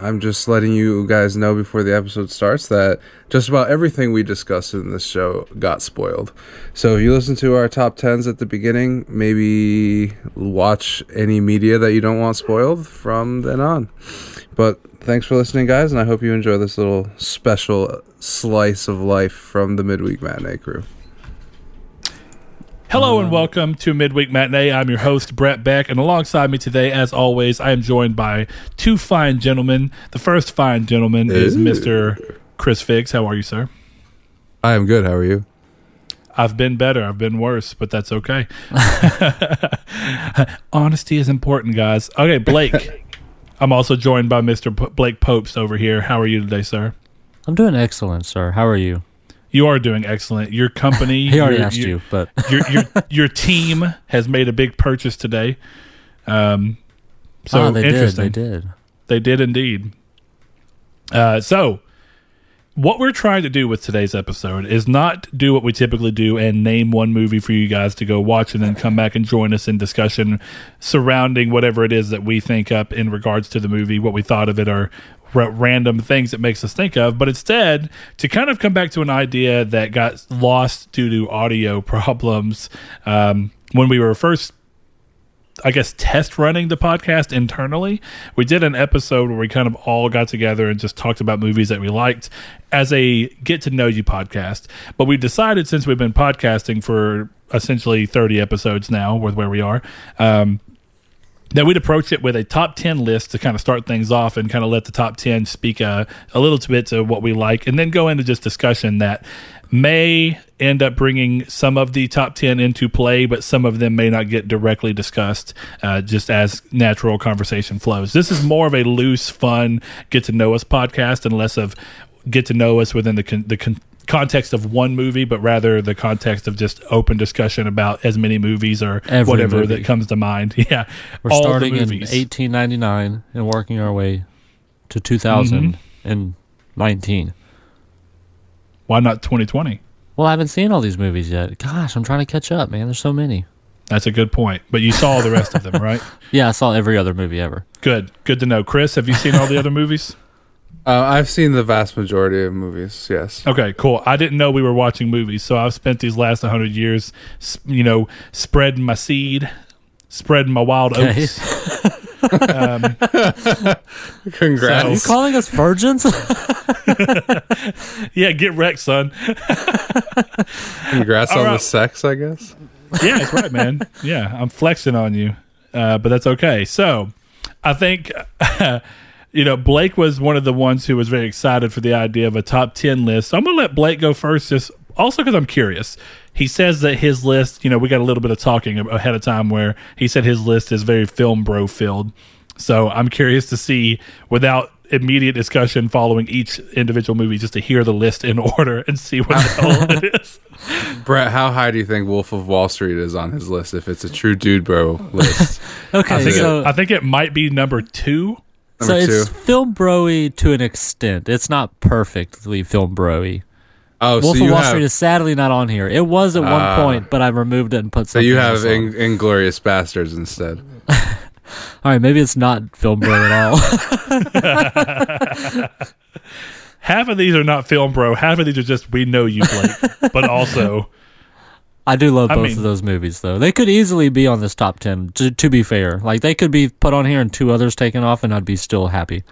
I'm just letting you guys know before the episode starts that just about everything we discussed in this show got spoiled. So if you listen to our top 10s at the beginning, maybe watch any media that you don't want spoiled from then on. But thanks for listening, guys, and I hope you enjoy this little special slice of life from the Midweek Matinee crew. Hello and welcome to Midweek Matinee. I'm your host, Brett Beck, and alongside me today, as always, I am joined by two fine gentlemen. The first fine gentleman is Ooh. Mr. Chris Figgs. How are you, sir? I am good. How are you? I've been better. I've been worse, but that's okay. Honesty is important, guys. Okay, Blake. I'm also joined by Mr. P- Blake Popes over here. How are you today, sir? I'm doing excellent, sir. How are you? You are doing excellent. Your company, He already your- asked your- you, but your your your team has made a big purchase today. Um, so ah, they did. They did. They did indeed. Uh, so, what we're trying to do with today's episode is not do what we typically do and name one movie for you guys to go watch and then come back and join us in discussion surrounding whatever it is that we think up in regards to the movie, what we thought of it, or r- random things it makes us think of, but instead to kind of come back to an idea that got lost due to audio problems um, when we were first I guess test running the podcast internally. We did an episode where we kind of all got together and just talked about movies that we liked as a get to know you podcast. But we decided since we've been podcasting for essentially 30 episodes now with where we are, um, that we'd approach it with a top 10 list to kind of start things off and kind of let the top 10 speak a, a little bit to what we like and then go into just discussion that may end up bringing some of the top 10 into play but some of them may not get directly discussed uh, just as natural conversation flows. This is more of a loose fun get to know us podcast and less of get to know us within the con- the con- context of one movie but rather the context of just open discussion about as many movies or Every whatever movie. that comes to mind yeah We're all starting in 1899 and working our way to Mm-hmm. 2019. why not 2020 Well, I haven't seen all these movies yet. Gosh, I'm trying to catch up, man. There's so many. that's a good point but you saw the rest of them right Yeah, I saw every other movie ever. good good to know chris have you seen all the other movies Uh, I've seen the vast majority of movies. Yes. Okay, cool. I didn't know we were watching movies, so I've spent these last 100 years, you know, spreading my seed, spreading my wild Okay. oats. um, Congrats. Are you calling us virgins? yeah, get wrecked, son. Congrats All on the sex, I guess. Yeah, that's right, man. Yeah, I'm flexing on you, uh, but that's okay. So, I think, you know, Blake was one of the ones who was very excited for the idea of a top 10 list. So I'm going to let Blake go first, just also because I'm curious. He says that his list, you know, we got a little bit of talking ahead of time where he said his list is very film bro filled. So I'm curious to see, without immediate discussion following each individual movie, just to hear the list in order and see what the hell it is. Brett, how high do you think Wolf of Wall Street is on his list if it's a true dude bro list? okay, I think, so it, I think it might be number two. So Number it's film broy to an extent. It's not perfectly film broy. Oh, Wolf so of Wall have Street is sadly not on here. It was at one Ah. point, but I removed it and put so you have in, Inglourious Basterds instead. All right, maybe it's not film bro at all. Half of these are not film bro. Half of these are just we know you, Blake. but also, I do love I both mean- of those movies, though. They could easily be on this top ten. To, to be fair, like they could be put on here and two others taken off, and I'd be still happy.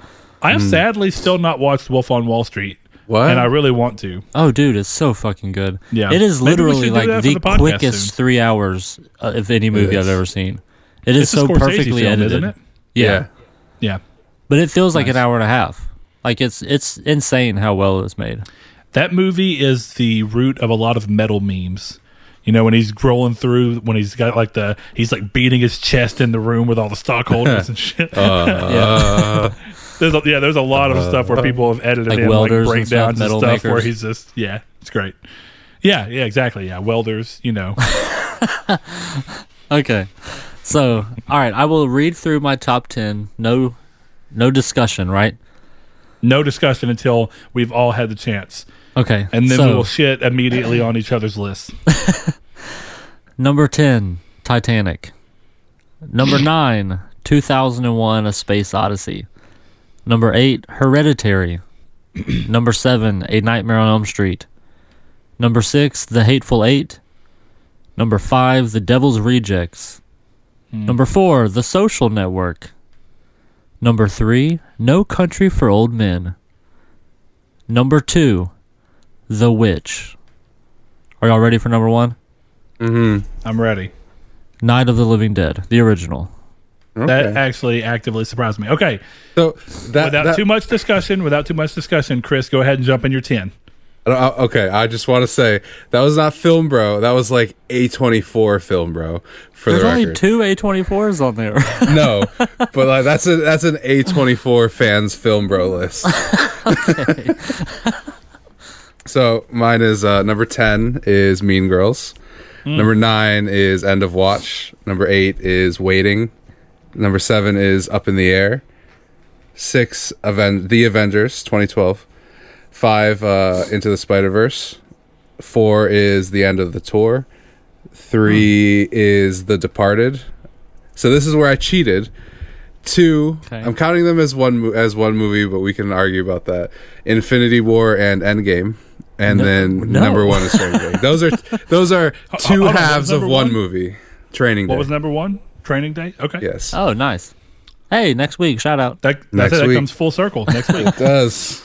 I have sadly still not watched Wolf on Wall Street, What? and I really want to. Oh, dude, it's so fucking good. Yeah. it is literally like the, the quickest soon. three hours uh, of any movie. I've ever seen. It is It's a so Scorsese perfectly film, edited, isn't it? Yeah. Yeah. but it feels like an hour and a half. Like it's it's insane how well it's made. That movie is the root of a lot of metal memes. You know, when he's rolling through, when he's got like the, he's like beating his chest in the room with all the stockholders and shit. Uh, There's a, yeah, there's a lot of stuff where people have edited Like in like and stuff, breakdowns and, stuff where he's just yeah, it's great. Yeah, yeah, exactly. Yeah, welders. You know, Okay, so all right, I will read through my top ten. No, no discussion, right? no discussion until we've all had the chance, Okay, and then so, we will shit immediately on each other's lists. Number 10, Titanic. Number 9, 2001: A Space Odyssey. Number eight, Hereditary. Number seven, A Nightmare on Elm Street. Number six, The Hateful Eight. Number five, The Devil's Rejects. Hmm. Number four, The Social Network. Number three, No Country for Old Men. Number two, The Witch. Are y'all ready for number one? Mm-hmm. I'm ready. Night of the Living Dead, the original. That actually actively surprised me. Okay, so that, without that too much discussion, without too much discussion, Chris, go ahead and jump in your ten. uh, okay, I just want to say that was not film, bro. That was like a twenty four film, bro. For There's the only two A24s on there. no, but like that's a that's an a twenty four fans film, bro list. so mine is uh, number ten is Mean Girls. Number nine is End of Watch. Number eight is Waiting. Number seven is Up in the Air. Six, Aven- The Avengers, 2012. Five, uh, Into the Spider Verse. Four is The End of the Tour. Three is The Departed. So this is where I cheated. Two, Okay. I'm counting them as one mo- as one movie, but we can argue about that. Infinity War and Endgame, and No, then no. number one is Training Day. Those are those are two hold on, what was halves of one one? movie. Training Day. What was number one? Training Day. Okay. Yes. oh, nice. Hey, next week, shout out. That, that's Next it. That week. comes full circle next week. It does.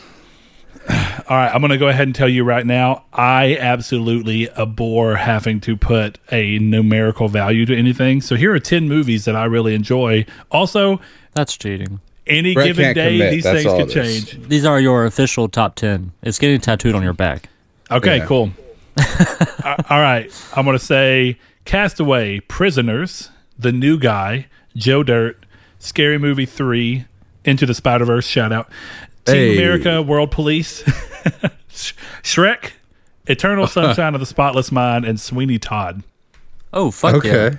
All right, I'm going to go ahead and tell you right now. I absolutely abhor having to put a numerical value to anything. So here are 10 movies that I really enjoy. Also, That's cheating. Any Brett given day, commit. these That's things all could it is. change. These are your official top 10. It's getting tattooed on your back. Okay, Yeah. cool. A- uh, All right, I'm going to say Castaway, Prisoners, The New Guy, Joe Dirt, Scary Movie 3, Into the Spider Verse, shout out, Team Hey. America, World Police, Sh- Shrek, Eternal Sunshine of the Spotless Mind, and Sweeney Todd. Oh, fuck Okay. yeah.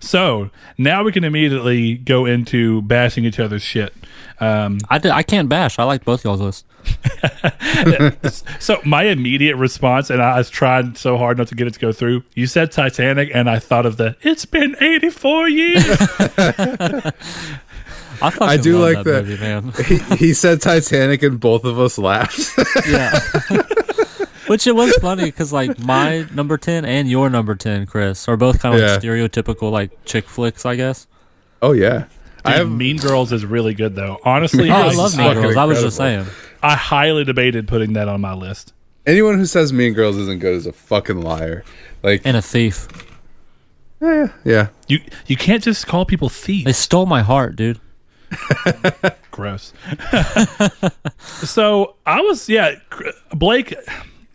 So now we can immediately go into bashing each other's shit. Um, I, did, I can't bash. I like both y'all's lists. so my immediate response, and I was trying so hard not to get it to go through. You said Titanic, and I thought of the "It's been 84 years." I I do love like that, that. movie, man. he, he said Titanic, and both of us laughed. yeah. Which it was funny because like my number ten and your number ten, Chris, are both kind of Yeah. like stereotypical like chick flicks, I guess. oh yeah, I have. Mean Girls is really good though. Honestly, Oh, I love Mean fucking Girls. I was just saying. I highly debated putting that on my list. Anyone who says Mean Girls isn't good is a fucking liar. Like, And a thief. eh, yeah, You you can't just call people thieves. They stole my heart, dude. Gross. so I was yeah, Blake.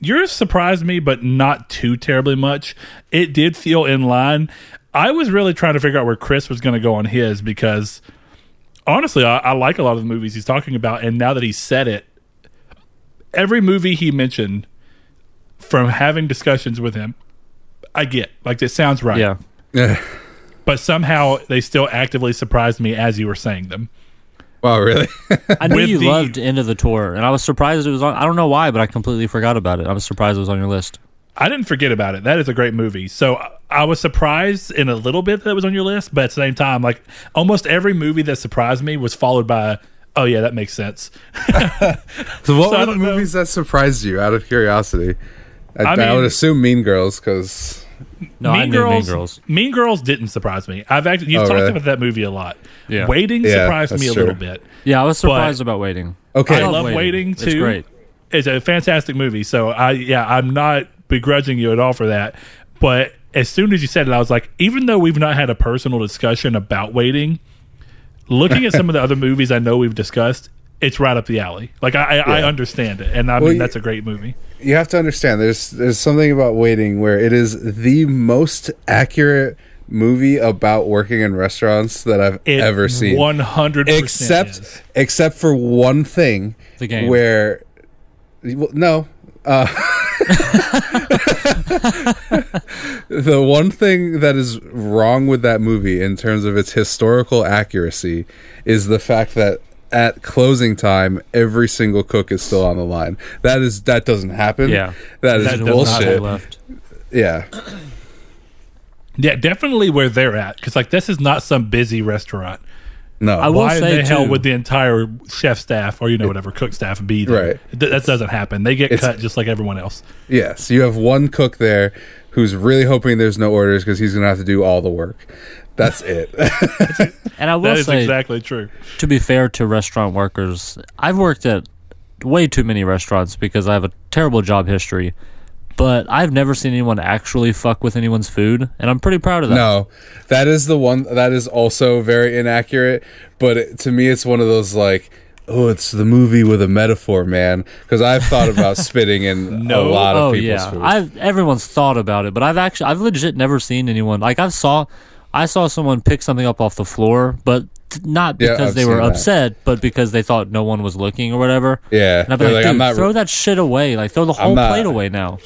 Yours surprised me, but not too terribly much. It did feel in line. I was really trying to figure out where Chris was going to go on his because honestly, I, I like a lot of the movies he's talking about, and now that he said it, every movie he mentioned from having discussions with him, I get like it sounds right. Yeah. But somehow they still actively surprised me as you were saying them. Wow, really? I knew With you the- loved End of the Tour, and I was surprised it was on. I don't know why, but I completely forgot about it. I was surprised it was on your list. I didn't forget about it. That is a great movie. So I- I was surprised in a little bit that it was on your list, but at the same time, like almost every movie that surprised me was followed by, "Oh yeah, that makes sense." so, what So I were the don't know. movies that surprised you? Out of curiosity, I, I I, mean- would assume Mean Girls because No, I knew Mean Girls. Mean Girls didn't surprise me. I've actually you've Oh, talked really? about that movie a lot. Yeah. Waiting Yeah, surprised me a true. little bit. Yeah, I was surprised about waiting. okay, I love Waiting, It's too. great. It's a fantastic movie. So I yeah, I'm not begrudging you at all for that. But as soon as you said it, I was like, even though we've not had a personal discussion about waiting, looking at some of the other movies I know we've discussed, it's right up the alley. Like I, I, I understand it, and I Well, mean that's a great movie. You have to understand. There's there's something about Waiting where it is the most accurate movie about working in restaurants that I've It ever seen. one hundred except except for one thing The game. where well, no uh, the one thing that is wrong with that movie in terms of its historical accuracy is the fact that at closing time every single cook is still on the line that is that doesn't happen Yeah. that is That does not Not bullshit left. yeah Yeah, definitely where they're at because like this is not some busy restaurant. No, I will Why in say, the hell too- would the entire chef staff or you know whatever cook staff be there? Right. Th- that doesn't happen. They get It's- cut just like everyone else. yes, you have one cook there who's really hoping there's no orders because he's gonna have to do all the work. That's it. And I will That is say, exactly true. to be fair to restaurant workers, I've worked at way too many restaurants because I have a terrible job history. But I've never seen anyone actually fuck with anyone's food, and I'm pretty proud of that. no, that is the one that is also very inaccurate. But it, to me, it's one of those like. Oh, it's the movie with a metaphor, man. Because I've thought about spitting in No. a lot of oh people's yeah, food. I've everyone's thought about it, but I've actually I've legit never seen anyone like I've saw I saw someone pick something up off the floor, but not because I've they were seen that. upset, but because they thought no one was looking or whatever. yeah, And I'd be like, like, I'm dude, not. throw that shit away. Like throw the whole not- plate away now.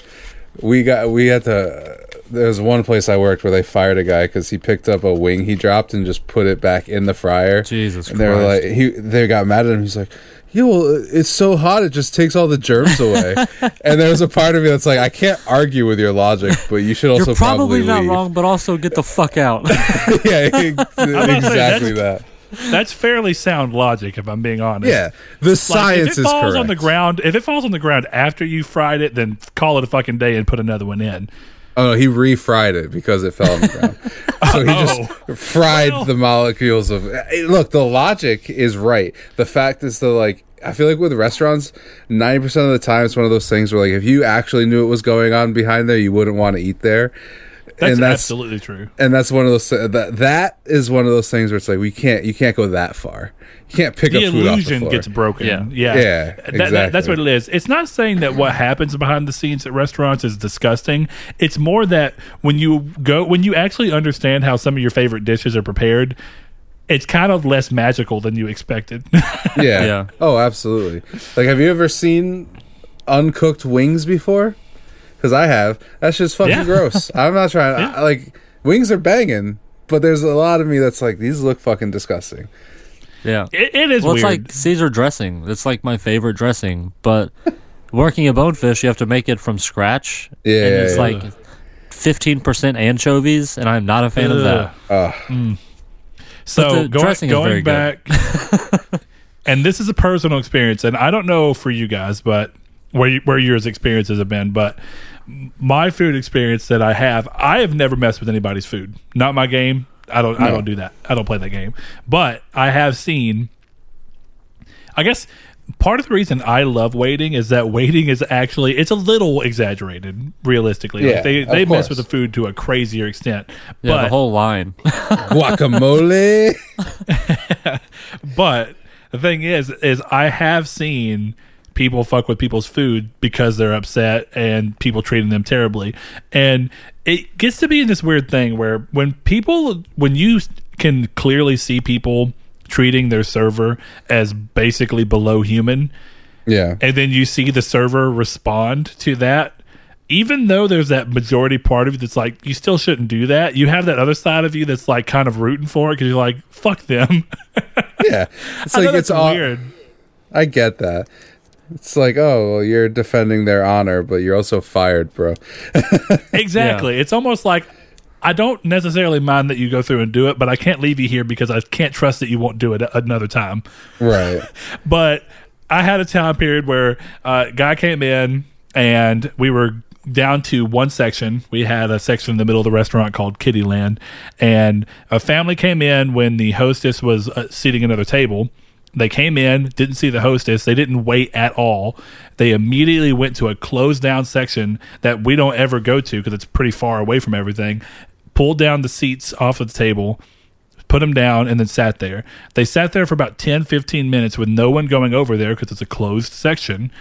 we got we had to there was one place i worked where they fired a guy because he picked up a wing he dropped and just put it back in the fryer Jesus and they were like he they got mad at him he's like yeah well it's so hot it just takes all the germs away and there's a part of me that's like i can't argue with your logic but you should also You're probably not leave. wrong, but also get the fuck out. yeah exactly that That's fairly sound logic, if I'm being honest. yeah the Like, science if it is falls correct on the ground, if it falls on the ground after you fried it, then call it a fucking day and put another one in. Oh, no, he refried it because it fell on the ground. so he just oh. fried Well. the molecules of. Eh, look, the logic is right. The fact is that, like, I feel like with restaurants, ninety percent of the time, it's one of those things where, like, if you actually knew what was going on behind there, you wouldn't want to eat there. That's, and that's absolutely true. and that's one of those uh, that that is one of those things where it's like we can't you can't go that far. You can't pick The up food off the illusion floor. gets broken. Yeah. Yeah, Yeah, That- that- that's what it is. It's not saying that what happens behind the scenes at restaurants is disgusting. It's more that when you go, when you actually understand how some of your favorite dishes are prepared, it's kind of less magical than you expected. yeah. Yeah. Oh, absolutely. Like, have you ever seen uncooked wings before? Because I have. That's just fucking Yeah. gross. I'm not trying. Yeah. I, like wings are banging, but there's a lot of me that's like these look fucking disgusting. yeah. it, it is Well, weird. it's like Caesar dressing. It's like my favorite dressing, but working a bonefish, you have to make it from scratch. Yeah, and it's yeah, like fifteen percent anchovies, and I'm not a fan of that. Ugh. But mm. So the going, dressing is going very good. back, and this is a personal experience, and I don't know for you guys, but where you, where yours experiences have been, but my food experience that I have, I have never messed with anybody's food. Not my game. I don't. I don't do that. I don't play that game. But I have seen. I guess part of the reason I love waiting is that waiting is actually it's a little exaggerated, realistically. Yeah, like they of they mess with the food to a crazier extent. Yeah, but the whole line. Guacamole. But the thing is, is I have seen people fuck with people's food because they're upset and people treating them terribly. And it gets to be in this weird thing where when people, when you can clearly see people treating their server as basically below human, yeah. and then you see the server respond to that. Even though there's that majority part of you that's like, you still shouldn't do that. You have that other side of you that's like kind of rooting for it because you're like, fuck them. Yeah. It's like it's all. weird. I get that. It's like, oh, well, you're defending their honor, but you're also fired, bro. Exactly. It's almost like I don't necessarily mind that you go through and do it, but I can't leave you here because I can't trust that you won't do it another time. Right. But I had a time period where a guy came in and we were down to one section. We had a section in the middle of the restaurant called Kitty Land, and a family came in when the hostess was uh, seating another table. They came in, didn't see the hostess. They didn't wait at all. They immediately went to a closed down section that we don't ever go to because it's pretty far away from everything. Pulled down the seats off of the table, put them down, and then sat there. They sat there for about 10, 15 minutes with no one going over there because it's a closed section.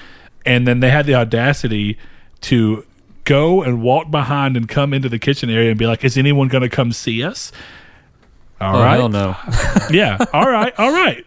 And then they had the audacity to go and walk behind and come into the kitchen area and be like, Is anyone going to come see us? All oh right. no! Yeah. All right. All right.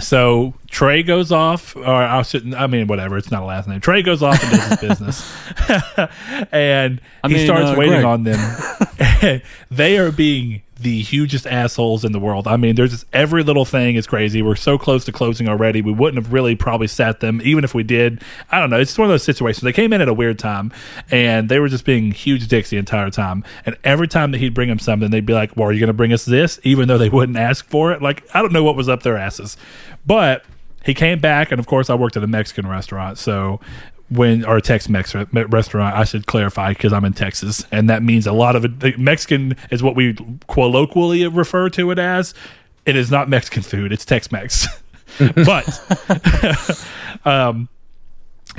So Trey goes off, or I shouldn't. I mean, whatever. It's not a last name. Trey goes off and does his business, and I he mean, starts uh, waiting Greg. on them. they are being the hugest assholes in the world. I mean, there's just every little thing is crazy. We're so close to closing already. We wouldn't have really probably sat them, even if we did. I don't know. It's just one of those situations. They came in at a weird time, and they were just being huge dicks the entire time. And every time that he'd bring them something, they'd be like, "Well, are you going to bring us this?" Even though they wouldn't ask for it. Like I don't know what was up their asses, but he came back, and of course, I worked at a Mexican restaurant, so when or Tex-Mex re- restaurant, I should clarify because I'm in Texas, and that means a lot of it. Mexican is what we colloquially refer to it as. It is not Mexican food; it's Tex-Mex. but um,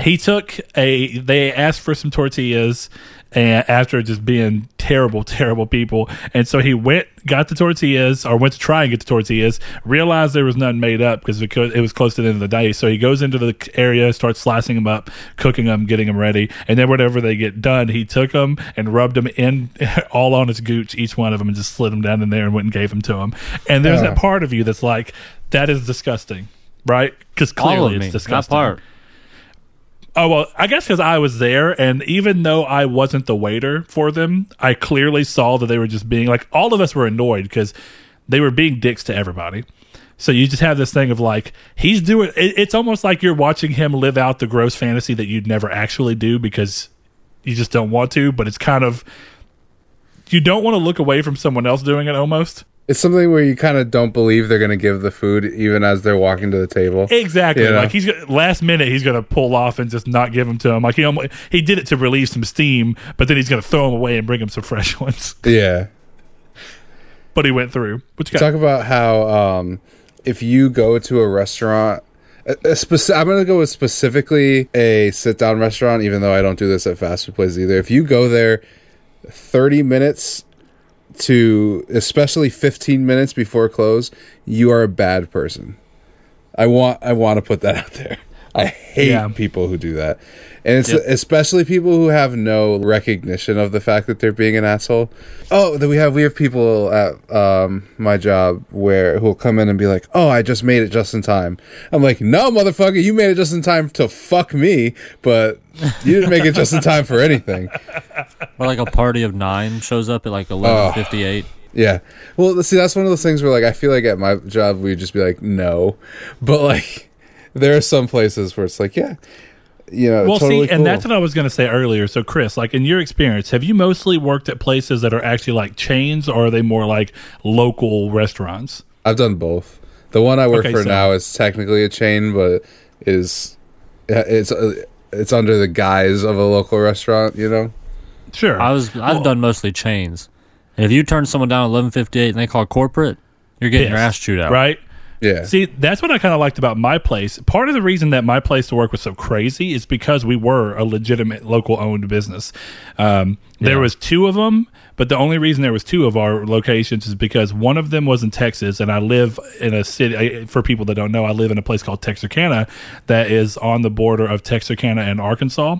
he took a. They asked for some tortillas, and after just being terrible, terrible people, and so he went, got the tortillas, or went to try and get the tortillas. Realized there was none made up because it was close to the end of the day. So he goes into the area, starts slicing them up, cooking them, getting them ready, and then whenever they get done, he took them and rubbed them in all on his gooch, each one of them, and just slid them down in there and went and gave them to him. And there's that part of you that's like, that is disgusting, right? Because clearly it's disgusting. Oh well, I guess because I was there, and even though I wasn't the waiter for them, I clearly saw that they were just being like all of us were annoyed because they were being dicks to everybody. So you just have this thing of like he's doing. It, it's almost like you're watching him live out the gross fantasy that you'd never actually do because you just don't want to. But it's kind of you don't want to look away from someone else doing it almost. It's something where you kind of don't believe they're going to give the food even as they're walking to the table. Exactly. You know? Like he's last minute he's going to pull off and just not give them to him. Like he almost, he did it to relieve some steam, but then he's going to throw them away and bring him some fresh ones. Yeah. But he went through. What you got? Talk about how um, if you go to a restaurant, a, a speci- I'm going to go with specifically a sit down restaurant, even though I don't do this at fast food places either. If you go there 30 minutes to especially 15 minutes before close, you are a bad person. I want I want to put that out there. I hate Yeah. people who do that. And it's Yep. especially people who have no recognition of the fact that they're being an asshole. Oh, that we have we have people at um, my job where who'll come in and be like, "Oh, I just made it just in time." I'm like, "No, motherfucker, you made it just in time to fuck me, but you didn't make it just in time for anything." Or like a party of nine shows up at like eleven fifty eight. Yeah. Well, see, that's one of those things where, like, I feel like at my job we'd just be like, no, but like, there are some places where it's like, yeah, you know, well, totally see, and that's what I was going to say earlier. So, Chris, like in your experience, have you mostly worked at places that are actually like chains, or are they more like local restaurants? I've done both. The one I work Okay, for so- now is technically a chain, but is it's uh, it's under the guise of a local restaurant. You know. Sure. I was I've Well- done mostly chains. And if you turn someone down at eleven fifty eight and they call corporate, you're getting your ass chewed out. right? Yeah. See, that's what I kind of liked about my place. Part of the reason that my place to work was so crazy is because we were a legitimate local owned business. Um, There Yeah. was two of them, but the only reason there was two of our locations is because one of them was in Texas, and I live in a city. I- For people that don't know, I live in a place called Texarkana that is on the border of Texarkana and Arkansas.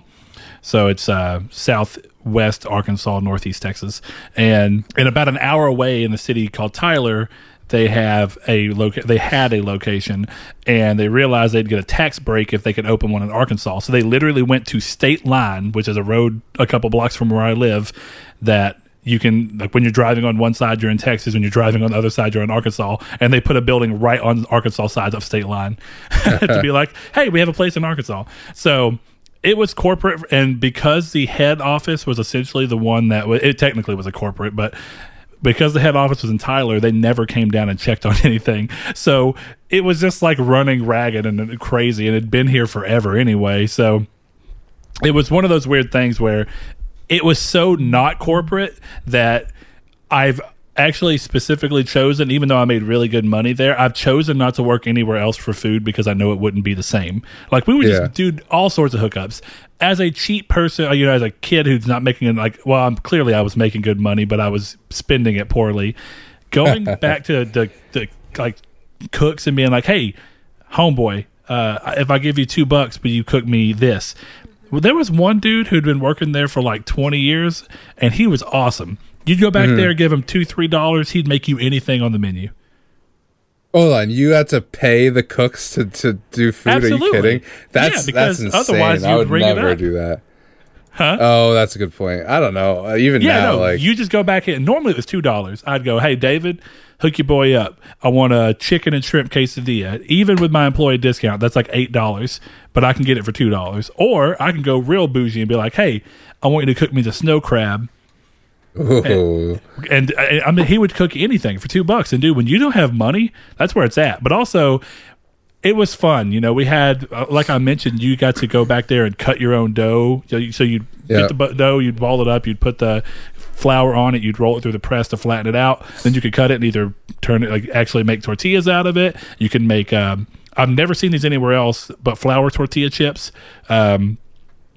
So it's uh, southwest Arkansas, northeast Texas, and and about an hour away in a city called Tyler, they have a loca- They had a location, and they realized they'd get a tax break if they could open one in Arkansas. So they literally went to State Line, which is a road a couple blocks from where I live, that. You can like when you're driving on one side, you're in Texas. When you're driving on the other side, you're in Arkansas. And they put a building right on Arkansas side of state line to be like, "Hey, we have a place in Arkansas." So it was corporate and because the head office was essentially the one that wa- it technically was a corporate but because the head office was in Tyler, they never came down and checked on anything. So it was just like running ragged and crazy, and had been here forever anyway. So it was one of those weird things where it was so not corporate that I've actually specifically chosen, even though I made really good money there, I've chosen not to work anywhere else for food because I know it wouldn't be the same. Like we would Yeah. just do all sorts of hookups. As a cheap person, you know, as a kid who's not making like, well, I'm clearly I was making good money, but I was spending it poorly. Going back to the, the like cooks and being like, hey, homeboy, uh, if I give you two bucks, but you cook me this. Well, there was one dude who'd been working there for like 20 years, and he was awesome. You'd go back there, give him two, three dollars, he'd make you anything on the menu. Hold on, you had to pay the cooks to, to do food. Are you kidding? That's Yeah, because that's insane. otherwise I would never up. do that. Huh? Oh, that's a good point. I don't know. Uh, even Yeah, now, no. like you just go back in. Normally it was two dollars. I'd go, hey David, hook your boy up. I want a chicken and shrimp quesadilla. Even with my employee discount, that's like eight dollars, but I can get it for two dollars. Or I can go real bougie and be like, hey, I want you to cook me the snow crab. Ooh. And I, I mean, he would cook anything for two bucks. And dude, when you don't have money, that's where it's at. But also, it was fun. You know, we had, uh, like I mentioned, you got to go back there and cut your own dough. So, you, so you'd Yeah. get the dough, you'd ball it up, you'd put the flour on it, you'd roll it through the press to flatten it out. Then you could cut it and either turn it, like actually make tortillas out of it. You can make, um, I've never seen these anywhere else, but flour tortilla chips. Um,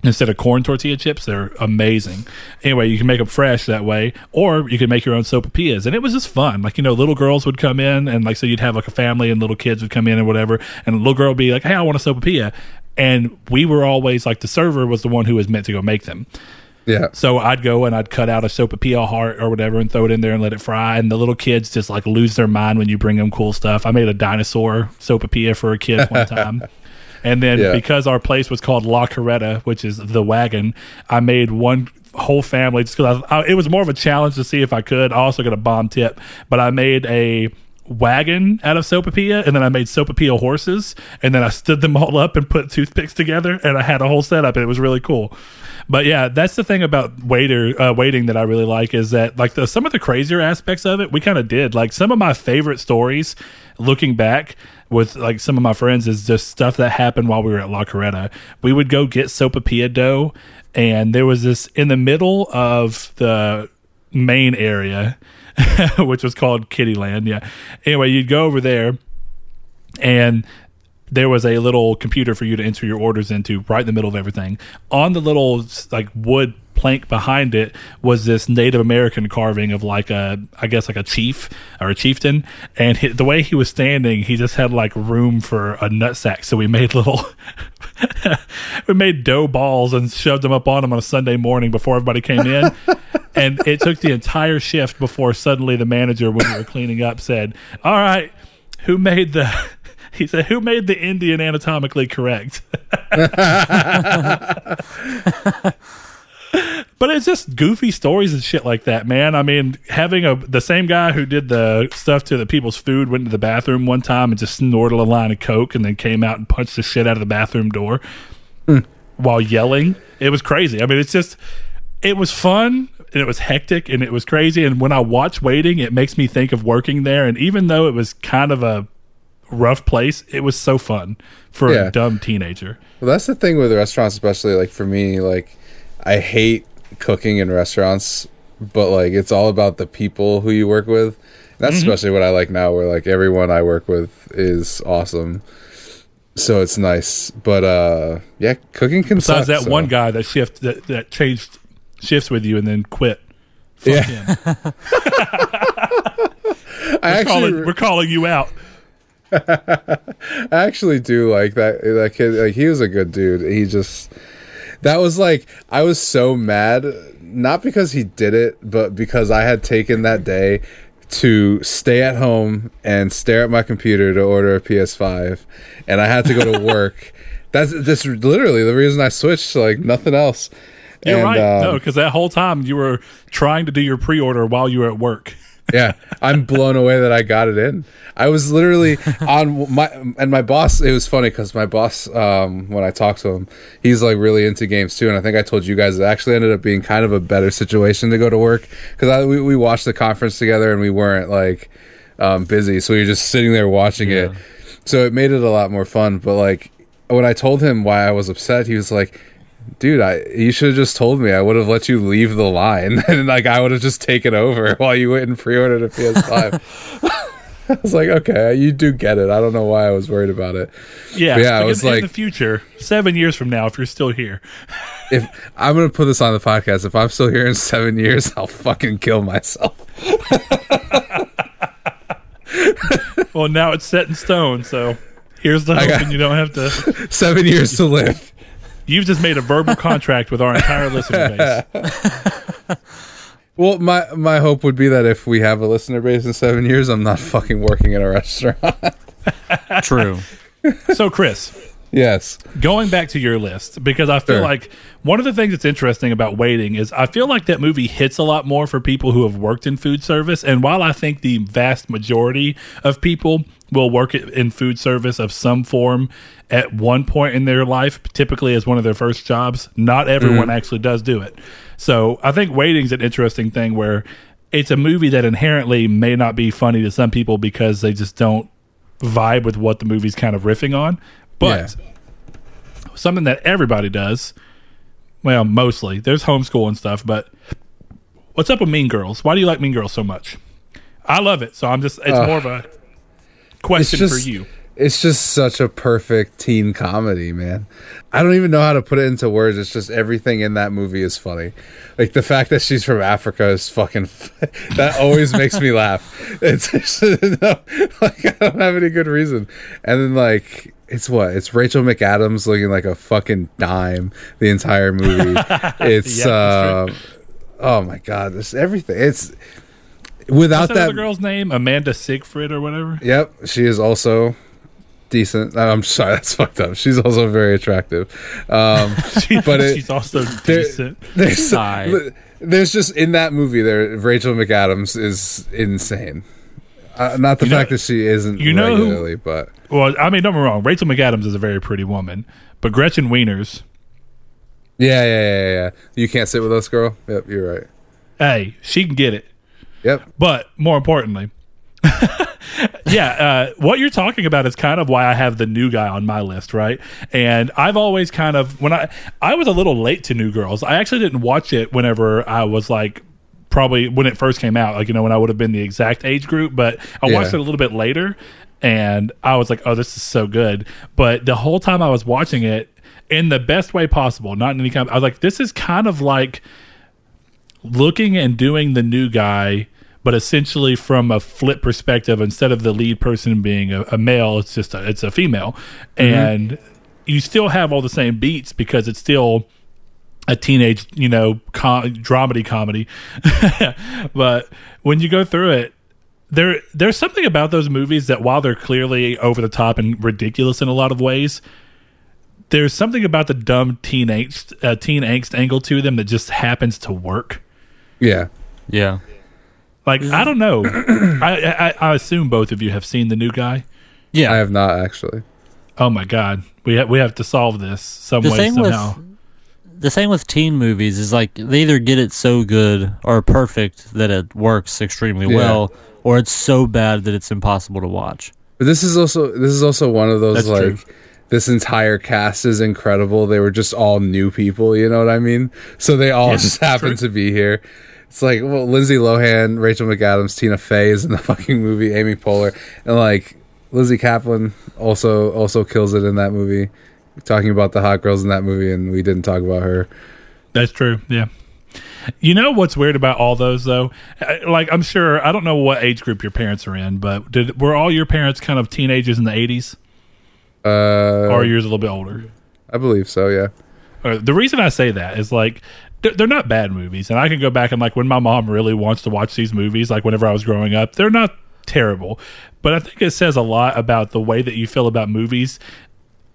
instead of corn tortilla chips. They're amazing. Anyway, you can make them fresh that way, or you can make your own sopapillas. And it was just fun. Like, you know, little girls would come in, and like, so you'd have like a family, and little kids would come in or whatever, and a little girl would be like, hey, I want a sopapilla. And we were always like, the server was the one who was meant to go make them. Yeah. So I'd go and I'd cut out a sopapilla heart or whatever and throw it in there and let it fry. And the little kids just like lose their mind when you bring them cool stuff. I made a dinosaur sopapilla for a kid one time. And then Yeah. because our place was called La Carreta, which is the wagon, I made one whole family just because I, I, it was more of a challenge to see if I could. I also got a bomb tip, but I made a wagon out of sopapilla and then I made sopapilla horses and then I stood them all up and put toothpicks together and I had a whole setup and it was really cool. But yeah, that's the thing about waiter uh, waiting that I really like is that like the, some of the crazier aspects of it we kind of did. Like some of my favorite stories, looking back with like some of my friends, is just stuff that happened while we were at La Carreta. We would go get sopapilla dough, and there was this in the middle of the main area, which was called Kittyland. Yeah. Anyway, you'd go over there, and there was a little computer for you to enter your orders into right in the middle of everything. On the little like wood plank behind it was this Native American carving of like a I guess like a chief or a chieftain and he, the way he was standing he just had like room for a nutsack so we made little we made dough balls and shoved them up on him on a Sunday morning before everybody came in and it took the entire shift before suddenly the manager when we were cleaning up said all right who made the he said who made the indian anatomically correct? But it's just goofy stories and shit like that man. I mean having a the same guy who did the stuff to the people's food went to the bathroom one time and just snorted a line of coke and then came out and punched the shit out of the bathroom door hmm. while yelling. It was crazy. I mean it's just it was fun and it was hectic and it was crazy and when i watch waiting it makes me think of working there and even though it was kind of a rough place it was so fun for Yeah. a dumb teenager Well, that's the thing with restaurants, especially like for me. Like, I hate cooking in restaurants, but like it's all about the people who you work with. That's Mm-hmm. especially what I like now, where like everyone I work with is awesome. So it's nice, but uh, yeah, cooking can besides suck. that so- one guy that shift that, that changed shifts with you and then quit Fuck Yeah. him. I We're, actually, calling, we're calling you out I actually do like that. That kid, like he was a good dude. He just that was like I was so mad, not because he did it, but because I had taken that day to stay at home and stare at my computer to order a PS5, and I had to go to work. That's just literally the reason I switched. Like nothing else. You're And, right. um, no because that whole time you were trying to do your pre-order while you were at work. Yeah i'm blown away that i got it in. I was literally on my and my boss it was funny because my boss um when i talked to him he's like really into games too and i think i told you guys it actually ended up being kind of a better situation to go to work because we, we watched the conference together and we weren't like um busy so we were just sitting there watching it. So it made it a lot more fun but like when i told him why i was upset he was like dude i you should have just told me. I would have let you leave the line. And like i would have just taken over while you went and pre-ordered a ps5 i was like okay you do get it. I don't know why i was worried about it. Yeah But yeah, I like was in, in the future seven years from now if you're still here. If i'm gonna put this on the podcast. If i'm still here in seven years i'll fucking kill myself. Well now it's set in stone so here's the hope got- and you don't have to seven years to live you've just made a verbal contract with our entire listener base Well, my my hope would be that if we have a listener base in seven years, I'm not fucking working in a restaurant. True. So, Chris, yes. going back to your list because I feel Sure. like one of the things that's interesting about waiting is I feel like that movie hits a lot more for people who have worked in food service. And while I think the vast majority of people will work in food service of some form at one point in their life, typically as one of their first jobs, not everyone mm-hmm. actually does do it. So I think waiting's is an interesting thing where it's a movie that inherently may not be funny to some people because they just don't vibe with what the movie's kind of riffing on. But something that everybody does. Well, mostly. There's homeschool and stuff, but what's up with Mean Girls? Why do you like Mean Girls so much? I love it, so I'm just it's more of a question just- for you. It's just such a perfect teen comedy, man. I don't even know how to put it into words. It's just everything in that movie is funny. Like the fact that she's from Africa is fucking. that always makes me laugh. It's just, no, like I don't have any good reason. And then like it's what it's Rachel McAdams looking like a fucking dime the entire movie. It's Yeah, uh, oh my god, this everything. It's without What's that that. girl's name? Amanda Seyfried or whatever? Yep, she is also decent. I'm sorry, that's fucked up. She's also very attractive. Um, She- But it- she's also there- decent. there's, there's just in that movie there, Rachel McAdams is insane. Uh, not the You know- fact that she isn't you know who- but Well, I mean, don't get me wrong. Rachel McAdams is a very pretty woman, but Gretchen Wieners, yeah, yeah, yeah, yeah. You can't sit with us, girl. Yep, you're right. hey, she can get it. Yep. But more importantly, yeah, uh, what you're talking about is kind of why I have the new guy on my list, right? And I've always kind of when I I was a little late to New Girls. I actually didn't watch it whenever I was like probably when it first came out, like you know when I would have been the exact age group, but I watched Yeah. it a little bit later and I was like, "Oh, this is so good." But the whole time I was watching it in the best way possible, not in any kind of, I was like, "This is kind of like looking and doing the new guy, but essentially from a flip perspective, instead of the lead person being a, a male, it's just a, it's a female, and you still have all the same beats because it's still a teenage, you know, com- dramedy comedy. but when you go through it, there there's something about those movies that while they're clearly over the top and ridiculous in a lot of ways, there's something about the dumb teen angst, uh, teen angst angle to them that just happens to work. Yeah. Yeah. Like I don't know. I, I I assume both of you have seen the new guy. Yeah. I have not actually. Oh my god, we ha- we have to solve this some the way thing somehow. with the same with teen movies is like they either get it so good or perfect that it works extremely Yeah. well, or it's so bad that it's impossible to watch. But this is also this is also one of those That's like true. this entire cast is incredible. They were just all new people, you know what I mean? So they all Yeah, just happened true. to be here. It's like well, Lindsay Lohan, Rachel McAdams, Tina Fey is in the fucking movie, Amy Poehler, and like Lizzy Caplan also also kills it in that movie. Talking about the hot girls in that movie, and we didn't talk about her. That's true. Yeah. You know what's weird about all those though? Uh, Like I'm sure I don't know what age group your parents are in, but did were all your parents kind of teenagers in the 80s, Uh, or are yours a little bit older? I believe so. Yeah. Uh, the reason I say that is like they're, not bad movies, and I can go back and like when my mom really wants to watch these movies, like whenever I was growing up, they're not terrible, but I think it says a lot about the way that you feel about movies.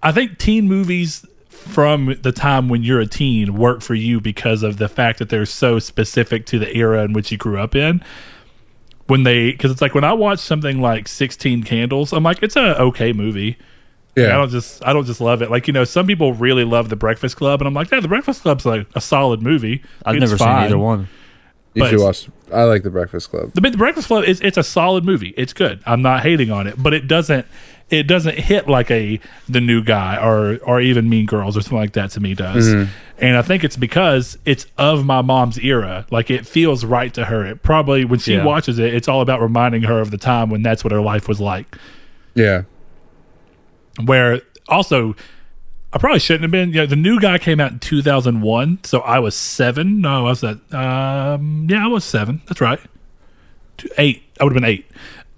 I think teen movies from the time when you're a teen work for you because of the fact that they're so specific to the era in which you grew up in. When they, because it's like when I watch something like Sixteen Candles, I'm like, it's a okay movie. I don't just I don't just love it. Like you know, some people really love The Breakfast Club, and I'm like, yeah, The Breakfast Club's like a solid movie. I've It's never fine. seen either one. You but should watch. I like The Breakfast Club. The, the Breakfast Club is it's a solid movie. It's good. I'm not hating on it, but it doesn't it doesn't hit like a the new guy or or even Mean Girls or something like that to me does. Mm-hmm. And I think it's because it's of my mom's era. Like it feels right to her. It probably when she Yeah. watches it, it's all about reminding her of the time when that's what her life was like. Yeah. Where also I probably shouldn't have been. You know, the new guy came out in 2001, so I was seven. No, I was that. Um, yeah, I was seven. That's right. Two, eight. I would have been eight.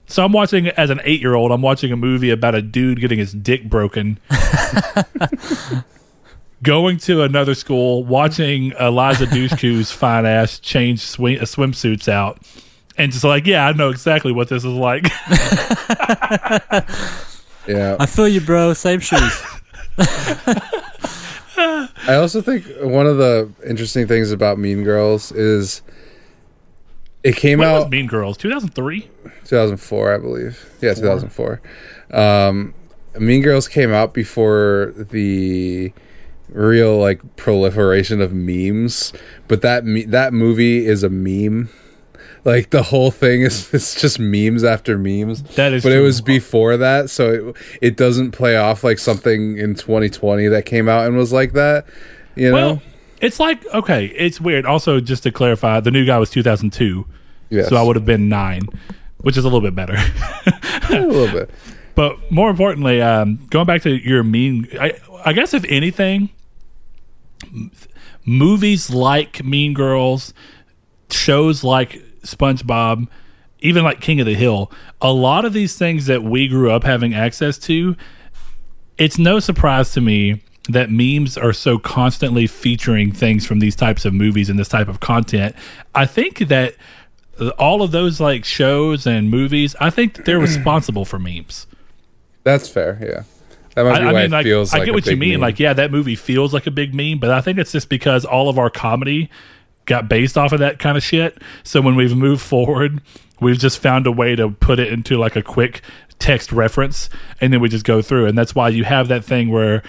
So I'm watching as an eight year old. I'm watching a movie about a dude getting his dick broken. going to another school, watching Eliza Dushku's fine ass change swim, uh, swimsuits out, and just like, yeah, I know exactly what this is like. Yeah. I feel you, bro. Same shoes. I also think one of the interesting things about Mean Girls is it came When was out Mean Girls? 2003? 2004, I believe. Yeah, 2004. Um, mean Girls came out before the real like proliferation of memes, but that me- that movie is a meme. Like the whole thing is it's just memes after memes. That is but it was before that, so it, it doesn't play off like something in 2020 that came out and was like that. You know? Well, it's like, okay, it's weird. Also, just to clarify, the new guy was 2002. yes. So I would have been nine, which is a little bit better. a little bit. But more importantly, um, going back to your mean, I, I guess if anything, movies like Mean Girls, shows like SpongeBob, even like King of the Hill, a lot of these things that we grew up having access to, it's no surprise to me that memes are so constantly featuring things from these types of movies and this type of content. I think that all of those like shows and movies, I think they're responsible for memes. That's fair. Yeah. That might I, be I why mean, like, I like get what you mean. meme. Like, yeah, that movie feels like a big meme, but I think it's just because all of our comedy got based off of that kind of shit. So when we've moved forward, we've just found a way to put it into like a quick text reference, and then we just go through. And that's why you have that thing where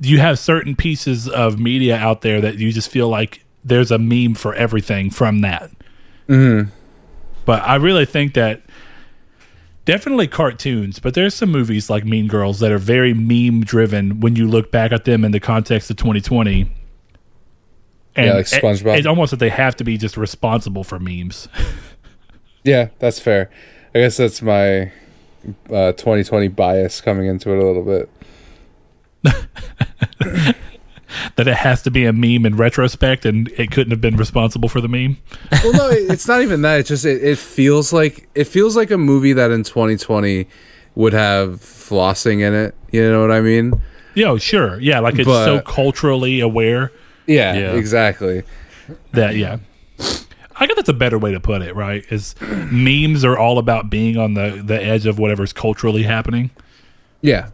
you have certain pieces of media out there that you just feel like there's a meme for everything from that. Mm-hmm. But I really think that definitely cartoons, but there's some movies like Mean Girls that are very meme driven when you look back at them in the context of 2020. And Yeah, like SpongeBob. it- It's almost that they have to be just responsible for memes. Yeah, that's fair. I guess that's my uh, 2020 bias coming into it a little bit. that it has to be a meme in retrospect and it couldn't have been responsible for the meme. Well, no, it- it's not even that. It just it, it feels like it feels like a movie that in 2020 would have flossing in it. You know what I mean? Yeah, sure. Yeah, like it's But- so culturally aware Yeah, Yeah. exactly. that yeah. I guess that's a better way to put it, right? Is memes are all about being on the, the edge of whatever's culturally happening. Yeah,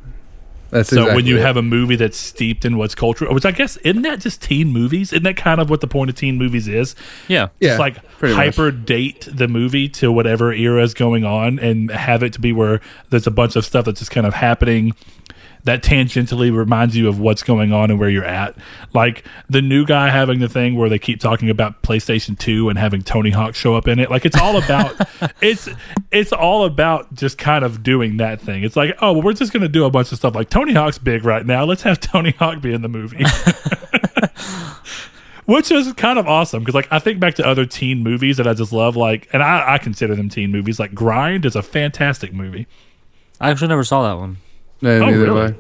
that's So exactly when you it. have a movie that's steeped in what's cultural, which I guess isn't that just teen movies? Isn't that kind of what the point of teen movies is? Yeah. yeah, It's like pretty much. hyper date the movie to whatever era is going on and have it to be where there's a bunch of stuff that's just kind of happening that tangentially reminds you of what's going on and where you're at. Like the new guy having the thing where they keep talking about PlayStation 2 and having Tony Hawk show up in it. Like it's all about it's it's all about just kind of doing that thing. It's like, oh, well, we're just going to do a bunch of stuff like Tony Hawk's big right now. Let's have Tony Hawk be in the movie. which is kind of awesome because like I think back to other teen movies that I just love, like, and I, I consider them teen movies. Like Grind is a fantastic movie. I actually never saw that one. No, Oh, neither really? do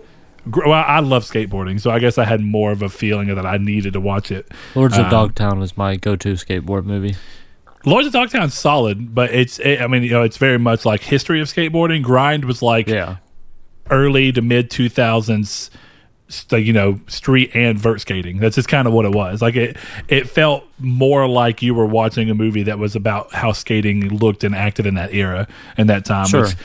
I. Well, I love skateboarding, so I guess I had more of a feeling that I needed to watch it. Lords Um, of Dogtown was my go-to skateboard movie. Lords of Dogtown's solid, but it's it, I mean you know it's very much like history of skateboarding. Grind was like Yeah. early to mid two thousands, you know street and vert skating. That's just kind of what it was. Like it it felt more like you were watching a movie that was about how skating looked and acted in that era and that time. Sure. Which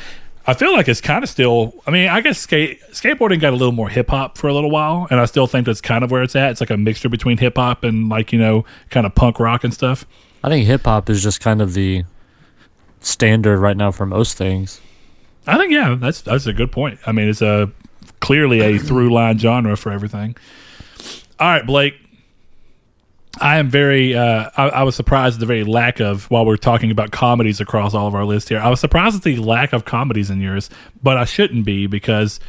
I feel like it's kind of still. I mean, I guess skate skateboarding got a little more hip hop for a little while, and I still think that's kind of where it's at. It's like a mixture between hip hop and like you know kind of punk rock and stuff. I think hip hop is just kind of the standard right now for most things. I think yeah, that's that's a good point. I mean, it's a clearly a through line genre for everything. All right, Blake. I am very. Uh, I, I was surprised at the very lack of while we're talking about comedies across all of our list here. I was surprised at the lack of comedies in yours, but I shouldn't be because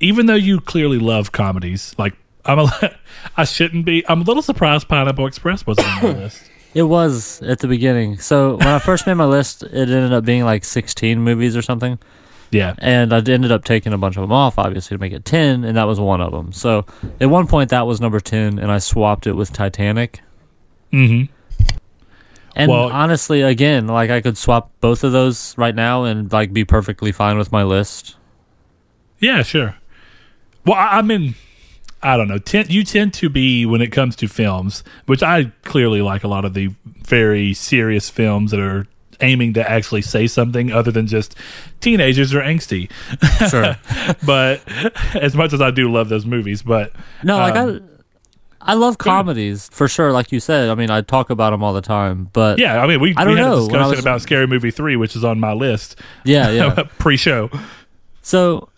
even though you clearly love comedies, like I'm a, I shouldn't be. I'm a little surprised Pineapple Express wasn't on the list. It was at the beginning. So when I first made my list, it ended up being like 16 movies or something. Yeah, And I ended up taking a bunch of them off, obviously, to make it 10, and that was one of them. So at one point, that was number 10, and I swapped it with Titanic. Hmm And Well- honestly, again, like I could swap both of those right now and like be perfectly fine with my list. Yeah, sure. Well, I, I mean, I don't know. Tend, you tend to be when it comes to films, which I clearly like a lot of the very serious films that are aiming to actually say something other than just teenagers are angsty. Sure. but as much as I do love those movies, but No, like Um, I, I love comedies for sure. Like you said, I mean, I talk about them all the time. But yeah, I mean, we, I we don't had know. a discussion was- about Scary Movie three, which is on my list yeah, yeah. pre-show. So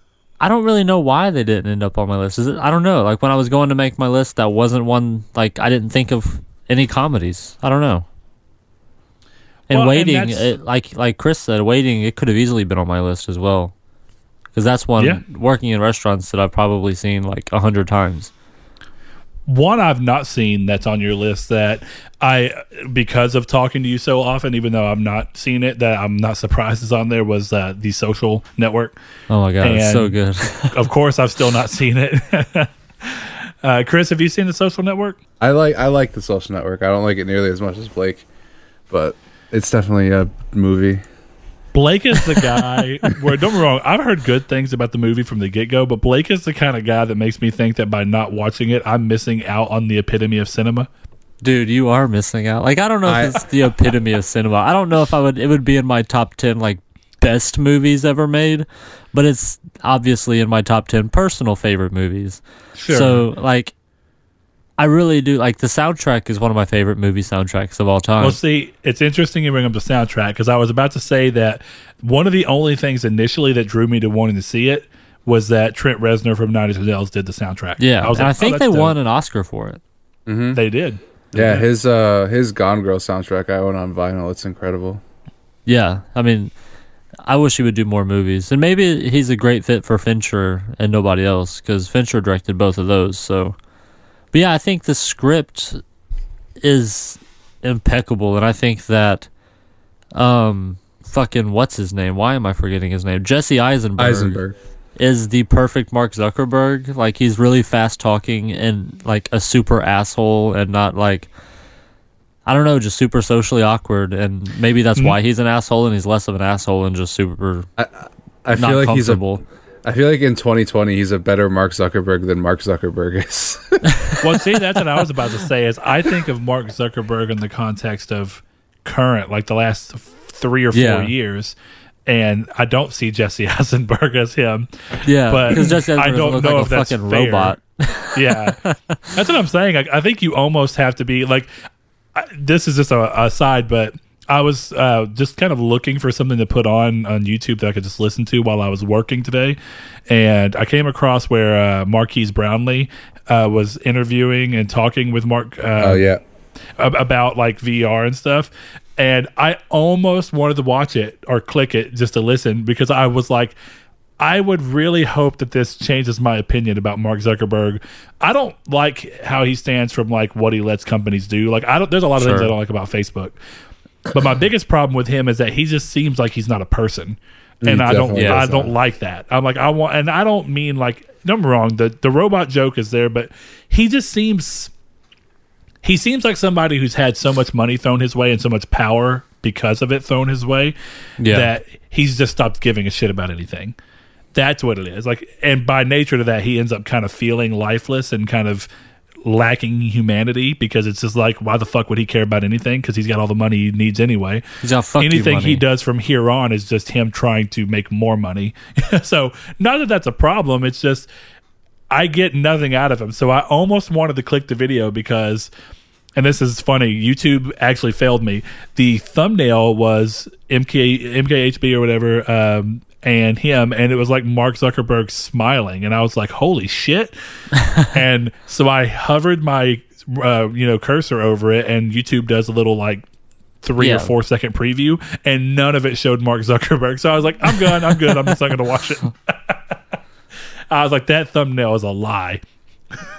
I don't really know why they didn't end up on my list. Is it? I don't know. Like when I was going to make my list, that wasn't one. Like I didn't think of any comedies. I don't know. And Well, waiting, that's- it, like like Chris said, waiting. It could have easily been on my list as well, because that's one Yeah. working in restaurants that I've probably seen like a hundred times. One I've not seen that's on your list that I, because of talking to you so often, even though I'm not seeing it, that I'm not surprised is on there was uh, the Social Network. Oh my god, it's so good. of course, I've still not seen it. uh, Chris, have you seen the Social Network? I like I like the Social Network. I don't like it nearly as much as Blake, but it's definitely a movie. Blake is the guy where don't get me wrong, I've heard good things about the movie from the get go, but Blake is the kind of guy that makes me think that by not watching it, I'm missing out on the epitome of cinema. Dude, you are missing out. Like I don't know if it's the epitome of cinema. I don't know if I would it would be in my top 10 like best movies ever made, but it's obviously in my top 10 personal favorite movies. Sure. So, like I really do like the soundtrack is one of my favorite movie soundtracks of all time. Well, see, it's interesting you bring up the soundtrack because I was about to say that one of the only things initially that drew me to wanting to see it was that Trent Reznor from Nine Inch Nails did the soundtrack. yeah, I was and like, I think oh, they that's won an Oscar for it. They did. Yeah, his uh his Gone Girl soundtrack I own on vinyl. It's incredible. Yeah, I mean, I wish he would do more movies, and maybe he's a great fit for Fincher and nobody else because Fincher directed both of those. So, but yeah, I think the script is impeccable, and I think that, um, fucking what's his name? Why am I forgetting his name? Jesse Eisenberg, Eisenberg. is the perfect Mark Zuckerberg. Like he's really fast talking and like a super asshole, and not like. I don't know, just super socially awkward, and maybe that's Mm. why he's an asshole, and he's less of an asshole and just super I not feel like he's a. comfortable. I feel like in 2020 he's a better Mark Zuckerberg than Mark Zuckerberg is. Well, see, that's what I was about to say. Is I think of Mark Zuckerberg in the context of current, like the last three or four Yeah. years, and I don't see Jesse Eisenberg as him. yeah, but because Jesse I don't know like if a that's fucking fair. robot. yeah that's what i'm saying I, I think you almost have to be like I, this is just a, a side but i was uh, just kind of looking for something to put on on youtube that i could just listen to while i was working today and i came across where uh, marques brownlee uh, was interviewing and talking with mark uh, oh yeah. ab- about like VR and stuff. And I almost wanted to watch it or click it just to listen because I was like, I would really hope that this changes my opinion about Mark Zuckerberg. I don't like how he stands from like what he lets companies do. Like I don't there's a lot of things I don't like about Facebook. But my biggest problem with him is that he just seems like he's not a person. And I don't I does don't like that. I'm like I want and I don't mean like don't wrong, the the robot joke is there, but he just seems he seems like somebody who's had so much money thrown his way and so much power because of it thrown his way Yeah. that he's just stopped giving a shit about anything. That's what it is. Like, and by nature to that, he ends up kind of feeling lifeless and kind of lacking humanity because it's just like, why the fuck would he care about anything? Because he's got all the money he needs anyway. He's got fuck you Anything he does from here on is just him trying to make more money. so, not that that's a problem. It's just I get nothing out of him. So I almost wanted to click the video because, and this is funny, YouTube actually failed me. The thumbnail was MK MKHB or whatever, um, and him, and it was like Mark Zuckerberg smiling, and I was like, "Holy shit!" and so I hovered my uh, you know cursor over it, and YouTube does a little like three Yeah. or four second preview, and none of it showed Mark Zuckerberg. So I was like, "I'm good, I'm good. I'm just not going to watch it." I was like, "That thumbnail is a lie."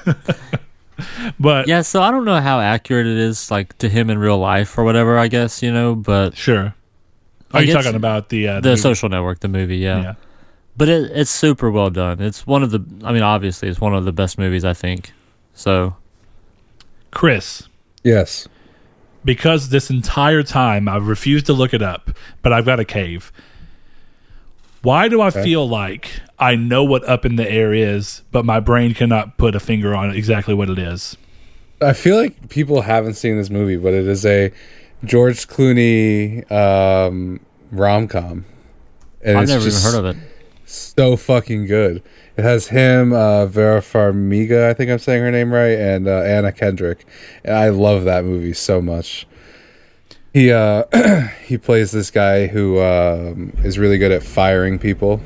but Yeah, so I don't know how accurate it is, like to him in real life or whatever. I guess you know, but sure. Are Like, you talking about the uh, the movie? Social Network, the movie, yeah. Yeah. But it, it's super well done. It's one of the. I mean, obviously, it's one of the best movies I think. So Chris? Yes. because this entire time I've refused to look it up, but I've got a cave. Why do I feel like I know what up in the air is, but my brain cannot put a finger on exactly what it is. I feel like people haven't seen this movie, but it is a George Clooney um, rom com. And I've it's never even heard of it. So fucking good. It has him, uh, Vera Farmiga, I think I'm saying her name right, and uh, Anna Kendrick. And I love that movie so much. He uh, he plays this guy who um, is really good at firing people.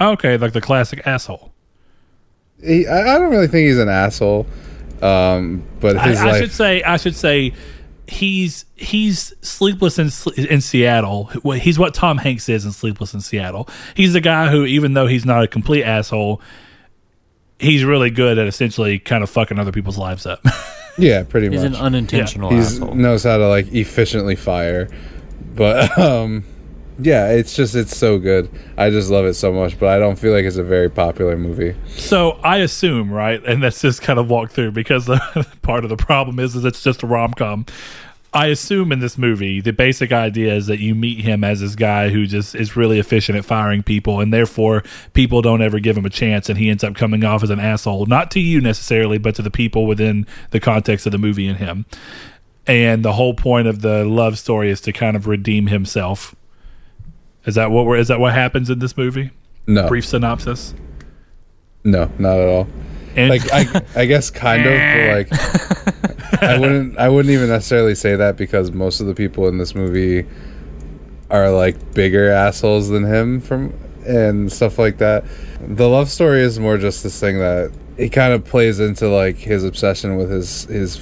Okay, like the classic asshole. He, I, I don't really think he's an asshole, um, but I, his I life. should say, I should say, he's he's sleepless in in Seattle. He's what Tom Hanks is in Sleepless in Seattle. He's the guy who, even though he's not a complete asshole, he's really good at essentially kind of fucking other people's lives up. yeah, pretty He's much. He's an unintentional he asshole. knows how to like efficiently fire but um yeah it's just it's so good i just love it so much but i don't feel like it's a very popular movie So I assume, right, and let's just kind of walk through because the part of the problem is, is it's just a rom com. I assume in this movie the basic idea is that you meet him as this guy who just is really efficient at firing people, and therefore people don't ever give him a chance, and he ends up coming off as an asshole, not to you necessarily, but to the people within the context of the movie and him. And the whole point of the love story is to kind of redeem himself. Is that what we're? Is that what happens in this movie? no Brief synopsis. no not at all And like i i guess kind of but like i wouldn't i wouldn't even necessarily say that because most of the people in this movie are like bigger assholes than him from and stuff like that the love story is more just this thing that it kind of plays into like his obsession with his his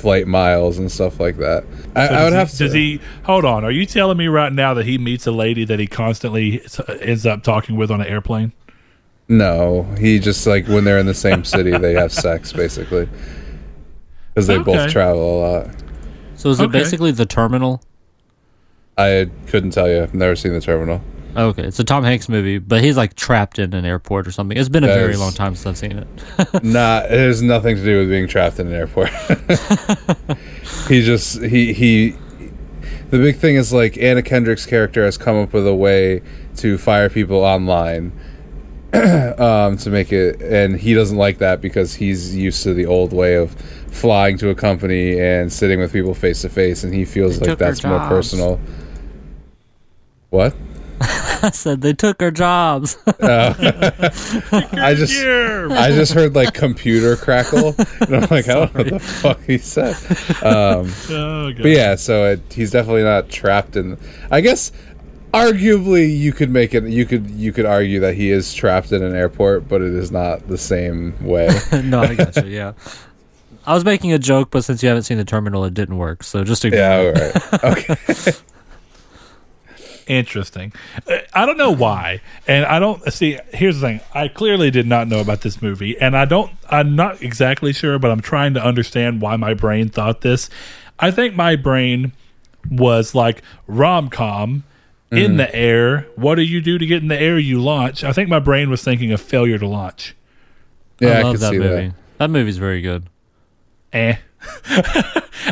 flight miles and stuff like that I, So I would does have he, to Does he? Hold on. Are you telling me right now that he meets a lady that he constantly ends up talking with on an airplane? No, he just like when they're in the same city, they have sex basically because they Okay. both travel a lot. So is it Okay. basically the terminal? I couldn't tell you. I've never seen the terminal. Okay, it's a Tom Hanks movie, but he's like trapped in an airport or something. It's been a That very long time since I've seen it. Nah, it has nothing to do with being trapped in an airport. he just he he. The big thing is like Anna Kendrick's character has come up with a way to fire people online. um, to make it, and he doesn't like that because he's used to the old way of flying to a company and sitting with people face to face, and he feels They like that's more personal. What? I said they took our jobs. I just I just heard like computer crackle, and I'm like, I don't know what the fuck he said. Um, Oh, but yeah, so it, he's definitely not trapped in. I guess, arguably, you could make it. You could you could argue that he is trapped in an airport, but it is not the same way. no, I got you. Yeah, I was making a joke, but since you haven't seen the terminal, it didn't work. So just ignore. yeah, it. all right. Okay. Interesting. Uh, I don't know why, and I don't see. Here's the thing: I clearly did not know about this movie, and I don't. I'm not exactly sure, but I'm trying to understand why my brain thought this. I think my brain was like rom com in the air. What do you do to get in the air? You launch. I think my brain was thinking of failure to launch. Yeah, I, I love could that see movie. that. That. movie's very good. Eh.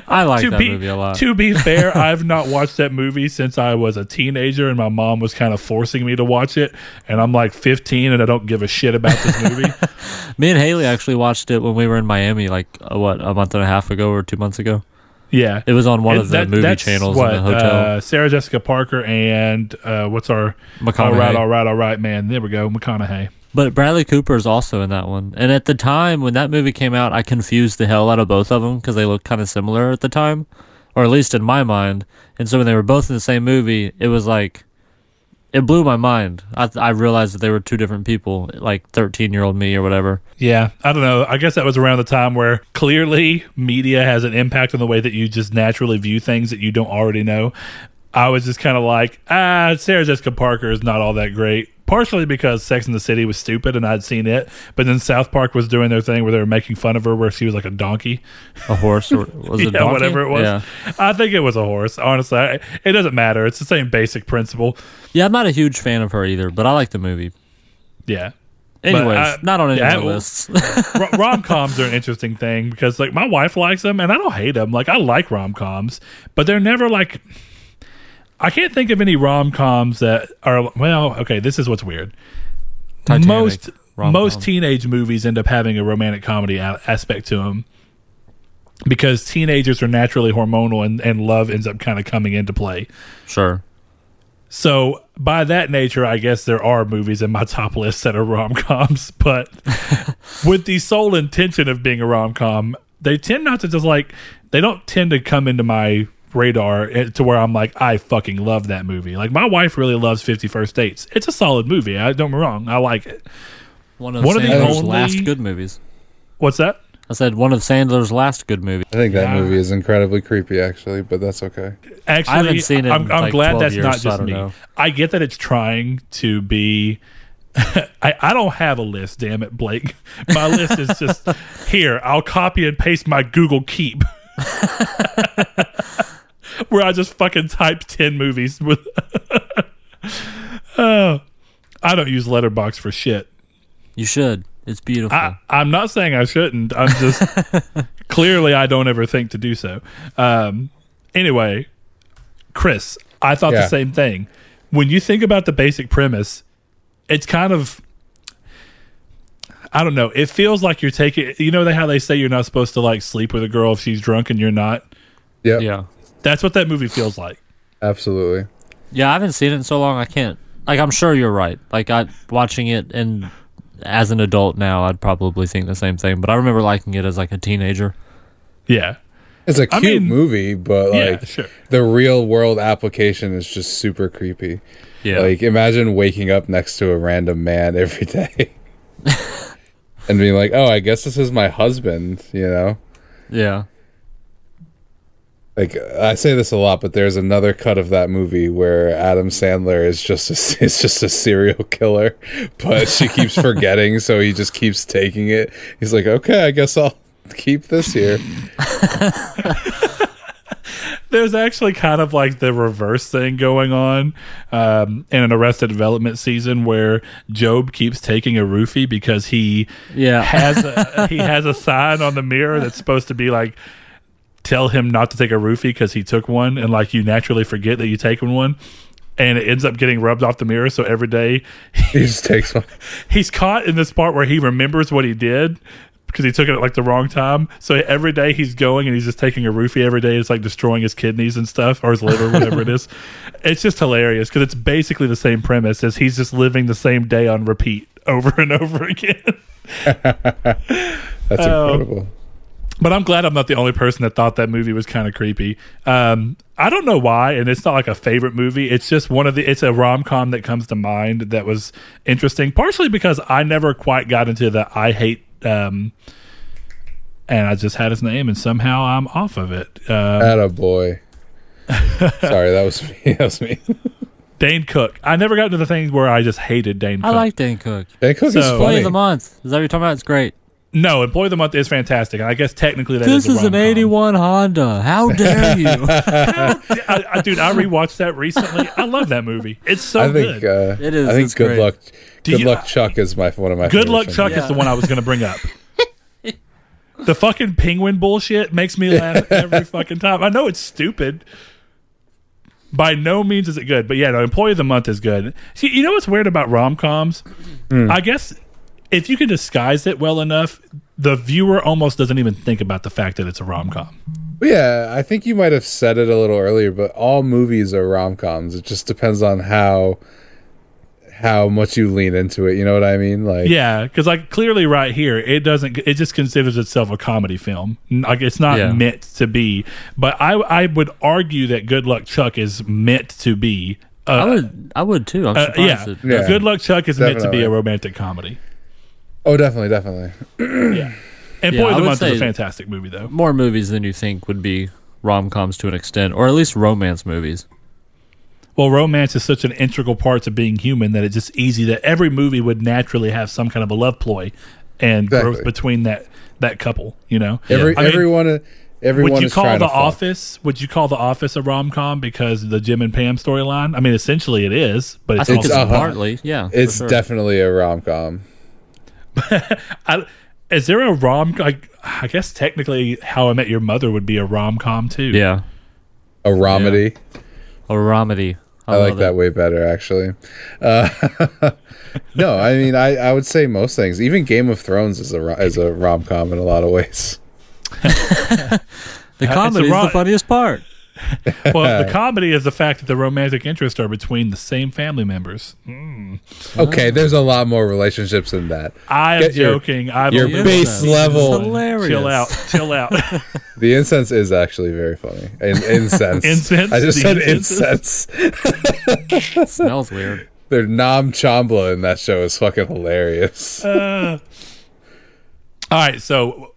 I like to that be movie a lot. to be fair, I've not watched that movie since I was a teenager, and my mom was kind of forcing me to watch it. And I'm like 15, and I don't give a shit about this movie. Me and Haley actually watched it when we were in Miami, like uh, what a month and a half ago or two months ago. yeah, It was on one And of the that- movie channels what, in the hotel. Uh, Sarah Jessica Parker and uh, what's our McConaughey. all right, all right, all right, man. There we go, McConaughey. But Bradley Cooper is also in that one. And at the time when that movie came out, I confused the hell out of both of them because they looked kind of similar at the time, or at least in my mind. And so when they were both in the same movie, it was like it blew my mind. I, I realized that they were two different people, like thirteen year old me or whatever. Yeah, I don't know. I guess that was around the time where clearly media has an impact on the way that you just naturally view things that you don't already know. I was just kind of like, ah, Sarah Jessica Parker is not all that great. Partially because Sex in the City was stupid and I'd seen it, but then South Park was doing their thing where they were making fun of her, where she was like a donkey. A horse or was it yeah, donkey? whatever it was. Yeah. I think it was a horse. Honestly, I, it doesn't matter. It's the same basic principle. yeah, I'm not a huge fan of her either, but I like the movie. Yeah. Anyways, I- not on any yeah, of the lists. rom coms are an interesting thing because like my wife likes them and I don't hate them. Like I like rom coms, but they're never like. I can't think of any rom coms that are well. Okay, this is what's weird. Titanic, most rom-com. most teenage movies end up having a romantic comedy a- aspect to them because teenagers are naturally hormonal and, and love ends up kind of coming into play. Sure. So by that nature, I guess there are movies in my top list that are rom coms, but with the sole intention of being a rom com, they tend not to just like they don't tend to come into my radar eh, to where I'm like I fucking love that movie. Like my wife really loves Fifty First Dates. It's a solid movie. I don't get me wrong. I like it. One of One of the only- last good movies. What's that? I said one of Sandler's last good movies. I think that Yeah. movie is incredibly creepy, actually, but that's okay. Actually, I haven't seen it I'm, in, I'm like, glad that's years, not so I just me. know. I get that it's trying to be. I, I don't have a list, damn it, Blake. My list is just here. I'll copy and paste my Google Keep, where I just fucking type ten movies with. oh, I don't use Letterboxd for shit. You should. It's beautiful. I, I'm not saying I shouldn't. I'm just clearly I don't ever think to do so. Um, anyway, Chris, I thought Yeah. the same thing. When you think about the basic premise, it's kind of I don't know. It feels like you're taking. You know how they say you're not supposed to like sleep with a girl if she's drunk and you're not. Yeah. yeah. That's what that movie feels like. absolutely. Yeah, I haven't seen it in so long. I can't. Like, I'm sure you're right. Like, I watching it and as an adult now, I'd probably think the same thing. But I remember liking it as like a teenager. Yeah. It's a cute mean- movie, but Yeah, like sure. the real world application is just super creepy. Yeah. Like imagine waking up next to a random man every day. and being like, "Oh, I guess this is my husband," you know? yeah. Like I say this a lot, but there's another cut of that movie where Adam Sandler is just a, is just a serial killer, but she keeps forgetting, so he just keeps taking it. He's like, "Okay, I guess I'll keep this here." there's actually kind of like the reverse thing going on um, in an Arrested Development season where Gob keeps taking a roofie because he Yeah. has a, he has a sign on the mirror that's supposed to be like tell him not to take a roofie because he took one and like you naturally forget that you taken one and it ends up getting rubbed off the mirror so every day He just takes one. he's caught in this part where he remembers what he did because he took it at like the wrong time. So every day he's going and he's just taking a roofie every day. It's like destroying his kidneys and stuff or his liver, whatever it is. It's just hilarious because it's basically the same premise as he's just living the same day on repeat over and over again. That's Oh. incredible. But I'm glad I'm not the only person that thought that movie was kind of creepy. Um, I don't know why, and it's not like a favorite movie. It's just one of the. It's a rom com that comes to mind that was interesting. Partially because I never quite got into the I hate, um, and I just had his name, and somehow I'm off of it. Um, Atta boy. Sorry, that was me. That was me. Dane Cook. I never got into the thing where I just hated Dane Cook. I like Dan Cook. Dan Cook is So- Play funny. of the month. Is that what you're talking about? It's great. No, Employee of the Month is fantastic, and I guess technically that This is, is an 81 Honda. How dare you? I, I, dude, I rewatched that recently. I love that movie. It's so I think. good. Uh, It is, I think Good great. Luck. Do Good you- Luck Chuck is my one of my. Good Luck films. Chuck is the one I was going to bring up. the fucking penguin bullshit makes me laugh every fucking time. I know it's stupid. By no means is it good, but yeah, no. Employee of the month is good. See, you know what's weird about rom coms? I guess if you can disguise it well enough, the viewer almost doesn't even think about the fact that it's a rom com. Yeah, I think you might have said it a little earlier, but all movies are rom coms. It just depends on how how much you lean into it. You know what I mean? Like, Yeah, because like clearly right here, it doesn't. It just considers itself a comedy film. Like it's not Yeah. meant to be. But I I would argue that Good Luck Chuck is meant to be. Uh, I would, I would too. I'm uh, surprised. yeah. it- Yeah. Good Luck Chuck is meant to be a romantic comedy. Oh, definitely, definitely. Yeah. And Yeah, Boy I of the Month is a fantastic movie, though. More movies than you think would be rom coms to an extent, or at least romance movies. Well, romance is such an integral part to being human that it's just easy that every movie would naturally have some kind of a love ploy and growth between that that couple. You know, Every I mean, everyone everyone would you is call The. Office? Would you call The Office a rom com because the Jim and Pam storyline? I mean, essentially it is, but I it's, also uh-huh. partly, yeah. It's sure. definitely a rom com. I, is there a rom? Like, I guess technically, How I Met Your Mother would be a rom com too. yeah. A romedy. A romedy. I, like that it. way better, actually. Uh, no, I mean, I, I would say most things. Even Game of Thrones is a is a rom com in a lot of ways. The it's a comedy is ro- the funniest part. Well, the comedy is the fact that the romantic interests are between the same family members. Okay, there's a lot more relationships than that. I'm Get your- joking. I've your base It's level. hilarious. chill out, chill out. The incense is actually very funny. In, incense. Incense? I just The said incense? incense. smells weird. Their Nam Chambla in that show is fucking hilarious. Uh, all right, so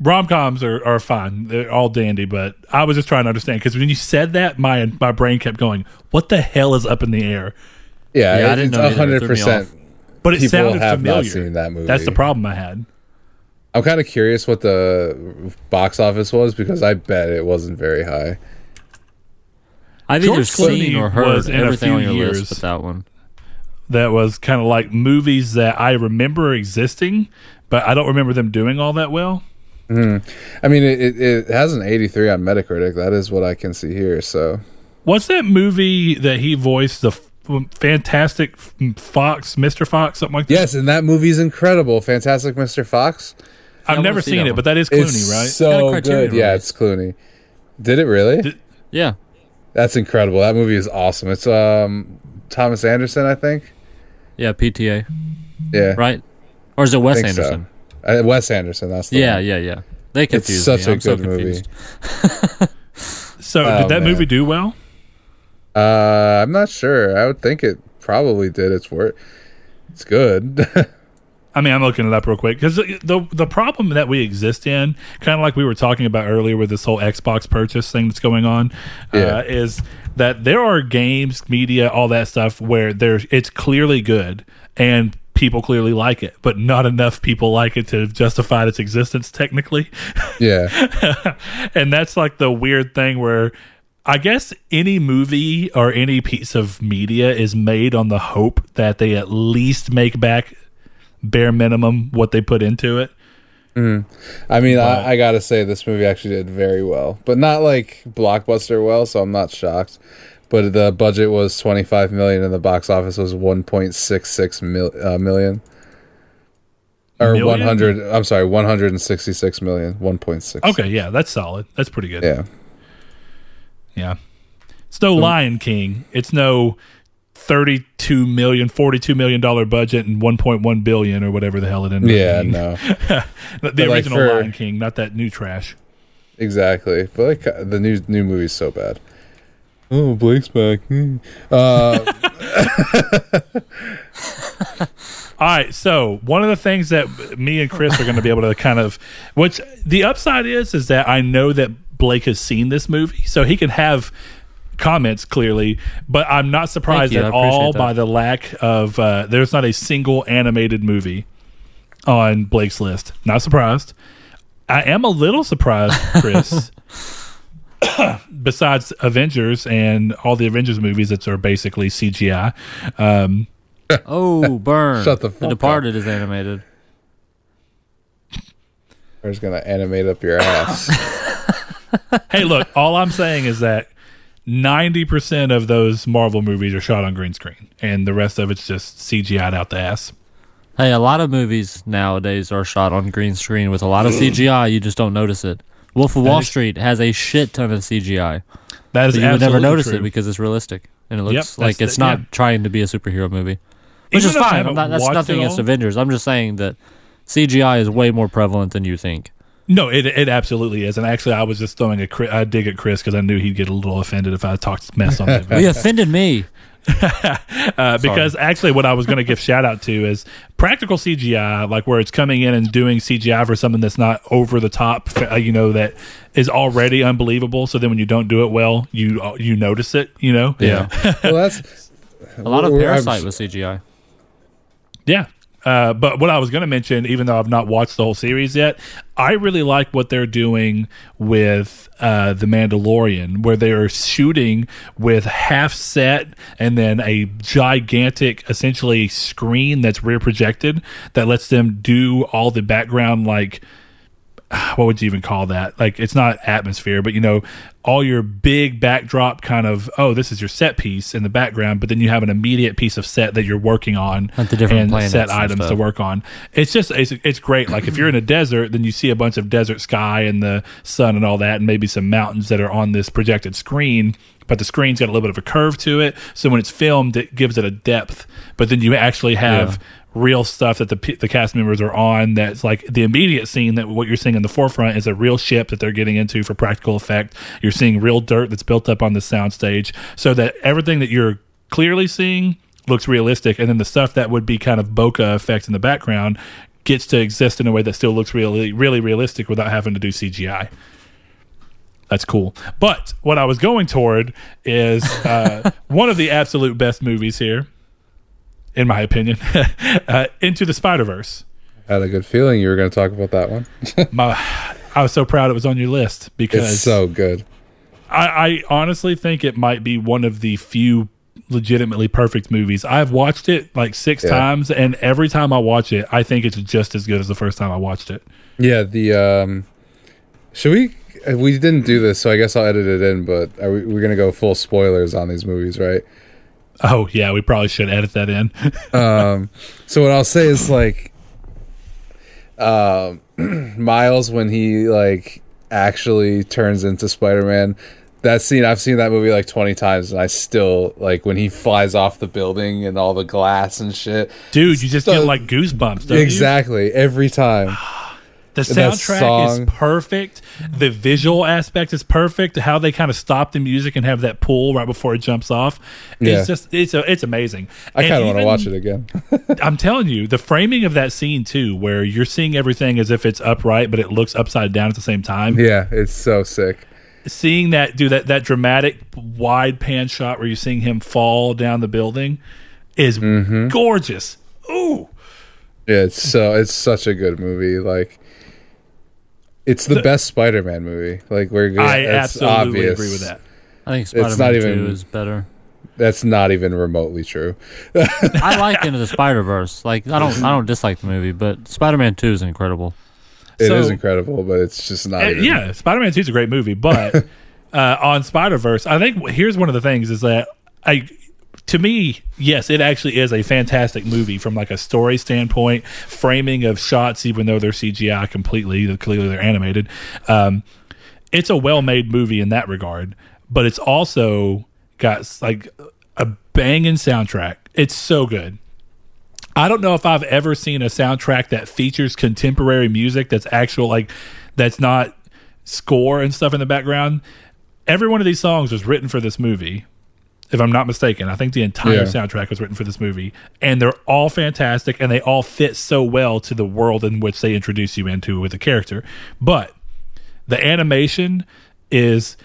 rom coms are, are fine. They're all dandy, but I was just trying to understand because when you said that, my my brain kept going, "What the hell is up in the air?" yeah, Yeah, I didn't it's know hundred percent. But it People sounded have not familiar. seen that movie. That's the problem I had. I'm kind of curious what the box office was because I bet it wasn't very high. I've George either seen Clooney or heard was in a everything few on your years. list but that one. That was kind of like movies that I remember existing, but I don't remember them doing all that well. I mean, it, it, it has an 83 on Metacritic. That is what I can see here. So What's that movie that he voiced the f- Fantastic Fox, Mr. Fox, something like that? yes, and that movie's incredible. Fantastic Mr. Fox. I've I never wanna seen it, one. but that is It's Clooney, right? Got a so good. Yeah, release. it's Clooney. Did it really? Did- Yeah. That's incredible. That movie is awesome. It's um Thomas Anderson, I think. Yeah, PTA. Yeah, Right? Or is it Wes Anderson? so. Anderson? Uh, Wes Anderson. That's the Yeah, one. yeah, yeah. They confused it's such me. a I'm so good movie. So Oh, did that man. movie do well? Uh, I'm not sure. I would think it probably did. It's worth. It's good. I mean, I'm looking it up real quick because the the problem that we exist in, kind of like we were talking about earlier with this whole Xbox purchase thing that's going on, Yeah. uh, is that there are games, media, all that stuff where there's it's clearly good and people clearly like it, but not enough people like it to justify its existence technically. yeah, and that's like the weird thing where I guess any movie or any piece of media is made on the hope that they at least make back bare minimum what they put into it. Mm. I mean, I, I gotta say this movie actually did very well, but not like blockbuster well. So I'm not shocked. But the budget was 25 million, and the box office was 1.66 mil, uh, million. Or Million? 100. I'm sorry, 166 million. 1.6. Okay, yeah, that's solid. That's pretty good. Yeah. Yeah. It's no Lion King. It's no 32 million, 42 million dollar budget and 1.1 billion or whatever the hell it ended Yeah. being. No. The like, original for- Lion King, not that new trash. Exactly. But like uh, the new new movie's so bad. Oh, Blake's back. Hmm. Uh, All right, so one of the things that me and Chris are going to be able to kind of, which the upside is, is that I know that Blake has seen this movie, so he can have comments clearly, but I'm not surprised at all that. by the lack of. Uh, there's not a single animated movie on Blake's list. Not surprised. I am a little surprised, Chris. besides Avengers and all the Avengers movies that are basically CGI, um, Oh, burn. Shut the fuck The up. Departed is animated. we're just gonna animate up your ass. hey, look, all I'm saying is that 90% of those Marvel movies are shot on green screen, and the rest of it's just CGI'd out the ass. Hey, a lot of movies nowadays are shot on green screen with a lot of CGI. You just don't notice it. Wolf of Wall is- Street has a shit ton of CGI. That is you would never notice true. it because it's realistic and it looks Yep, like it's the- not yeah. trying to be a superhero movie, which Even is fine. Haven't that's nothing against Avengers. I'm just saying that CGI is way more prevalent than you think. No, it it absolutely is. And actually, I was just throwing a, a dig at Chris because I knew he'd get a little offended if I talked mess on it. You offended me. Uh, because actually, what I was going to give shout out to is practical CGI, like where it's coming in and doing CGI for something that's not over the top, uh, you know, that is already unbelievable. So then when you don't do it well, you uh, you notice it, you know. Yeah, well, that's a lot of We're- I'm- Parasite was CGI. Yeah. Uh, but what I was going to mention, even though I've not watched the whole series yet, I really like what they're doing with uh, The Mandalorian, where they are shooting with half set and then a gigantic, essentially, screen that's rear projected that lets them do all the background, like, what would you even call that? Like it's not atmosphere, but you know, all your big backdrop kind of oh, this is your set piece in the background, but then you have an immediate piece of set that you're working on the different and set and items to work on. It's just it's it's great. Like if you're in a desert, then you see a bunch of desert sky and the sun and all that, and maybe some mountains that are on this projected screen. But the screen's got a little bit of a curve to it, so when it's filmed, it gives it a depth. But then you actually have. Real stuff that the the cast members are on. That's like the immediate scene that what you're seeing in the forefront is a real ship that they're getting into for practical effect. You're seeing real dirt that's built up on the soundstage, so that everything that you're clearly seeing looks realistic, and then the stuff that would be kind of bokeh effect in the background gets to exist in a way that still looks really really realistic without having to do CGI. That's cool. But what I was going toward is uh, one of the absolute best movies here, in my opinion, uh, Into the Spider Verse. I had a good feeling you were going to talk about that one. My, I was so proud it was on your list because It's so good. I, I honestly think it might be one of the few legitimately perfect movies. I've watched it like six Yeah. times, and every time I watch it, I think it's just as good as the first time I watched it. Yeah, the um should we we didn't do this, so I guess I'll edit it in, but are we we're going to go full spoilers on these movies, right? Oh yeah, we probably should edit that in. Um so what I'll say is like um Miles when he like actually turns into Spider-Man that scene I've seen that movie like 20 times and I still like when he flies off the building and all the glass and shit. Dude, you just So- get like goosebumps. Don't you? Exactly, every time. The soundtrack is perfect. The visual aspect is perfect. How they kind of stop the music and have that pull right before it jumps off. Yeah. It's just it's a, it's amazing. I kind of want to watch it again. I'm telling you, the framing of that scene too, where you're seeing everything as if it's upright, but it looks upside down at the same time. yeah, it's so sick. Seeing that do that that dramatic wide pan shot where you're seeing him fall down the building is Mm-hmm. gorgeous. Ooh. Yeah, it's so it's such a good movie. Like, it's the, best Spider-Man movie. Like, we're good. I it's absolutely obvious. agree with that. I think not Spider-Man Two even- is better. That's not even remotely true. I like Into the Spider Verse. Like I don't I don't dislike the movie, but Spider-Man Two is incredible. It is So- incredible, but it's just not. Uh, even, yeah, Spider Man Two is a great movie, but uh, on Spider Verse, I think here's one of the things is that I, to me, yes, it actually is a fantastic movie from like a story standpoint, framing of shots, even though they're CGI completely, clearly they're animated. Um, it's a well made movie in that regard, but it's also got like a banging soundtrack. It's so good. I don't know if I've ever seen a soundtrack that features contemporary music that's actual like that's not score and stuff in the background. Every one of these songs was written for this movie. If I'm not mistaken, I think the entire Yeah. soundtrack was written for this movie, and they're all fantastic, and they all fit so well to the world in which they introduce you into with the character. But the animation is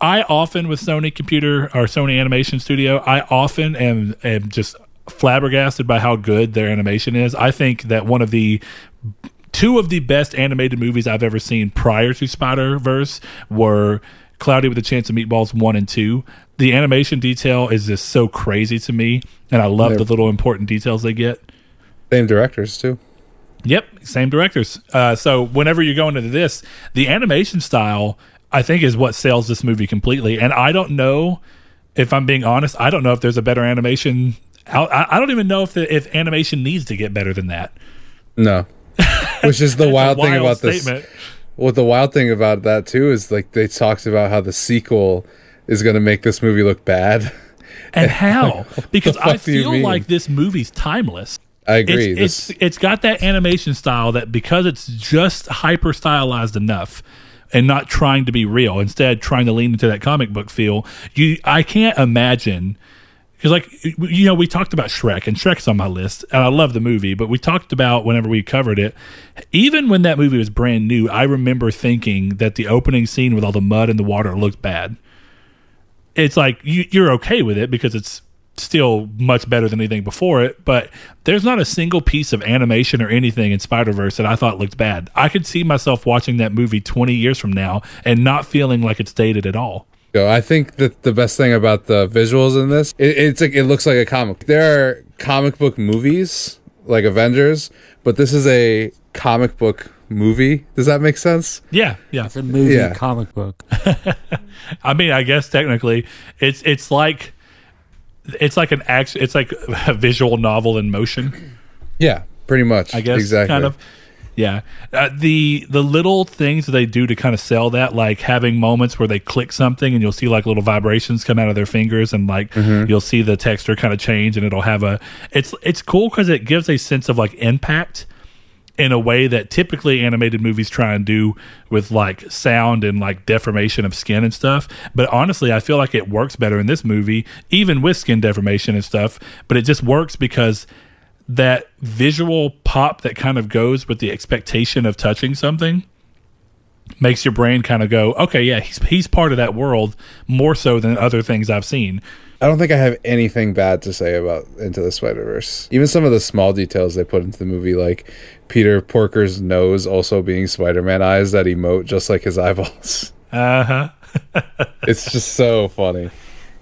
I often with Sony computer or Sony Animation Studio, I often am am just flabbergasted by how good their animation is. I think that one of the two of the best animated movies I've ever seen prior to Spider Verse were Cloudy with a Chance of Meatballs one and two. The animation detail is just so crazy to me, and I love the little important details they get. Same directors too. Yep, same directors. Uh, so whenever you're going into this, the animation style, I think, is what sells this movie completely. And I don't know, if I'm being honest, I don't know if there's a better animation. I, I don't even know if the, if animation needs to get better than that. No, which is the a wild thing about statement. this. What the wild thing about that too is like they talked about how the sequel is going to make this movie look bad. And how? Because I fuck do you feel like this movie's timeless. I agree. It's, This- it's it's got that animation style that because it's just hyper stylized enough and not trying to be real, instead trying to lean into that comic book feel. You, I can't imagine because like you know we talked about Shrek and Shrek's on my list and I love the movie, but we talked about whenever we covered it, even when that movie was brand new, I remember thinking that the opening scene with all the mud and the water looked bad. It's like you, you're okay with it because it's still much better than anything before it, but there's not a single piece of animation or anything in Spider Verse that I thought looked bad. I could see myself watching that movie 20 years from now and not feeling like it's dated at all. Go. I think that the best thing about the visuals in this, it, it's like it looks like a comic. There are comic book movies like Avengers, but this is a comic book movie. Does that make sense? Yeah, yeah. It's a movie Yeah. comic book. I mean, I guess technically, it's it's like it's like an act. It's like a visual novel in motion. Yeah, pretty much. I guess exactly. kind of. Yeah, uh, the the little things that they do to kind of sell that, like having moments where they click something and you'll see like little vibrations come out of their fingers, and like Mm-hmm. you'll see the texture kind of change, and it'll have a. It's it's cool because it gives a sense of like impact in a way that typically animated movies try and do with like sound and like deformation of skin and stuff. But honestly, I feel like it works better in this movie, even with skin deformation and stuff. But it just works because that visual pop that kind of goes with the expectation of touching something makes your brain kind of go, okay, yeah, he's he's part of that world more so than other things I've seen. I don't think I have anything bad to say about Into the Spider Verse. Even some of the small details they put into the movie, like Peter Porker's nose also being Spider Man eyes that emote just like his eyeballs. Uh huh. it's just so funny.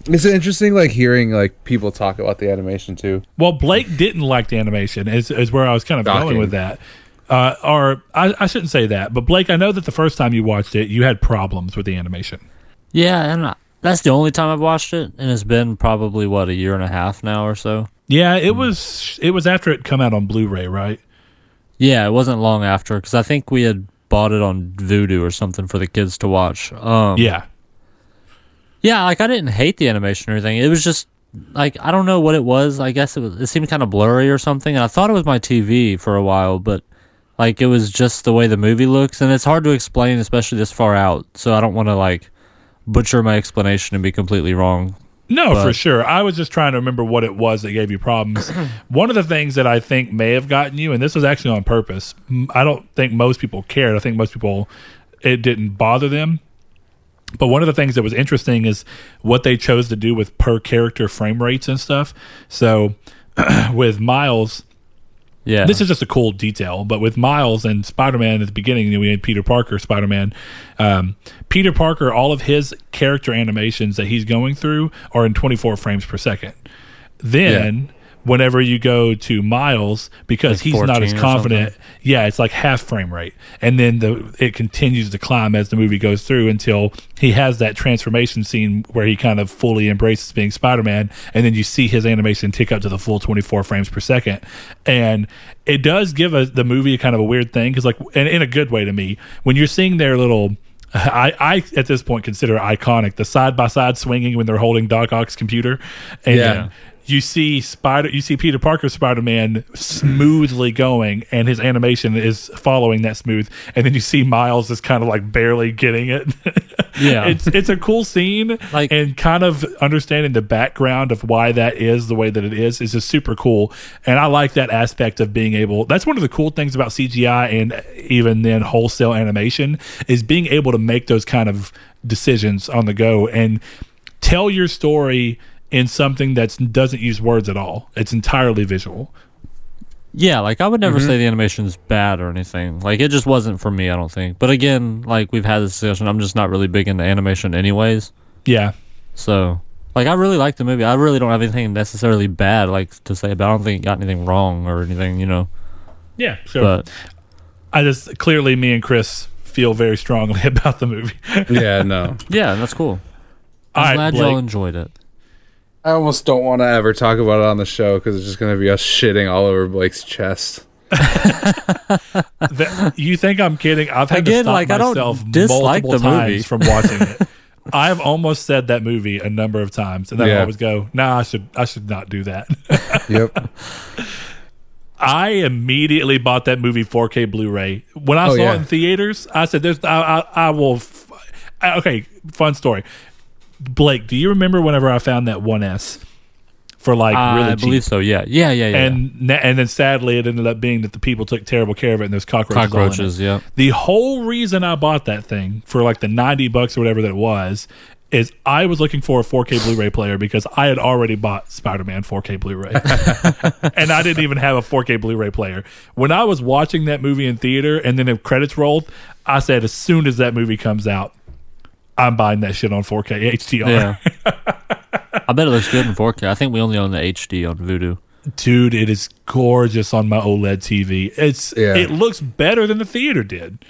It's interesting, like hearing like people talk about the animation too. Well, Blake didn't like the animation. Is is where I was kind of going with that. Uh, or I, I shouldn't say that, but Blake, I know that the first time you watched it, you had problems with the animation. Yeah, and I- that's the only time I've watched it, and it's been probably what a year and a half now or so. Yeah, it was it was after it come out on Blu-ray, right? Yeah, it wasn't long after because I think we had bought it on Vudu or something for the kids to watch. Um, Yeah, yeah, like I didn't hate the animation or anything. It was just like I don't know what it was. I guess it was. It seemed kind of blurry or something. And I thought it was my TV for a while, but like it was just the way the movie looks, and it's hard to explain, especially this far out. So I don't want to like butcher my explanation and be completely wrong. No, for sure. I was just trying to remember what it was that gave you problems. One of the things that I think may have gotten you, and this was actually on purpose, I don't think most people cared. I think most people, it didn't bother them. But one of the things that was interesting is what they chose to do with per character frame rates and stuff. So with Miles, Yeah, this is just a cool detail, but with Miles and Spider Man at the beginning, you know, we had Peter Parker, Spider Man. Um, Peter Parker, all of his character animations that he's going through are in 24 frames per second. Then, whenever you go to Miles, because Like he's not as confident, yeah, it's like half frame rate, and then the it continues to climb as the movie goes through until he has that transformation scene where he kind of fully embraces being Spider Man, and then you see his animation tick up to the full 24 frames per second, and it does give a, the movie kind of a weird thing because like, and in a good way to me, when you're seeing their little. I, I at this point consider iconic the side by side swinging when they're holding Doc Ock's computer, and Yeah. You see Spider, you see Peter Parker Spider Man smoothly going, and his animation is following that smooth, and then you see Miles is kind of like barely getting it. Yeah. it's it's a cool scene, Like- and kind of understanding the background of why that is the way that it is is just super cool, and I like that aspect of being able. That's one of the cool things about CGI and even then wholesale animation is being able to make those kind of decisions on the go and tell your story in something that doesn't use words at all. It's entirely visual. Yeah, like I would never mm-hmm. say the animation's bad or anything. Like it just wasn't for me, I don't think. But again, like we've had this discussion, I'm just not really big into animation anyways. Yeah. So like I really like the movie. I really don't have anything necessarily bad like to say about I don't think it got anything wrong or anything, you know. Yeah, sure. But I just clearly me and Chris feel very strongly about the movie. Yeah, no. yeah, that's cool. I'm right, glad Blake. y'all enjoyed it. I almost don't want to ever talk about it on the show because it's just going to be us shitting all over Blake's chest. That- you think I'm kidding? I've had to stop like, I don't myself dislike multiple the movie. times from watching it. I've almost said that movie a number of times, and then I always go, "Nah, I should I should not do that." Yep. I immediately bought that movie 4K Blu-ray when I Oh, saw yeah. it in theaters. I said, "There's, I, I, I will." F- I- okay, fun story. Blake, do you remember whenever I found that 1S for like really I cheap? believe so. Yeah. Yeah, yeah, yeah. And and then sadly, it ended up being that the people took terrible care of it, and there's cockroaches. all in it. cockroaches, yeah. The whole reason I bought that thing for like the 90 bucks or whatever that it was is I was looking for a 4K Blu-ray player because I had already bought Spider-Man 4K Blu-ray. and I didn't even have a 4K Blu-ray player. When I was watching that movie in theater and then the credits rolled, I said as soon as that movie comes out, I'm buying that shit on 4K HDR. Yeah. I bet it looks good in 4K. I think we only own the HD on Vudu. Dude, it is gorgeous on my OLED TV. It's Yeah. it looks better than the theater did.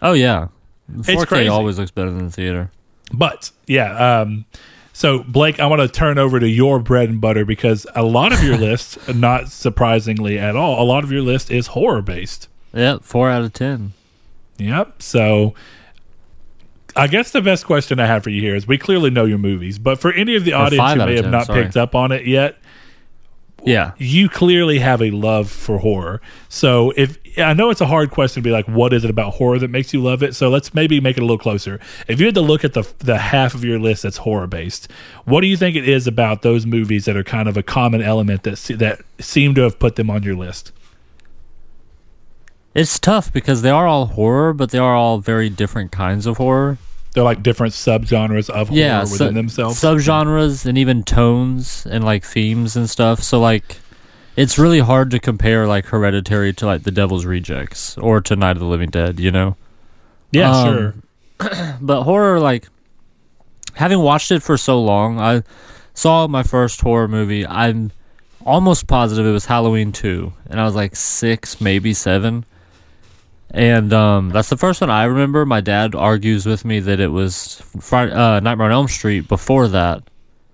Oh yeah, 4K crazy. always looks better than the theater. But yeah, um, so Blake, I want to turn over to your bread and butter because a lot of your list, not surprisingly at all, a lot of your list is horror based. Yep, four out of ten. Yep. So I guess the best question I have for you here is we clearly know your movies, but for any of the audience who may of have 10, not sorry. picked up on it yet, Yeah, you clearly have a love for horror. So if I know it's a hard question to be like, what is it about horror that makes you love it? So let's maybe make it a little closer. If you had to look at the the half of your list that's horror based, what do you think it is about those movies that are kind of a common element that se- that seem to have put them on your list? it's tough because they are all horror, but they are all very different kinds of horror. They're like different subgenres of horror yeah, within su- themselves. subgenres and even tones and like themes and stuff. So like, it's really hard to compare like Hereditary to like The Devil's Rejects or to Night of the Living Dead. You know, yeah, um, sure. but horror like having watched it for so long, I saw my first horror movie. I'm almost positive it was Halloween two, and I was like six, maybe seven. And um, that's the first one I remember. My dad argues with me that it was Friday, uh, Nightmare on Elm Street before that.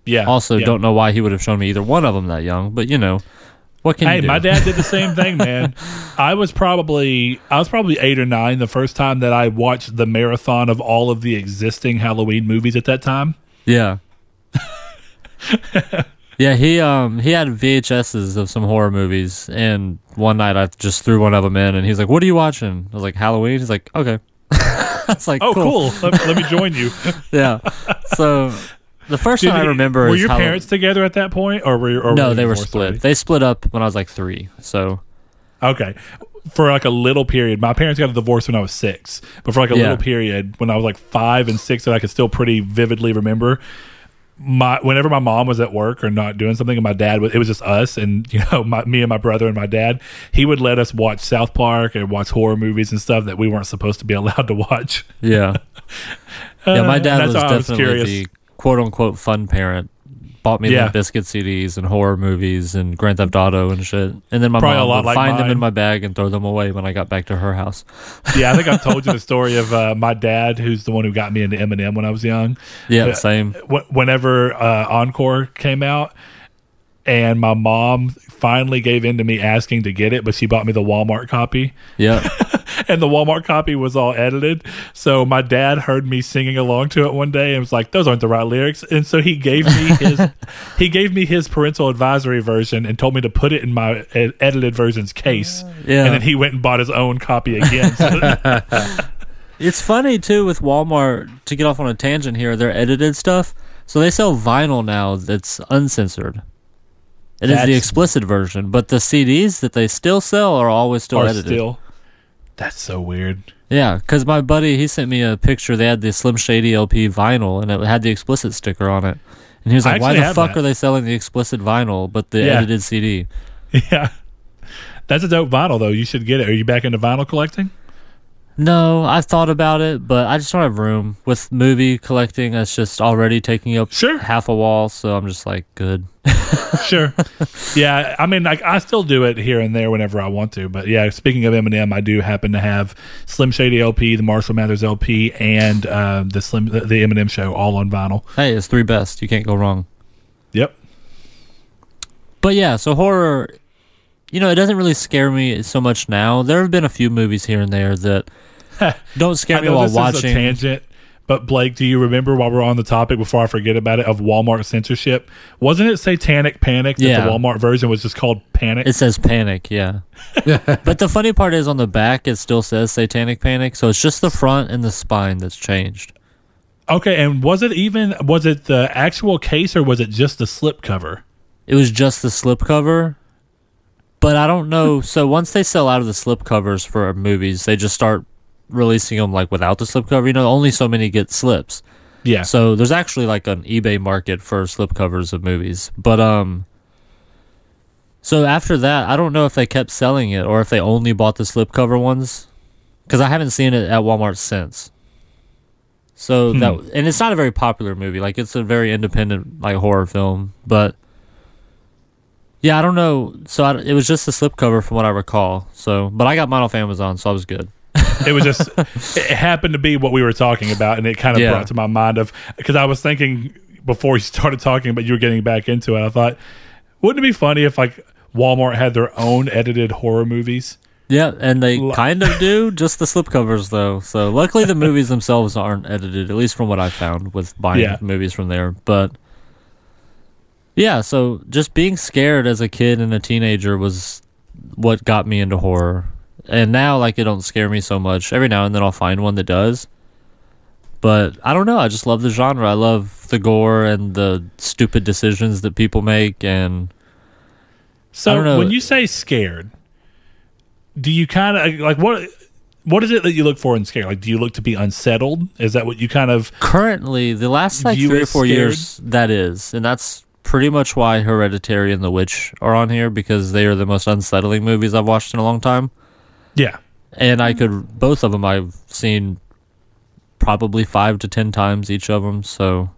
Yeah. Also, yeah. don't know why he would have shown me either one of them that young, but you know, what can Hey, you do? my dad did the same thing, man. I was probably I was probably eight or nine the first time that I watched the marathon of all of the existing Halloween movies at that time. Yeah. yeah, he um he had VHSs of some horror movies, and one night I just threw one of them in, and he's like, "What are you watching?" I was like, "Halloween." He's like, "Okay." It's like, Oh, cool. let, let me join you. Yeah. So the first Did one I remember Were your Hallow- parents together at that point, or were or No, you they were split. They split up when I was like three. So Okay. For like a little period, my parents got a divorce when I was six. But for like a Yeah. little period, when I was like five and six, that I could still pretty vividly remember, my whenever my mom was at work or not doing something, and my dad was, it was just us and you know my me and my brother and my dad. He would let us watch South Park and watch horror movies and stuff that we weren't supposed to be allowed to watch. yeah, yeah. My Uh, dad was I was definitely the quote unquote fun parent. Bought me Yeah. Limp Bizkit CDs and horror movies and Grand Theft Auto and shit. And then my Probably mom would like find them in my bag and throw them away when I got back to her house. yeah, I think I've told you the story of uh, my dad, who's the one who got me into Eminem when I was young. Yeah, Yeah. same. Wh- Whenever uh, Encore came out, and my mom finally gave in to me asking to get it, but she bought me the Walmart copy, Yeah. and the Walmart copy was all edited. So my dad heard me singing along to it one day and was like, "Those aren't the right lyrics," and so he gave me his he gave me his parental advisory version and told me to put it in my ed- edited version's case. Yeah. And then he went and bought his own copy again. So- It's funny too with Walmart to get off on a tangent here. Their edited stuff, so they sell vinyl now that's uncensored. It is the explicit version, but the CDs that they still sell are always still are edited. still. That's so weird. Yeah, because my buddy he sent me a picture. They had the Slim Shady LP vinyl, and it had the explicit sticker on it. And he was like, "Why the fuck that. are they selling the explicit vinyl but the Yeah. edited CD?" Yeah. That's a dope vinyl though. You should get it. Are you back into vinyl collecting? No, I've thought about it, but I just don't have room with movie collecting. That's just already taking up Sure. half a wall, so I'm just like, good. Sure. yeah, I mean, like I still do it here and there whenever I want to. But yeah, speaking of Eminem, I do happen to have Slim Shady LP, the Marshall Mathers LP, and uh, the Slim the, the Eminem Show all on vinyl. Hey, it's three best. You can't go wrong. Yep. But yeah, so horror, you know, it doesn't really scare me so much now. There have been a few movies here and there that don't scare I me know while this is a watching. tangent, but Blake, do you remember while we're on the topic before I forget about it of Walmart censorship? Wasn't it Satanic Panic that Yeah. the Walmart version was just called Panic? It says panic, yeah. but the funny part is on the back, it still says satanic panic. So it's just the front and the spine that's changed. okay, and was it even was it the actual case or was it just the slip cover? It was just the slipcover. But I don't know. So once they sell out of the slipcovers for movies, they just start releasing them like without the slipcover. You know, only so many get slips. Yeah. So there's actually like an eBay market for slipcovers of movies. But um so after that, I don't know if they kept selling it or if they only bought the slipcover ones cuz I haven't seen it at Walmart since. So Hmm. that and it's not a very popular movie. Like it's a very independent like horror film, but Yeah, I don't know. So I, it was just a slipcover from what I recall. So, but I got mine off Amazon, so I was good. It was just it happened to be what we were talking about, and it kind of Yeah. brought to my mind of because I was thinking before you started talking, but you were getting back into it. I thought, wouldn't it be funny if like Walmart had their own edited horror movies? Yeah, and they kind of do, just the slipcovers though. So luckily the movies themselves aren't edited, at least from what I found with buying Yeah. movies from there. But yeah, so just being scared as a kid and a teenager was what got me into horror. And now like it don't scare me so much. Every now and then I'll find one that does. But I don't know, I just love the genre. I love the gore and the stupid decisions that people make and So when you say scared, do you kind of like what? What is it that you look for in scare? Like, do you look to be unsettled? Is that what you kind of? Currently, the last like three or four scared? years, that is, and that's pretty much why Hereditary and The Witch are on here because they are the most unsettling movies I've watched in a long time. Yeah, And I could both of them I've seen probably five to ten times each of them. So,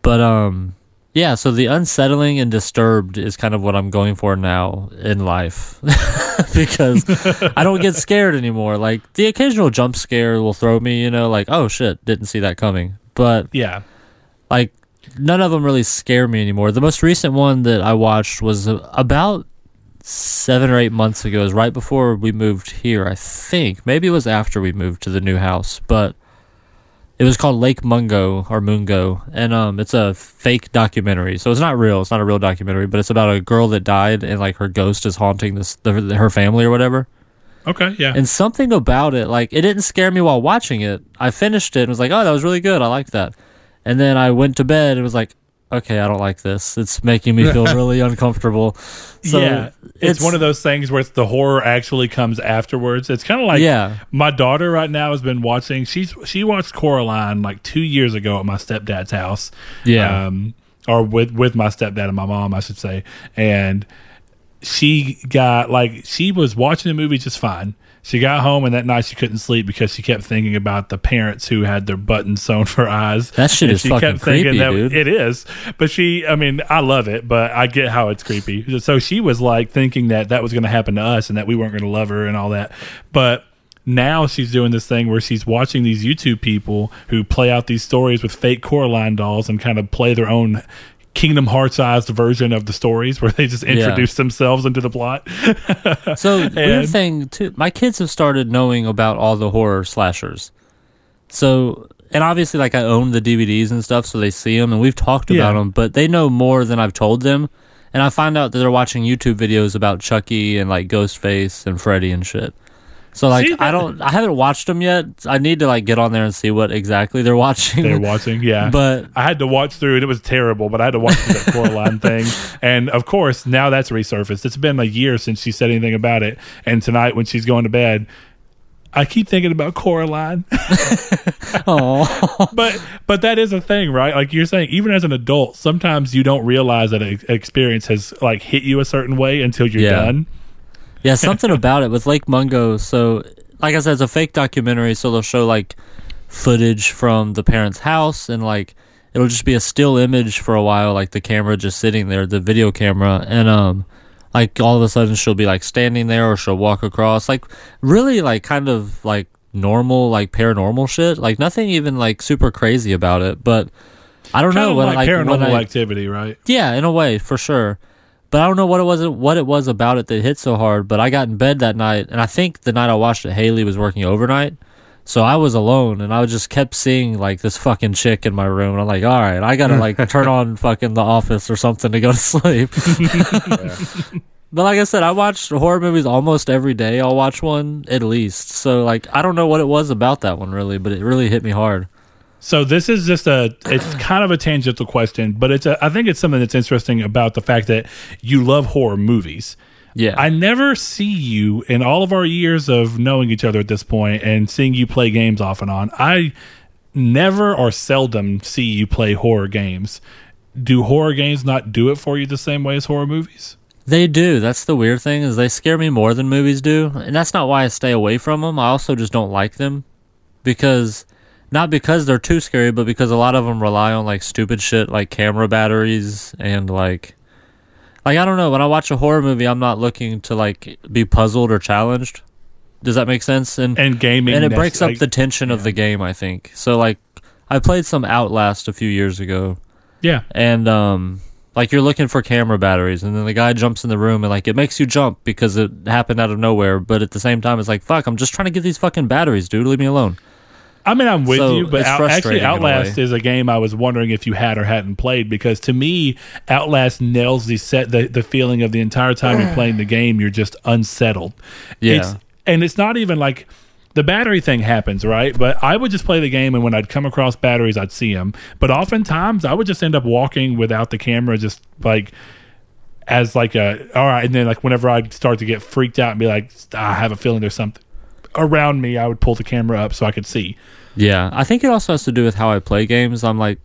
but um, yeah. So the unsettling and disturbed is kind of what I'm going for now in life because I don't get scared anymore. Like the occasional jump scare will throw me, you know, like oh shit, didn't see that coming. But yeah. like none of them really scare me anymore. The most recent one that I watched was about seven or eight months ago. It was right before we moved here, I think. Maybe it was after we moved to the new house, but it was called Lake Mungo or Mungo, and um, it's a fake documentary. So it's not real. It's not a real documentary, but it's about a girl that died and like her ghost is haunting this the, her family or whatever. Okay, yeah. And something about it, like it didn't scare me while watching it. I finished it and was like, "Oh, that was really good. I liked that." And then I went to bed and was like, "Okay, I don't like this. It's making me feel really uncomfortable." So yeah, it's, one of those things where the horror actually comes afterwards. It's kind of like Yeah. my daughter right now has been watching. She's she watched Coraline like two years ago at my stepdad's house. Yeah. um, or with with my stepdad and my mom, I should say. And she got like she was watching the movie just fine. She got home and that night she couldn't sleep because she kept thinking about the parents who had their buttons sewn for eyes. That shit And is she fucking kept thinking creepy, that dude. it is. But she, I mean, I love it, but I get how it's creepy. So she was like thinking that that was going to happen to us and that we weren't going to love her and all that. But now she's doing this thing where she's watching these YouTube people who play out these stories with fake Coraline dolls and kind of play their own Kingdom Hearts sized version of the stories where they just introduce themselves into the plot. So weird thing too. My kids have started knowing about all the horror slashers. So and obviously, like I own the DVDs and stuff, so they see them, and we've talked about them. But they know more than I've told them. And I find out that they're watching YouTube videos about Chucky and like Ghostface and Freddy and shit. So like See, I don't, I haven't watched them yet. I need to like get on there and see what exactly they're watching. They're watching, yeah. But I had to watch through it. It was terrible, but I had to watch through that Coraline thing. And of course, now that's resurfaced. It's been a year since she said anything about it. And tonight, when she's going to bed, I keep thinking about Coraline. oh, but but that is a thing, right? Like you're saying, even as an adult, sometimes you don't realize that an experience has like hit you a certain way until you're Yeah. done. Yeah, something about it with Lake Mungo. So, like I said, it's a fake documentary. So they'll show like footage from the parents' house, and like it'll just be a still image for a while, like the camera just sitting there, the video camera, and um, like all of a sudden she'll be like standing there, or she'll walk across, like really like kind of like normal, like paranormal shit, like nothing even like super crazy about it, but. I don't Kind know when like, like paranormal I, activity, right? yeah, in a way, for sure. But I don't know what it was what it was about it that hit so hard. But I got in bed that night, and I think the night I watched it, Haley was working overnight, so I was alone, and I just kept seeing like this fucking chick in my room. And I'm like, all right, I gotta like turn on fucking The Office or something to go to sleep. But like I said, I watch horror movies almost every day. I'll watch one at least. So like, I don't know what it was about that one really, but it really hit me hard. So this is just a it's kind of a tangential question, but it's a I think it's something that's interesting about the fact that you love horror movies. Yeah, I never see you in all of our years of knowing each other at this point and seeing you play games off and on. I never or seldom see you play horror games. Do horror games not do it for you the same way as horror movies? They do. That's the weird thing is they scare me more than movies do, and that's not why I stay away from them. I also just don't like them because not because they're too scary, but because a lot of them rely on like stupid shit like camera batteries and like like I don't know. When I watch a horror movie, I'm not looking to like be puzzled or challenged. Does that make sense? And And gaming, and it breaks up like- the tension of the game. I think so. Like I played some Outlast a few years ago, yeah. and um, like you're looking for camera batteries, and then the guy jumps in the room, and like it makes you jump because it happened out of nowhere. But at the same time, it's like fuck, I'm just trying to get these fucking batteries, dude. Leave me alone. I mean, I'm with So, you, but out, actually, frustrating a Outlast is a game I was wondering if you had or hadn't played because to me, Outlast nails the set the, the feeling of the entire time you're playing the game, you're just unsettled. Yeah. It's, and it's not even like the battery thing happens, right? But I would just play the game, and when I'd come across batteries, I'd see them. But oftentimes, I would just end up walking without the camera, just like as like a all right. And then like whenever I'd start to get freaked out and be like, I have a feeling there's something around me, I would pull the camera up so I could see. Yeah, I think it also has to do with how I play games. I'm like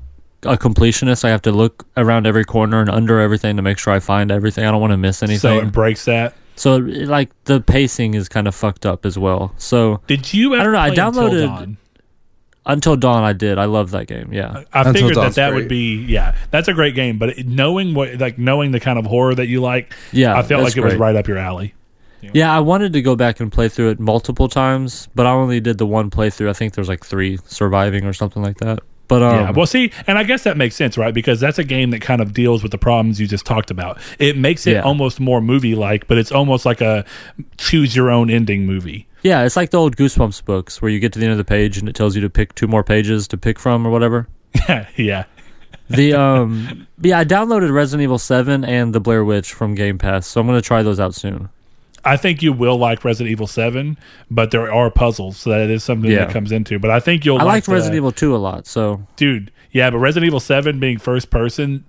a completionist. I have to look around every corner and under everything to make sure I find everything. I don't want to miss anything. So it breaks that. So, it- like the pacing is kind of fucked up as well. So Did you? Ever I don't know, I play Until downloaded- Dawn? until dawn, I did. I love that game. Yeah, I Until figured that Dawn's that great. would be yeah, that's a great game. But knowing what like knowing the kind of horror that you like, yeah. I felt like it was right up your alley. Yeah, I wanted to go back and play through it multiple times, but I only did the one playthrough. I think there's like three surviving or something like that. But um, yeah. Well, see, and I guess that makes sense, right? Because that's a game that kind of deals with the problems you just talked about. It makes it Yeah. almost more movie like, but it's almost like a choose your own ending movie. yeah, it's like the old Goosebumps books where you get to the end of the page and it tells you to pick two more pages to pick from or whatever. Yeah, yeah. The um, yeah, I downloaded Resident Evil Seven and the Blair Witch from Game Pass, so I'm gonna try those out soon. I think you will like Resident Evil Seven, but there are puzzles, so that is something Yeah. that comes into. But I think you'll I like liked the- Resident Evil Two a lot, so dude. Yeah, but Resident Evil Seven being first person,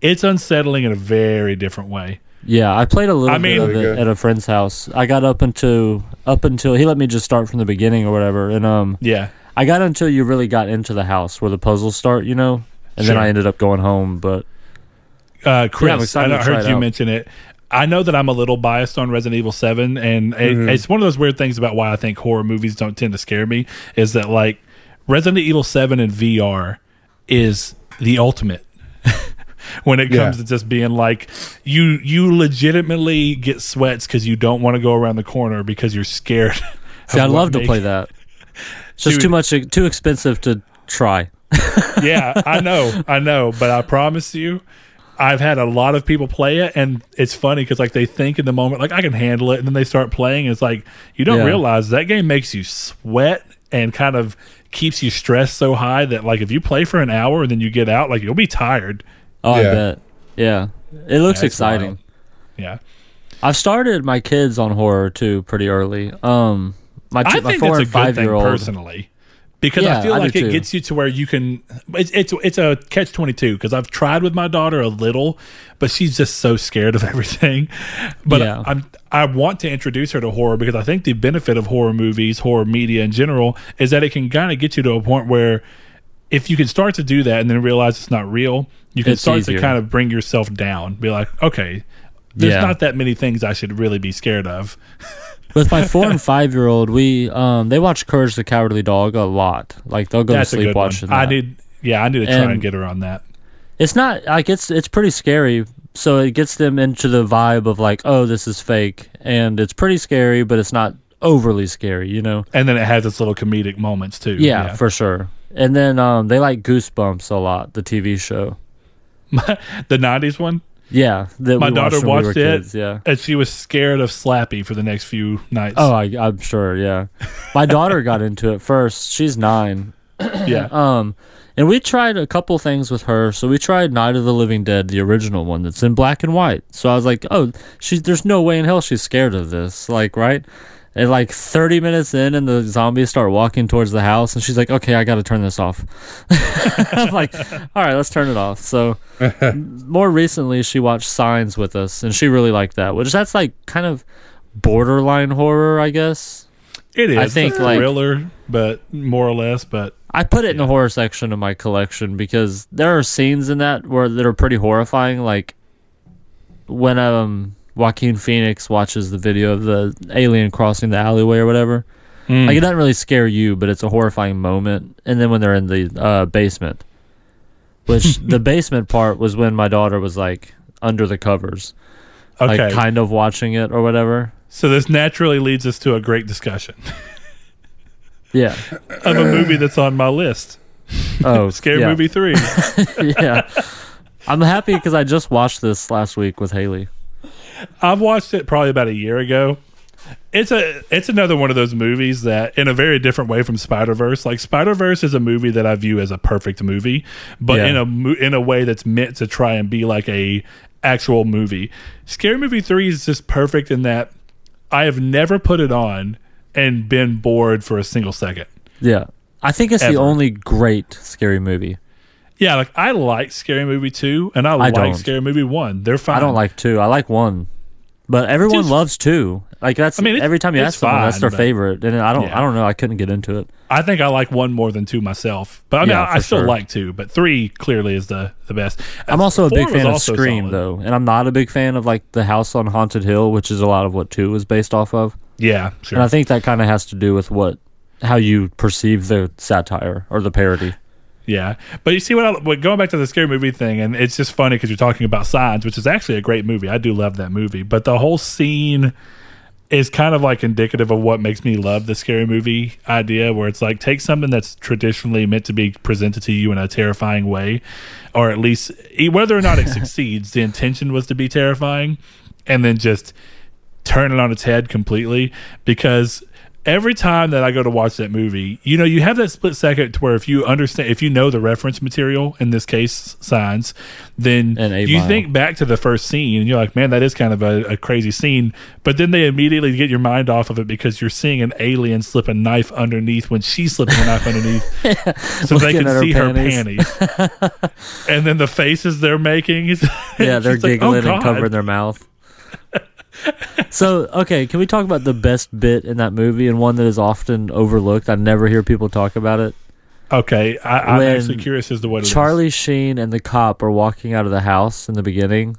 it's unsettling in a very different way. yeah, I played a little I mean- bit of it at a friend's house. I got up until up until he let me just start from the beginning or whatever, and um, Yeah, I got until you really got into the house where the puzzles start, you know, and then I ended up going home. But uh, I'm Chris, excited I heard you out. mention it. I know that I'm a little biased on Resident Evil Seven, and it, Mhm. it's one of those weird things about why I think horror movies don't tend to scare me. Is that like Resident Evil Seven in VR is the ultimate. when it Yeah. comes to just being like you you legitimately get sweats because you don't want to go around the corner because you're scared see, I'd love to may- play that. It's just Dude. too much, too expensive to try. yeah, I know, I know, but I promise you, I've had a lot of people play it, and it's funny because like they think in the moment like I can handle it, and then they start playing. And it's like you don't Yeah. realize that game makes you sweat and kind of keeps you stressed so high that like if you play for an hour and then you get out, like you'll be tired. Oh, Yeah. I bet. Yeah, it looks Yeah, exciting. wild. Yeah, I've started my kids on horror too pretty early. Um, my, I two, my think four that's a and good five thing year old. personally. Because I feel I like it too. gets you to where you can. It's it's it's a catch twenty two. Because I've tried with my daughter a little, but she's just so scared of everything. But Yeah. I'm I want to introduce her to horror because I think the benefit of horror movies, horror media in general, is that it can kind of get you to a point where if you can start to do that and then realize it's not real, you can It's start easier. to kind of bring yourself down. Be like, okay, there's Yeah. not that many things I should really be scared of. With my four and five year old, we um they watch Courage the Cowardly Dog a lot. Like they'll go That's to sleep watching one. I need, yeah, I need to try and, And- get her on that. It's not like it's it's pretty scary. So it gets them into the vibe of like, oh, this is fake, and it's pretty scary, but it's not overly scary, you know? And then it has its little comedic moments too. Yeah, for sure. And then um, they like Goosebumps a lot, the TV show. the '90s one, Yeah, My daughter watched when we it. kids, Yeah. and she was scared of Slappy for the next few nights. Oh, I, I'm sure. Yeah, my daughter got into it first. She's nine. yeah, Um, and we tried a couple things with her. So we tried Night of the Living Dead, the original one that's in black and white. So I was like, oh, she's there's no way in hell she's scared of this. Like, right? And like 30 minutes in, and the zombies start walking towards the house, and she's like, okay, I got to turn this off. I'm like, all right, let's turn it off. So more recently, she watched Signs with us, and she really liked that, which that's like kind of borderline horror, I guess. it is. I think, It's a like- thriller, but more or less. But I put it in the horror section of my collection because there are scenes in that where that are pretty horrifying. Like when um Joaquin Phoenix watches the video of the alien crossing the alleyway or whatever. mm, Like it doesn't really scare you, but it's a horrifying moment. And then when they're in the uh, basement, which the basement part was when my daughter was like under the covers. Okay. like kind of watching it or whatever. So this naturally leads us to a great discussion Yeah. of a movie that's on my list. Oh, Scary. Movie 3. yeah. I'm happy because I just watched this last week with Haley. I've watched it probably about a year ago. It's a it's another one of those movies that in a very different way from Spider-Verse. Like Spider-Verse is a movie that I view as a perfect movie, but Yeah. in a in a way that's meant to try and be like a actual movie. Scary Movie 3 is just perfect in that I have never put it on and been bored for a single second. Yeah. I think it's Ever. the only great scary movie. Yeah, like I like Scary Movie 2 and I, like don't. Scary Movie 1. They're fine. I don't like two. I like one. But everyone Two's- loves two. Like that's I mean, every time you it's ask someone, that's fine, their but- favorite. And I don't Yeah. I don't know, I couldn't get into it. I think I like one more than two myself, but I mean, Yeah, I, I for still sure. like two. But three clearly is the the best. I'm also a Four big was fan of also Scream solid. though. And I'm not a big fan of like the house on Haunted Hill, which is a lot of what two was based off of. Yeah, sure. And I think that kind of has to do with what how you perceive the satire or the parody. Yeah, but you see what? I, what going back to the scary movie thing, and it's just funny because you're talking about Signs, which is actually a great movie. I do love that movie, but the whole scene is kind of like indicative of what makes me love the scary movie idea, where it's like take something that's traditionally meant to be presented to you in a terrifying way, or at least whether or not it succeeds, the intention was to be terrifying, and then just turn it on its head completely because every time that I go to watch that movie, you know, you have that split second to where if you understand, if you know the reference material, in this case, signs, then you Mile. think back to the first scene and you're like, man, that is kind of a, a crazy scene. But then they immediately get your mind off of it because you're seeing an alien slip a knife underneath when she's slipping a knife underneath so they can her see her panties. panties. and then the faces they're making. Yeah, they're it's like, oh, giggling and covering their mouth. so, okay, can we talk about the best bit in that movie and one that is often overlooked? I never hear people talk about it. Okay, I, I'm When actually curious as to what it is. Charlie Sheen and the cop are walking out of the house in the beginning,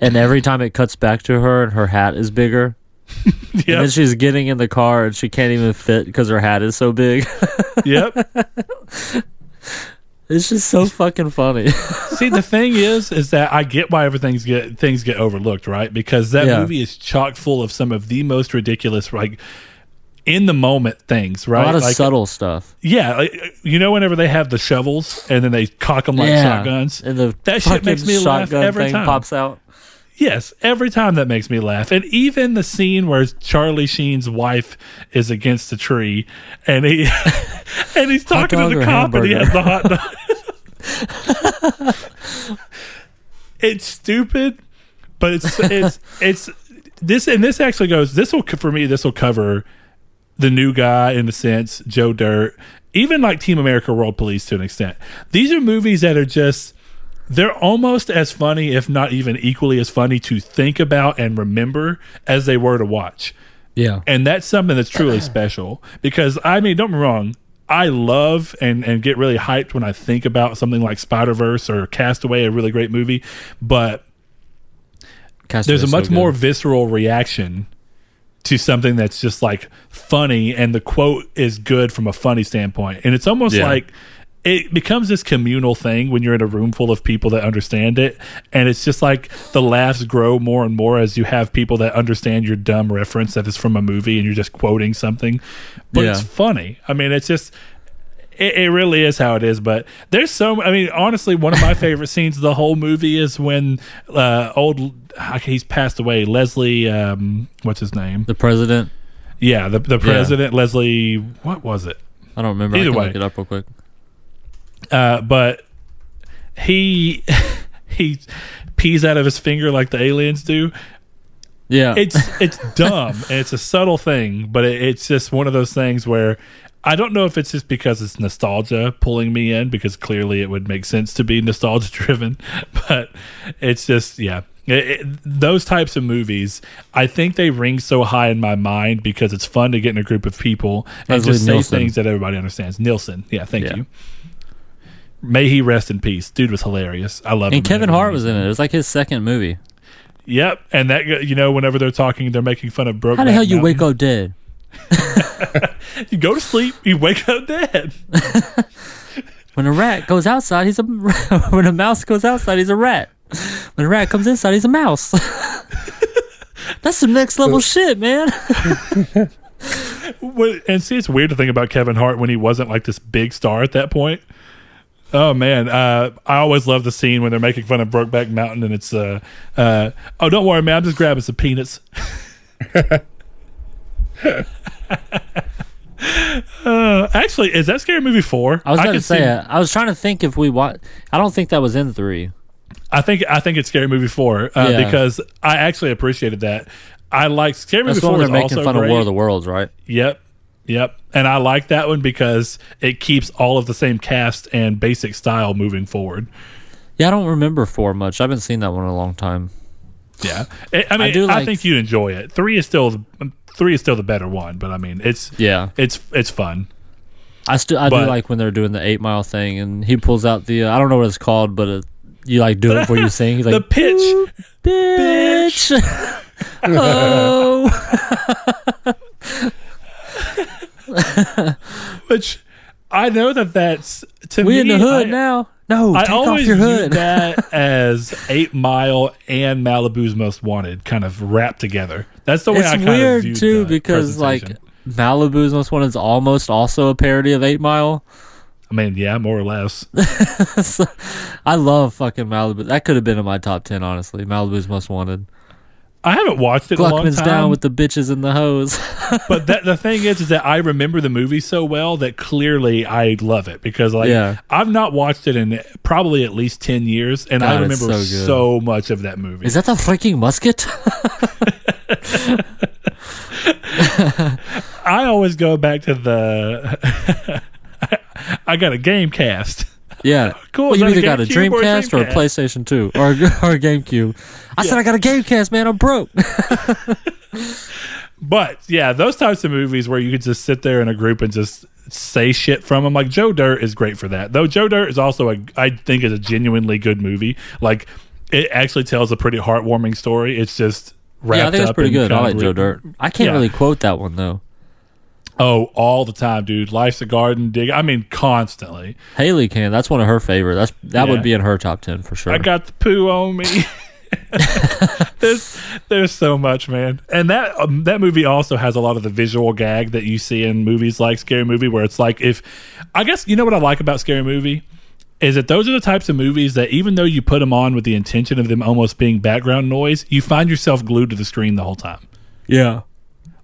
and every time it cuts back to her and her hat is bigger. And then she's getting in the car and she can't even fit because her hat is so big. yep. it's just so fucking funny. See, the thing is, is that I get why everything's get things get overlooked, right? Because that Yeah. movie is chock full of some of the most ridiculous, like in the moment things, right? A lot of like, subtle stuff. Yeah, like, you know, whenever they have the shovels and then they cock them like shotguns. And the That shit fucking makes me laugh shotgun every thing time. pops out. Yes, every time that makes me laugh, and even the scene where Charlie Sheen's wife is against the tree, and he and he's talking to the cop, and he has the hot dog. it's stupid, but it's it's it's this, and this actually goes. This will for me. This will cover the new guy in a sense, Joe Dirt, even like Team America World Police to an extent. These are movies that are just they're almost as funny, if not even equally as funny to think about and remember as they were to watch. Yeah. And that's something that's truly special because I mean, don't get me wrong. I love and, and get really hyped when I think about something like Spider Verse or Castaway, a really great movie. But there's a much more visceral reaction to something that's just like funny and the quote is good from a funny standpoint and it's almost Yeah. like it becomes this communal thing when you're in a room full of people that understand it and it's just like the laughs grow more and more as you have people that understand your dumb reference that is from a movie and you're just quoting something but it's funny i mean it's just it, it really is how it is. But there's so. I mean, honestly, one of my favorite scenes of the whole movie is when uh, old he's passed away. Leslie, um, what's his name? the president. Yeah, the the president Leslie. What was it? I don't remember. Either way. look it up real quick. Uh, but he he pees out of his finger like the aliens do. Yeah. It's it's dumb and it's a subtle thing, but it, it's just one of those things where I don't know if it's just because it's nostalgia pulling me in because clearly it would make sense to be nostalgia driven, but it's just yeah. It- it- those types of movies, I think they ring so high in my mind because it's fun to get in a group of people and Leslie just say Nielsen. things that everybody understands. Nielsen, yeah, thank Yeah. you. May he rest in peace. Dude was hilarious. I love him. and Kevin Hart was in it. It was like his second movie. Yep, and that you know whenever they're talking, they're making fun of Brokeback. How the hell you Mountain. wake up dead? You go to sleep, you wake up dead. When a rat goes outside, he's a when a mouse goes outside, he's a rat. When a rat comes inside, he's a mouse. That's some next level shit, man. And see, it's weird to think about Kevin Hart when he wasn't like this big star at that point. Oh man, uh, I always love the scene when they're making fun of Brokeback Mountain, and it's uh, uh, oh, don't worry, man, I'm just grabbing some peanuts. uh, actually, is that Scary Movie four? I was going to say, see- uh, I was trying to think if we watch. I don't think that was in three. I think I think it's Scary Movie four uh, Yeah. because I actually appreciated that. I like Scary Movie That's one four they're making also fun great. of War of the Worlds, right? Yep. Yep. And I like that one because it keeps all of the same cast and basic style moving forward. Yeah, I don't remember four much. I haven't seen that one in a long time. Yeah. I I mean, I, do like- think you'd enjoy it. Three is still the, three is still the better one, but I mean, it's Yeah, it's it's fun. I still I But- do like when they're doing the eight mile thing, and he pulls out the uh, I don't know what it's called, but it, you like do it before you sing. He's like the pitch, bitch. oh, which I know that that's to we me. in the hood I, now. No, I take off always your view hood. that as Eight Mile and Malibu's Most Wanted kind of wrapped together. That's the way I it's kind of weird viewed too because like. Malibu's Most Wanted is almost also a parody of Eight Mile. I mean, yeah, more or less. I love fucking Malibu. That could have been in my top ten, honestly. Malibu's Most Wanted. I haven't watched it in a long Gluckman's time. down with the bitches and the hoes. but that the thing is, is that I remember the movie so well that clearly I love it because like Yeah. I've not watched it in probably at least ten years, and I God, it's remember so so much of that movie. Is that the freaking musket? I always go back to the. I got a game cast. Yeah. Cool, Well, you that a either got a GameCube or Dreamcast or a PlayStation 2 or, or a GameCube. I said I got a Gamecast, man. I'm broke. But yeah, those types of movies where you could just sit there in a group and just say shit from them, like Joe Dirt is great for that. Though Joe Dirt is also a, I think, is a genuinely good movie. Like it actually tells a pretty heartwarming story. It's just wrapped yeah, I think it's pretty good. I like Joe Dirt. I can't Yeah. really quote that one though. Oh, all the time, dude. Life's a garden, dig. I mean, constantly. Haley can. That's one of her favorite. That's that Yeah. would be in her top ten for sure. I got the poo on me. there's there's so much, man, and that um, that movie also has a lot of the visual gag that you see in movies like Scary Movie, where it's like if I guess you know what I like about Scary Movie is that those are the types of movies that even though you put them on with the intention of them almost being background noise, you find yourself glued to the screen the whole time. yeah.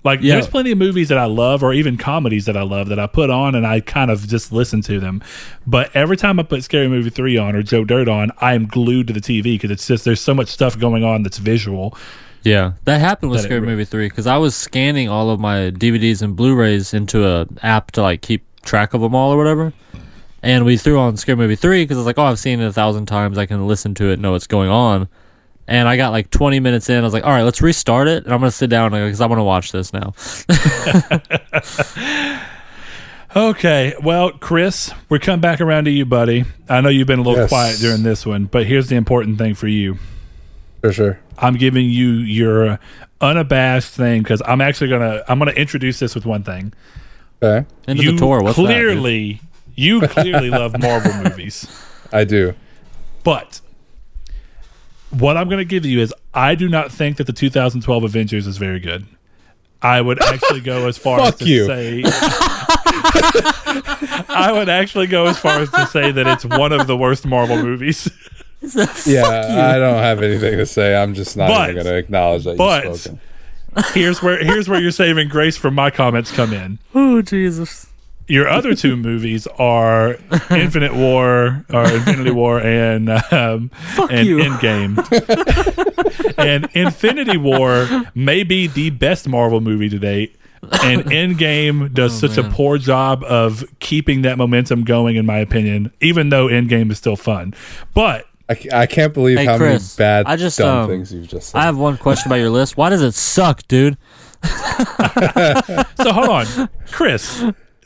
Like Yeah. there's plenty of movies that I love or even comedies that I love that I put on and I kind of just listen to them. But every time I put Scary Movie 3 on or Joe Dirt on, I am glued to the TV because it's just there's so much stuff going on that's visual. Yeah, that happened with That Scary Movie three because I was scanning all of my DVDs and Blu-rays into a app to like keep track of them all or whatever. And we threw on Scary Movie three because I was like, oh, I've seen it a thousand times. I can listen to it, know what's going on. And I got like 20 minutes in. I was like, all right, let's restart it. And I'm going to sit down because I want to watch this now. Okay, well, Chris, we come back around to you, buddy. I know you've been a little Yes. quiet during this one, but here's the important thing for you. For sure. I'm giving you your unabashed thing because I'm actually gonna I'm gonna introduce this with one thing. Okay. Into you the tour. What's that, clearly you clearly love Marvel movies. I do. But what I'm going to give you is I do not think that the 2012 Avengers is very good. I would actually go as far as to you. say I would actually go as far as to say that it's one of the worst Marvel movies. Yeah, I don't have anything to say. I'm just not But- even going to acknowledge that but- you've spoken. here's where here's where your saving grace from my comments come in. Oh, Jesus. Your other two movies are Infinite War or Infinity War and um, and you. Endgame. and Infinity War may be the best Marvel movie to date. And Endgame does Oh, such a poor job of keeping that momentum going, in my opinion, even though Endgame is still fun. But I, I can't believe Hey, how Chris, many bad, I just, dumb um, things you've just said. I have one question about your list. Why does it suck, dude? so hold on, Chris.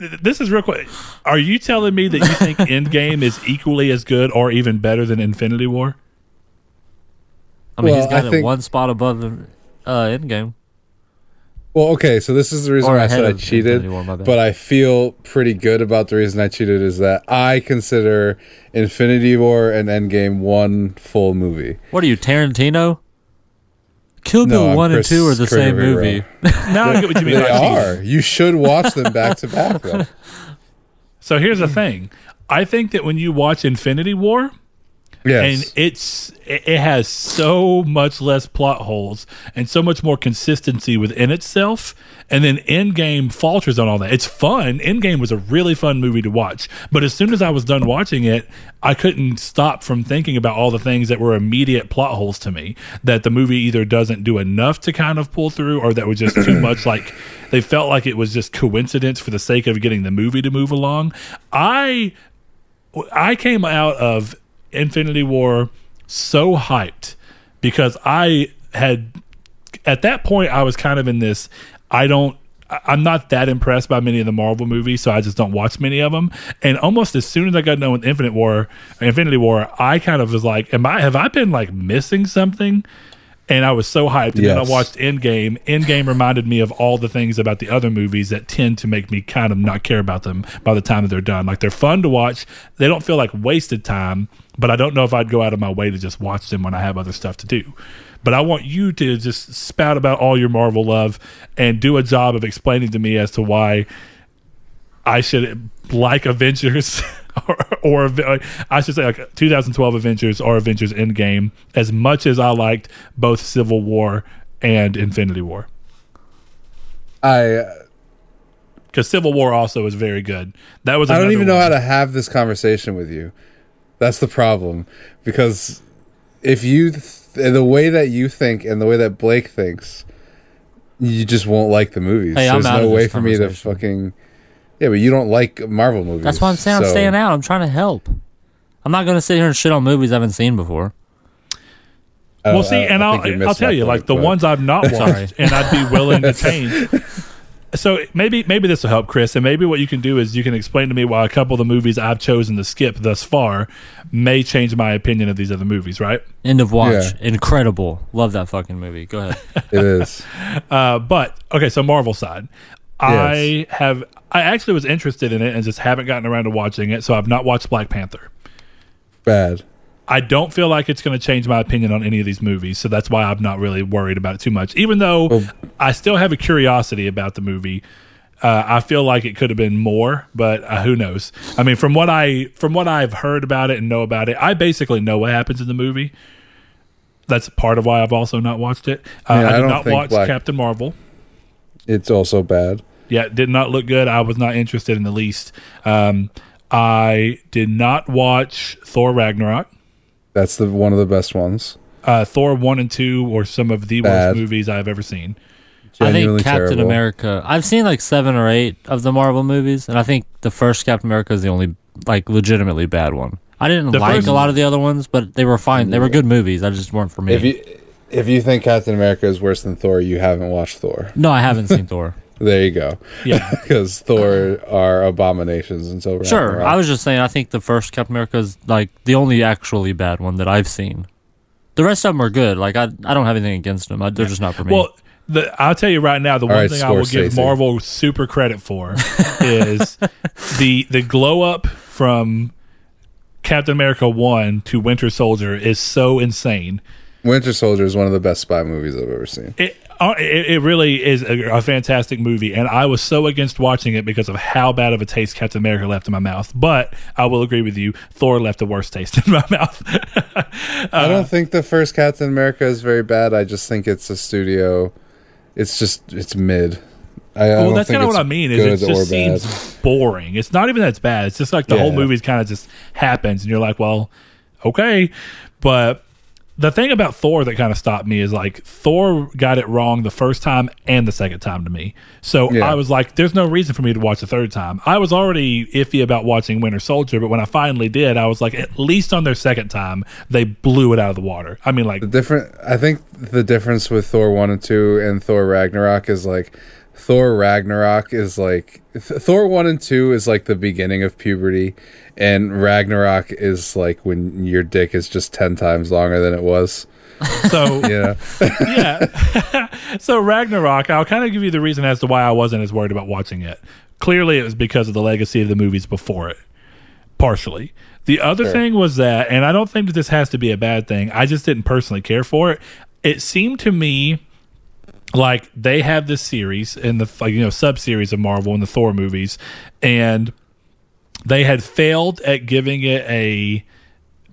Th- This is real quick. Are you telling me that you think Endgame is equally as good or even better than Infinity War? I mean, Well, he's got I it think- one spot above the uh, Endgame. well, okay, so this is the reason Or why I said I cheated, War, but I feel pretty good about the reason I cheated is that I consider Infinity War and Endgame one full movie. What are you, Tarantino? Kill Bill I'm one Chris- and two are the Chris same Rivera. movie. Now I get what you mean. They are. You should watch them back to back though. So here's the thing. I think that when you watch Infinity War, Yes. and it's it it has so much less plot holes and so much more consistency within itself. And then endgame falters on all that. It's fun. Endgame was a really fun movie to watch. But as soon as i was done watching it i couldn't stop from thinking about all the things that were immediate plot holes to me that the movie either doesn't do enough to kind of pull through or that was just too much. Like they felt like it was just coincidence for the sake of getting the movie to move along. I I came out of Infinity War so hyped because I had at that point I was kind of in this I don't I'm not that impressed by many of the Marvel movies, so I just don't watch many of them. And almost as soon as I got done with Infinite War, Infinity War, I kind of was like, "Am I? Have I been like missing something?" And I was so hyped. And then I watched Endgame. Endgame reminded me of all the things about the other movies that tend to make me kind of not care about them by the time that they're done. Like they're fun to watch. They don't feel like wasted time, but I don't know if I'd go out of my way to just watch them when I have other stuff to do. But I want you to just spout about all your Marvel love and do a job of explaining to me as to why I should like Avengers or, or I should say like 2012 Avengers or Avengers Endgame as much as I liked both Civil War and Infinity War. I uh, Because Civil War also is very good. That was I don't even know one. how to have this conversation with you. That's the problem because if you th- the way that you think and the way that Blake thinks, you just won't like the movies. Hey, I'm There's no way for me to fucking Yeah, but you don't like Marvel movies. That's why I'm saying I'm staying out. I'm trying to help. I'm not going to sit here and shit on movies I haven't seen before. Uh, well, see, uh, and I I'll I'll tell you, point, like the but- ones I've not watched, and I'd be willing to change. So maybe maybe this will help, Chris. And maybe what you can do is you can explain to me why a couple of the movies I've chosen to skip thus far may change my opinion of these other movies, right? End of watch. Yeah. Incredible. Love that fucking movie. Go ahead. It is. Uh, but okay, so Marvel side, I have I actually was interested in it and just haven't gotten around to watching it. So I've not watched Black Panther. Bad. I don't feel like it's going to change my opinion on any of these movies, so that's why I'm not really worried about it too much. Even though Well- I still have a curiosity about the movie, uh, I feel like it could have been more, but uh, who knows? I mean, from what I from what I've heard about it and know about it, I basically know what happens in the movie. That's part of why I've also not watched it. Uh, Yeah, I I did don't watch Black- Captain Marvel. It's also bad. Yeah, it did not look good. I was not interested in the least. Um, I did not watch Thor Ragnarok. That's the one of the best ones. Uh, Thor one and two were some of the Bad. worst movies I've ever seen. I Genuinely think Captain terrible. America. I've seen like seven or eight of the Marvel movies, and I think the first Captain America is the only like legitimately bad one. I didn't The like first- a lot of the other ones, but they were fine. They were good movies. I just weren't for me. If you if you think Captain America is worse than Thor, you haven't watched Thor. no, I haven't seen Thor. There you go. Yeah, Because Thor are abominations until Sure, Ragnarok. I was just saying. I think the first Captain America is like the only actually bad one that I've seen. The rest of them are good. Like I, I don't have anything against them. I, they're just not for me. Well, the, I'll tell you right now, the one right, thing I will give Marvel super credit for is the the glow up from Captain America one to Winter Soldier is so insane. Winter Soldier is one of the best spy movies I've ever seen. It, Oh, it it really is a, a fantastic movie, and I was so against watching it because of how bad of a taste Captain America left in my mouth. But I will agree with you, Thor left the worst taste in my mouth. I don't uh, think the first Captain America is very bad. I just think it's a studio. It's just it's mid. I, I well, that's kind of what I mean. Is it just bad. seems boring. It's not even that it's bad. It's just like the whole movie kind of just happens, and you're like, well, okay. But the thing about Thor that kind of stopped me is like Thor got it wrong the first time and the second time to me. So Yeah. I was like, there's no reason for me to watch the third time. I was already iffy about watching Winter Soldier, but when I finally did, I was like, at least on their second time, they blew it out of the water. I mean, like, The different. I think the difference with Thor one and two and Thor Ragnarok is like Thor Ragnarok is like Th- Thor one and two is like the beginning of puberty, and Ragnarok is like when your dick is just ten times longer than it was. so know, yeah. so Ragnarok, I'll kind of give you the reason as to why I wasn't as worried about watching it. Clearly, it was because of the legacy of the movies before it, partially. The other Sure. thing was that, and I don't think that this has to be a bad thing. I just didn't personally care for it. it seemed to me like they have this series in the like you know sub series of Marvel in the Thor movies, and they had failed at giving it a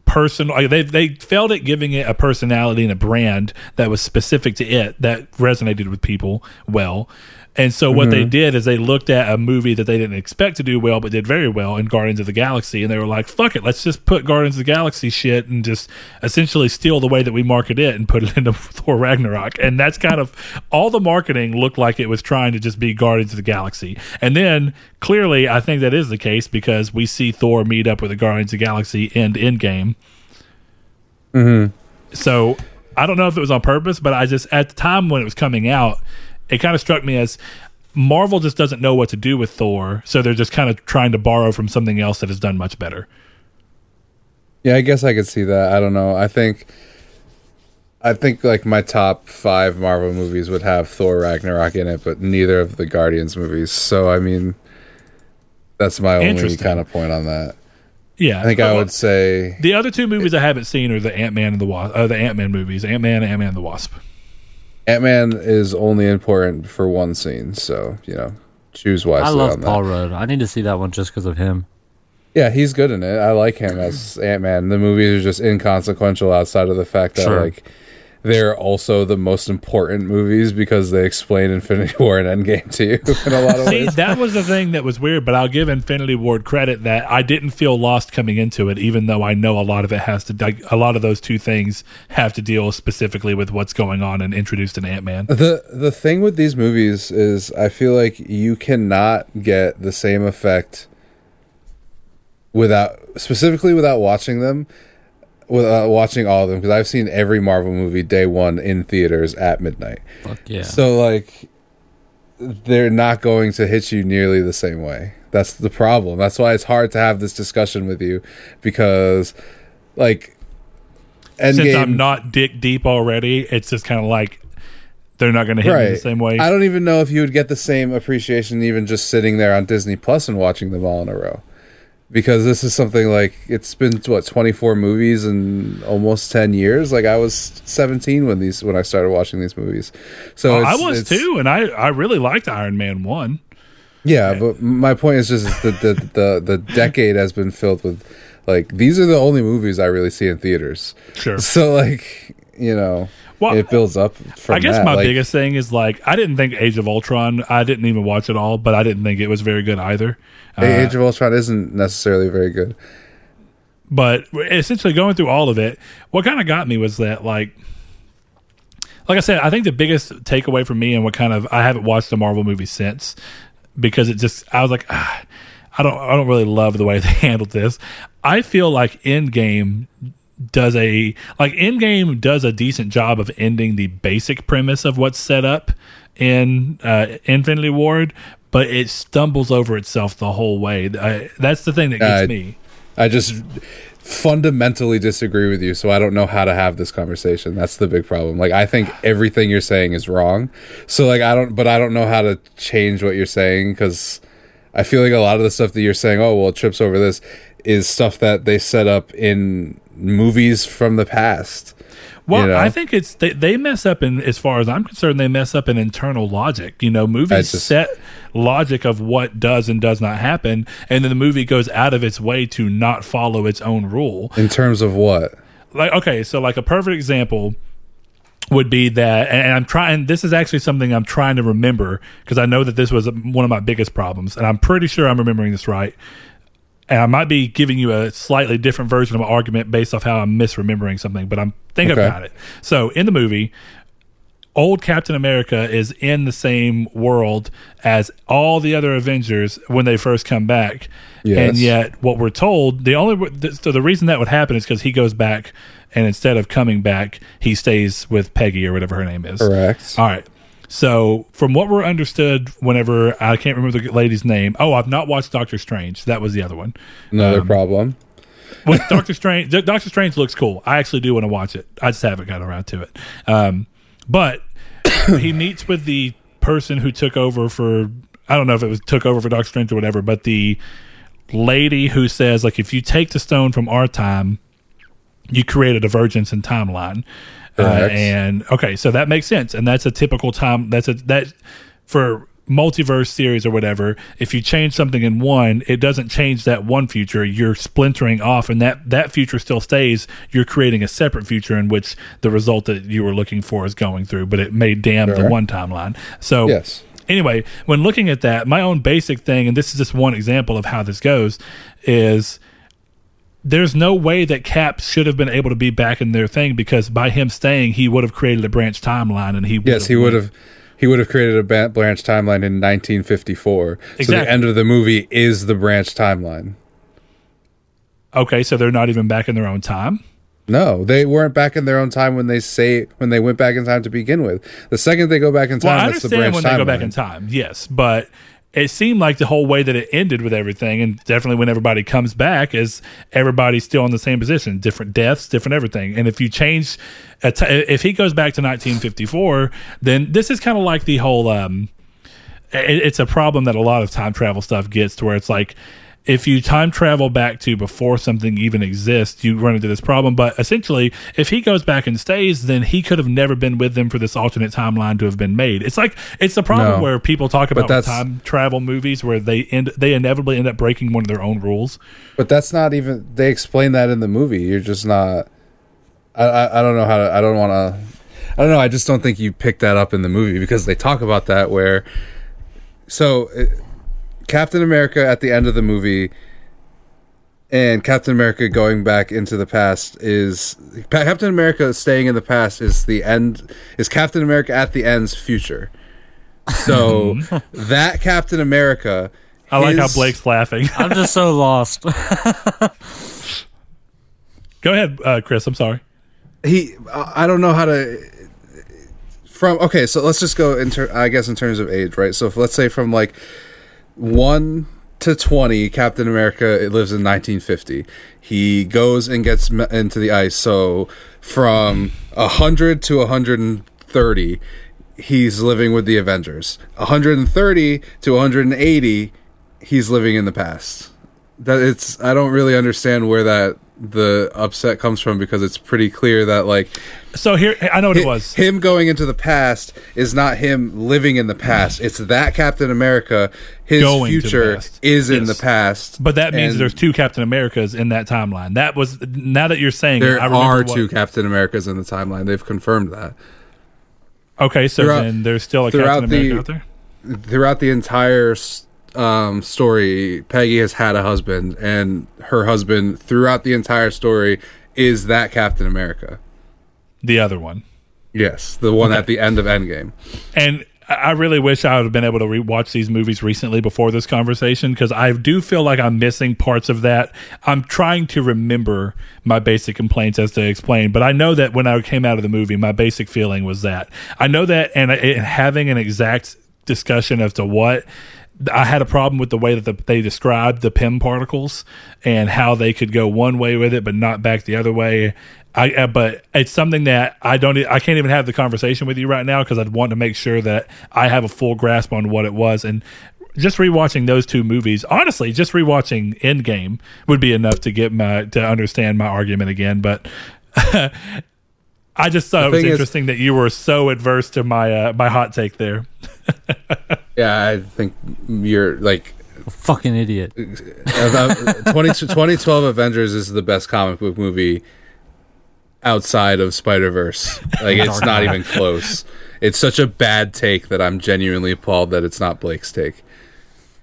person like they they failed at giving it a personality and a brand that was specific to it that resonated with people well. And so what they mm-hmm. did is they looked at a movie that they didn't expect to do well but did very well in Guardians of the Galaxy and they were like, fuck it, let's just put Guardians of the Galaxy shit and just essentially steal the way that we market it and put it into Thor Ragnarok. And that's kind of all the marketing looked like it was trying to just be Guardians of the Galaxy. And then clearly I think that is the case because we see Thor meet up with the Guardians of the Galaxy end Endgame. Mm-hmm. So I don't know if it was on purpose, but I just at the time when it was coming out, it kind of struck me as Marvel just doesn't know what to do with Thor, so they're just kind of trying to borrow from something else that has done much better. Yeah, I guess I could see that. I don't know. I think I think like my top 5 Marvel movies would have Thor Ragnarok in it, but neither of the Guardians movies. So I mean that's my only kind of point on that. Yeah, I think I would say The other two movies I haven't seen are the Ant Man and the Wasp, uh, the Ant Man movies, Ant Man and Ant Man and the Wasp. Ant Man is only important for one scene, so you know, choose wisely I love Paul that. Rudd. I need to see that one just because of him. Yeah, he's good in it. I like him as Ant Man. The movies are just inconsequential outside of the fact that Sure. like they're also the most important movies because they explain Infinity War and Endgame to you in a lot of ways. See, that was the thing that was weird, but I'll give Infinity War credit that I didn't feel lost coming into it, even though I know a lot of it has to, like, a lot of those two things have to deal specifically with what's going on and introduced in Ant Man. The the thing with these movies is I feel like you cannot get the same effect without specifically without watching them without watching all of them because I've seen every Marvel movie day 1 in theaters at midnight. Fuck yeah. So like they're not going to hit you nearly the same way. That's the problem. That's why it's hard to have this discussion with you because like Since I'm not dick deep already, it's just kind of like they're not going to hit me the same way. I don't even know if you would get the same appreciation even just sitting there on Disney Plus and watching them all in a row. Because this is something like it's been what 24 movies in almost 10 years. Like I was 17 when these when I started watching these movies. So Oh, I was too, and I, I really liked Iron Man 1. Yeah, but my point is just that the, the the decade has been filled with like these are the only movies I really see in theaters. Sure. So like you know, Well, it builds up. From I guess that. my Like, biggest thing is like I didn't think Age of Ultron. I didn't even watch it all, but I didn't think it was very good either. Uh, Age of Ultron isn't necessarily very good. but essentially going through all of it, what kind of got me was that like, like I said, I think the biggest takeaway for me and what kind of I haven't watched a Marvel movie since because it just I was like, ah, I don't I don't really love the way they handled this. I feel like Endgame does a like Endgame does a decent job of ending the basic premise of what's set up in uh, Infinity War, but it stumbles over itself the whole way. I, that's the thing that gets me. I just fundamentally disagree with you, so I don't know how to have this conversation. That's the big problem. Like I think everything you're saying is wrong. So like I don't but I don't know how to change what you're saying cuz I feel like a lot of the stuff that you're saying, oh well, it trips over this is stuff that they set up in movies from the past. Well, you know? I think it's they, they mess up in as far as I'm concerned, they mess up in internal logic. You know, movies just- set logic of what does and does not happen, and then the movie goes out of its way to not follow its own rule. In terms of what? Like, okay, so like a perfect example would be that, and I'm trying. This is actually something I'm trying to remember because I know that this was one of my biggest problems, and I'm pretty sure I'm remembering this right. And I might be giving you a slightly different version of an argument based off how I'm misremembering something, but I'm thinking Okay. about it. So in the movie, old Captain America is in the same world as all the other Avengers when they first come back. Yes. And yet, what we're told, the only so the reason that would happen is because he goes back, and instead of coming back, he stays with Peggy or whatever her name is. Correct. All right. So, from what we're understood, whenever I can't remember the lady's name. Oh, I've not watched Doctor Strange. That was the other one. Another Um, problem. With Doctor Strange, Doctor Strange looks cool. I actually do want to watch it. I just haven't gotten around to it. Um, but he meets with the person who took over for. I don't know if it was took over for Doctor Strange or whatever, but the lady who says like if you take the stone from our time, you create a divergence in timeline. Uh, and okay, so that makes sense, and that's a typical time. That's a that for multiverse series or whatever. If you change something in one, it doesn't change that one future. You're splintering off, and that that future still stays. You're creating a separate future in which the result that you were looking for is going through, but it may damn the one timeline. So Yes. anyway, when looking at that, my own basic thing, and this is just one example of how this goes, is there's no way that Cap should have been able to be back in their thing because by him staying, he would have created a branch timeline, and he would Yes, he would have. He would have created a branch timeline in 1954. So the end of the movie is the branch timeline. Okay, so they're not even back in their own time. No, they weren't back in their own time when they say when they went back in time to begin with. The second they go back in time, Well, I that's the understand branch when timeline. they go back in time, yes, but it seemed like the whole way that it ended with everything, and definitely when everybody comes back, is everybody's still in the same position, different deaths, different everything. And if you change, if he goes back to 1954, then this is kind of like the whole. Um, it, it's a problem that a lot of time travel stuff gets to where it's like if you time travel back to before something even exists, you run into this problem. But essentially, if he goes back and stays, then he could have never been with them for this alternate timeline to have been made. It's like it's the problem No. where people talk about time travel movies where they end they inevitably end up breaking one of their own rules. But that's not even. They explain that in the movie. You're just not. I I, I don't know how to. I don't want to. I don't know. I just don't think you pick that up in the movie because they talk about that where. So, it, Captain America at the end of the movie. And Captain America going back into the past is Captain America staying in the past is the end is Captain America at the end's future. So that Captain America I like how Blake's laughing. I'm just so lost. Go ahead, uh, Chris. I'm sorry. he I I don't know how to from okay so let's just go in i guess in terms of age right so if, let's say from like 1 to 20 captain america it lives in 1950 he goes and gets into the ice so from 100 to 130 he's living with the avengers. 130 to 180 he's living in the past. That it's i don't really understand where that the upset comes from because it's pretty clear that like So here, I know what it was. him going into the past is not him living in the past it's that captain america his Going future is in the past But that means there's two Captain Americas in that timeline. That was now that you're saying it, there I remember are what- two captain americas in the timeline they've confirmed that Okay, so throughout- then there's still a Captain America the- out there. throughout the entire s- um, story, Peggy has had a husband, and her husband throughout the entire story is that Captain America. The other one. Yes, the one at the end of Endgame. And I really wish I would have been able to rewatch these movies recently before this conversation because I do feel like I'm missing parts of that. I'm trying to remember my basic complaints as to explain, but I know that when I came out of the movie, my basic feeling was that I know that, and it, having an exact discussion as to what I had a problem with the way that the, they described the Pym particles and how they could go one way with it, but not back the other way. I, uh, but it's something that I don't, I can't even have the conversation with you right now because I'd want to make sure that I have a full grasp on what it was. And just rewatching those two movies, honestly, just rewatching Endgame would be enough to get my to understand my argument again. But I just thought it was thing is- interesting that you were so adverse to my uh, my hot take there. Yeah, I think you're like a Fucking idiot. uh, 20, 2012 Avengers is the best comic book movie outside of Spider Verse. Like it's not even close. It's such a bad take that I'm genuinely appalled that it's not Blake's take.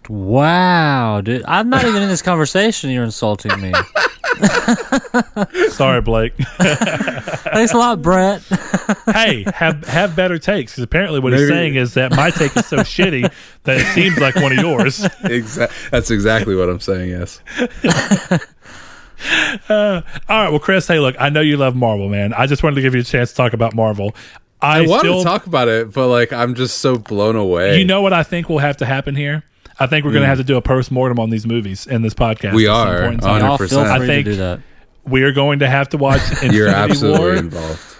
Wow, dude. I'm not even in this conversation. You're insulting me. Sorry, Blake. Thanks a lot, Brett. hey, have have better takes because apparently what he's saying is that my take is so shitty that it seems like one of yours. Exa- that's exactly what I'm saying. Yes. Uh, all right, well, Chris, hey, look, I know you love Marvel, man. I just wanted to give you a chance to talk about Marvel. I, I want to talk about it, but like I'm just so blown away. you know what I think will have to happen here. I think we're going to have to do a post mortem on these movies in this podcast. We at some are, point in time. Y'all feel 100%. free I think- to do that. We are going to have to watch Infinity You're absolutely War. involved.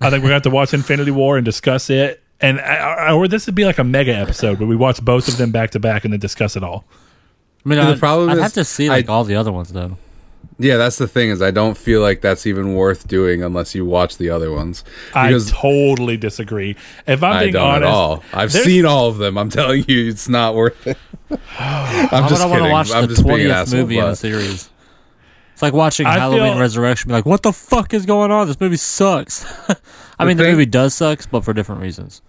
I think we're going to have to watch Infinity War and discuss it. And uh, or this would be like a mega episode where we watch both of them back to back and then discuss it all. I mean, I'd, problem I'd is have to see like I- all the other ones though. Yeah, that's the thing is I don't feel like that's even worth doing unless you watch the other ones. I totally disagree. If I'm I being don't honest, at all. I've seen all of them. I'm telling you, it's not worth it. I'm Why just would I want kidding. to watch I'm the just being twentieth asshole, movie in the series? It's like watching I Halloween feel- Resurrection. Be like, what the fuck is going on? This movie sucks. I The mean, the movie does sucks, but for different reasons.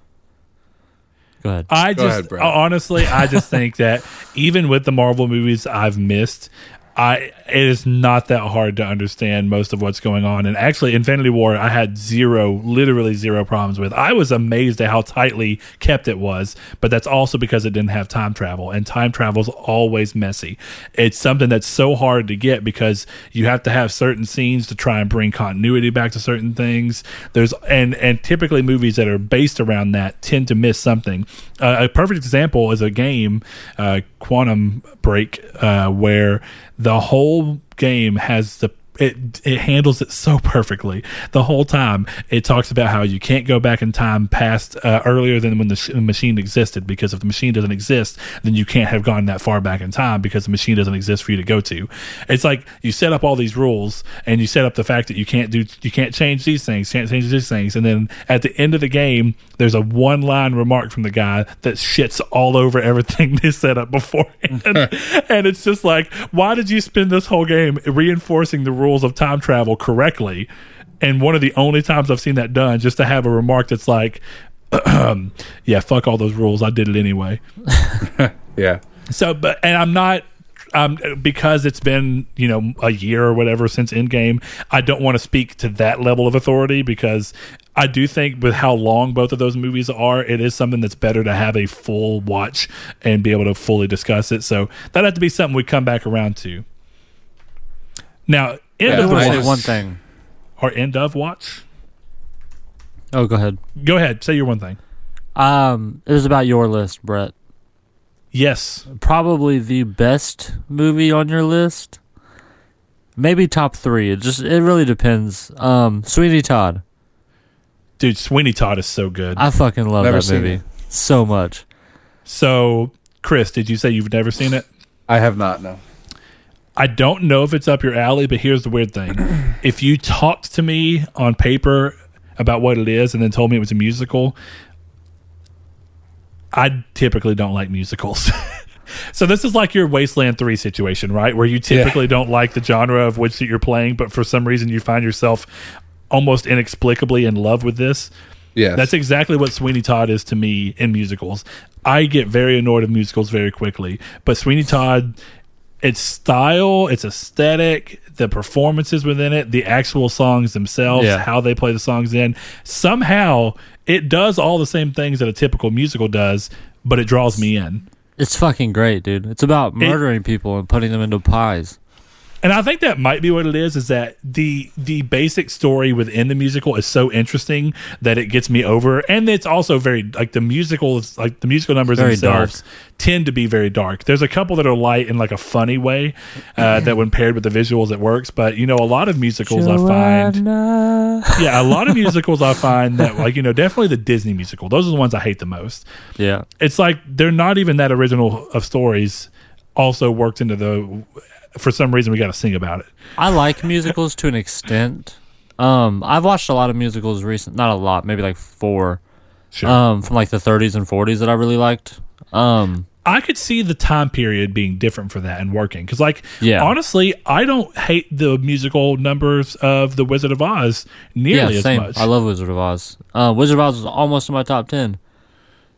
Go ahead. I Go just ahead, honestly, I just think that even with the Marvel movies I've missed, I it is not that hard to understand most of what's going on. And actually, Infinity War, I had zero, literally zero problems with. I was amazed at how tightly kept it was, but that's also because it didn't have time travel, and time travel is always messy. It's something that's so hard to get because you have to have certain scenes to try and bring continuity back to certain things. There's and and typically movies that are based around that tend to miss something. Uh, a perfect example is a game, uh, Quantum Break, uh, where the whole game has the it it handles it so perfectly the whole time. It talks about how you can't go back in time past uh, earlier than when the, sh- the machine existed because if the machine doesn't exist, then you can't have gone that far back in time because the machine doesn't exist for you to go to. It's like you set up all these rules and you set up the fact that you can't do you can't change these things, can't change these things, and then at the end of the game, there's a one line remark from the guy that shits all over everything they set up beforehand, and it's just like, why did you spend this whole game reinforcing the rules of time travel correctly? And one of the only times I've seen that done, just to have a remark that's like, "Yeah, fuck all those rules. I did it anyway." Yeah. So, but and I'm not. Um, because it's been you know a year or whatever since Endgame, I don't want to speak to that level of authority because I do think with how long both of those movies are, it is something that's better to have a full watch and be able to fully discuss it. So that have to be something we come back around to. Now, end Yeah, of want watch one thing. or end of watch. Oh, go ahead. Go ahead, say your one thing. Um, it was about your list, Brett. Yes, Probably the best movie on your list. Maybe top three. It just it really depends. Um, Sweeney Todd. dude, Sweeney Todd is so good. I fucking love Never that movie it. so much. So, Chris, did you say you've never seen it? I have not, no. I don't know if it's up your alley, but here's the weird thing. if you talked to me on paper about what it is and then told me it was a musical, I typically don't like musicals. so this is like your Wasteland 3 situation, right? Where you typically don't like the genre of which that you're playing, but for some reason you find yourself almost inexplicably in love with this. Yeah. That's exactly what Sweeney Todd is to me in musicals. I get very annoyed of musicals very quickly, but Sweeney Todd, its style, its aesthetic, the performances within it, the actual songs themselves, Yeah. how they play the songs in, somehow it does all the same things that a typical musical does, but it draws me in. It's fucking great, dude. It's about murdering people and putting them into pies. And I think that might be what it is. Is that the the basic story within the musical is so interesting that it gets me over, and it's also very like the musical is like the musical numbers Very themselves tend to be very dark. There's a couple that are light in like a funny way uh, that when paired with the visuals it works. But you know, a lot of musicals I find, Joanna. yeah, a lot of musicals I find that like you know definitely the Disney musical. Those are the ones I hate the most. Yeah. It's like they're not even that original of stories. Also worked into the. For some reason, we got to sing about it. I like musicals to an extent. Um, I've watched a lot of musicals recent, not a lot, maybe like four, Sure. um, from like the 30s and 40s that I really liked. Um, I could see the time period being different for that and working because, like, Yeah. honestly, I don't hate the musical numbers of The Wizard of Oz yeah, nearly as much. I love Wizard of Oz. Uh, Wizard of Oz is almost in my top 10.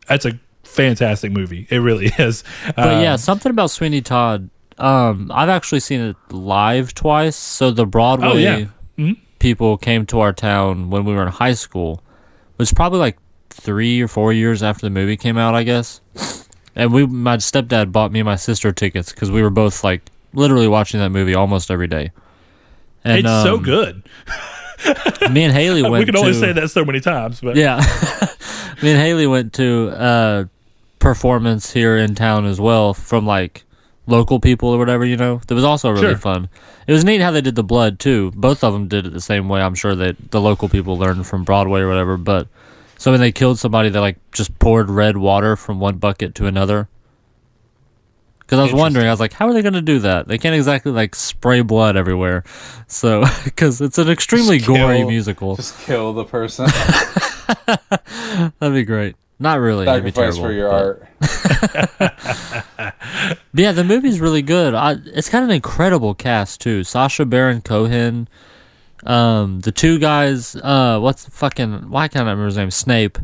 That's a fantastic movie. It really is. But Um, yeah, something about Sweeney Todd. Um, I've actually seen it live twice. So the Broadway Oh, yeah. Mhm. people came to our town when we were in high school. It was probably like three or four years after the movie came out, I guess. And we, my stepdad bought me and my sister tickets because we were both like literally watching that movie almost every day. And it's so um, good. Me and Haley went. We can only to- say that so many times, but yeah. Me and Haley went to a performance here in town as well from like local people or whatever, you know. That was also really Sure. fun. It was neat how they did the blood too. Both of them did it the same way. I'm sure that the local people learned from Broadway or whatever, but so when they killed somebody they like just poured red water from one bucket to another. Because I was wondering, I was like, how are they going to do that? They can't exactly like spray blood everywhere, so because it's an extremely Just gory kill- musical. Just kill the person. That'd be great. Not really. That'd be Sacrifice terrible. for your but- art. But yeah, the movie's really good. I, it's got an incredible cast too. Sacha Baron Cohen, um, the two guys. Uh, what's the fucking? Why can't I remember his name? Snape.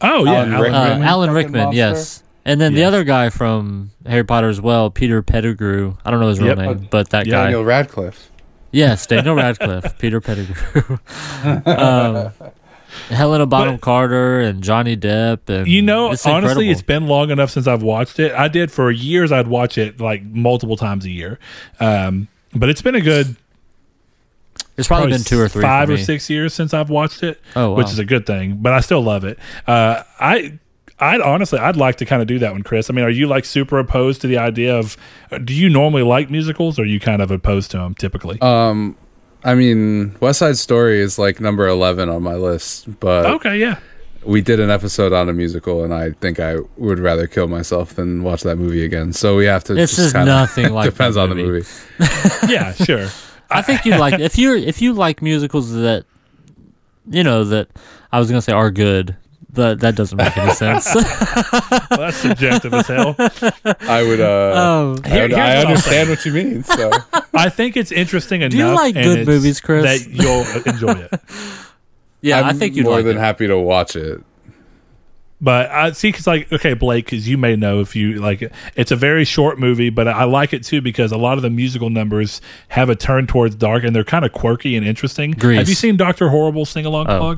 Oh yeah, Alan Alan Rickman. Uh, Alan Rickman, yes. And then the other guy from Harry Potter as well, Peter Pettigrew. I don't know his real Yep. name, but that guy. Daniel Radcliffe. Yes, Daniel Radcliffe, Peter Pettigrew, um, Helena Bonham Carter, and Johnny Depp. And You know, it's honestly, incredible. it's been long enough since I've watched it. I did for years. I'd watch it like multiple times a year, um, but it's been a good it's probably, been two or three, five or six years since I've watched it. Oh, which is a good thing. But I still love it. Uh, I. I'd honestly, I'd like to kind of do that one, Chris. I mean, are you like super opposed to the idea of? Do you normally like musicals, or are you kind of opposed to them typically? Um, I mean, West Side Story is like number eleven on my list, but okay, yeah, we did an episode on a musical, and I think I would rather kill myself than watch that movie again. So we have to. This just is kinda- nothing like depends that on the movie. movie. yeah, sure. I think you like if you're if you like musicals that you know that I was gonna say are good, but that doesn't make any sense. Well, that's subjective as hell. I would. Uh, um, I, would- I what understand what you mean. So I think it's interesting enough. Do you like good movies, Chris? That you'll enjoy it. yeah, I'm I think you'd more like than it. happy to watch it. But I see, because like, okay, Blake, because you may know if you like it, it's a very short movie, but I like it too because a lot of the musical numbers have a turn towards dark and they're kind of quirky and interesting. Grease. Have you seen Doctor Horrible sing along, Oh.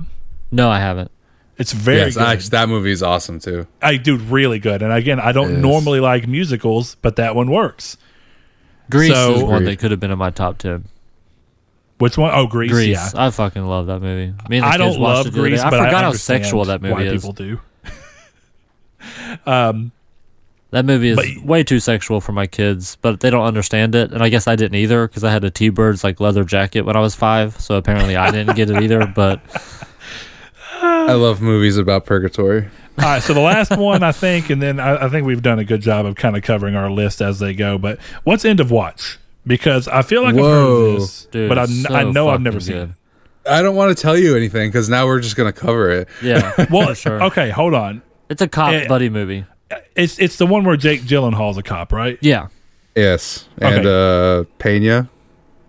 No, I haven't. It's very Yes, good. actually, that movie is awesome too. I do really good. And again, I don't normally like musicals, but that one works. Grease So- is one that could have been in my top ten. Which one? Oh, Grease. Grease, Yeah. I fucking love that movie. Me and the I kids don't watched love it the other day. Grease, I but forgot I how sexual that movie why is. people do. um, That movie is But- way too sexual for my kids, but they don't understand it, and I guess I didn't either because I had a T-Birds like leather jacket when I was five, so apparently I didn't get it either. But I love movies about purgatory. All right, so the last one, I think, and then I, I think we've done a good job of kind of covering our list as they go. But what's end of watch? Because I feel like I've heard Whoa. of this, dude, but I, it's I know I've fucking never seen good. it. I don't want to tell you anything because now we're just gonna cover it. Yeah, Well, for sure. okay, hold on. It's a cop Eh, buddy movie. It's it's the one where Jake Gyllenhaal's a cop, right? Yeah, Yes, and uh Pena.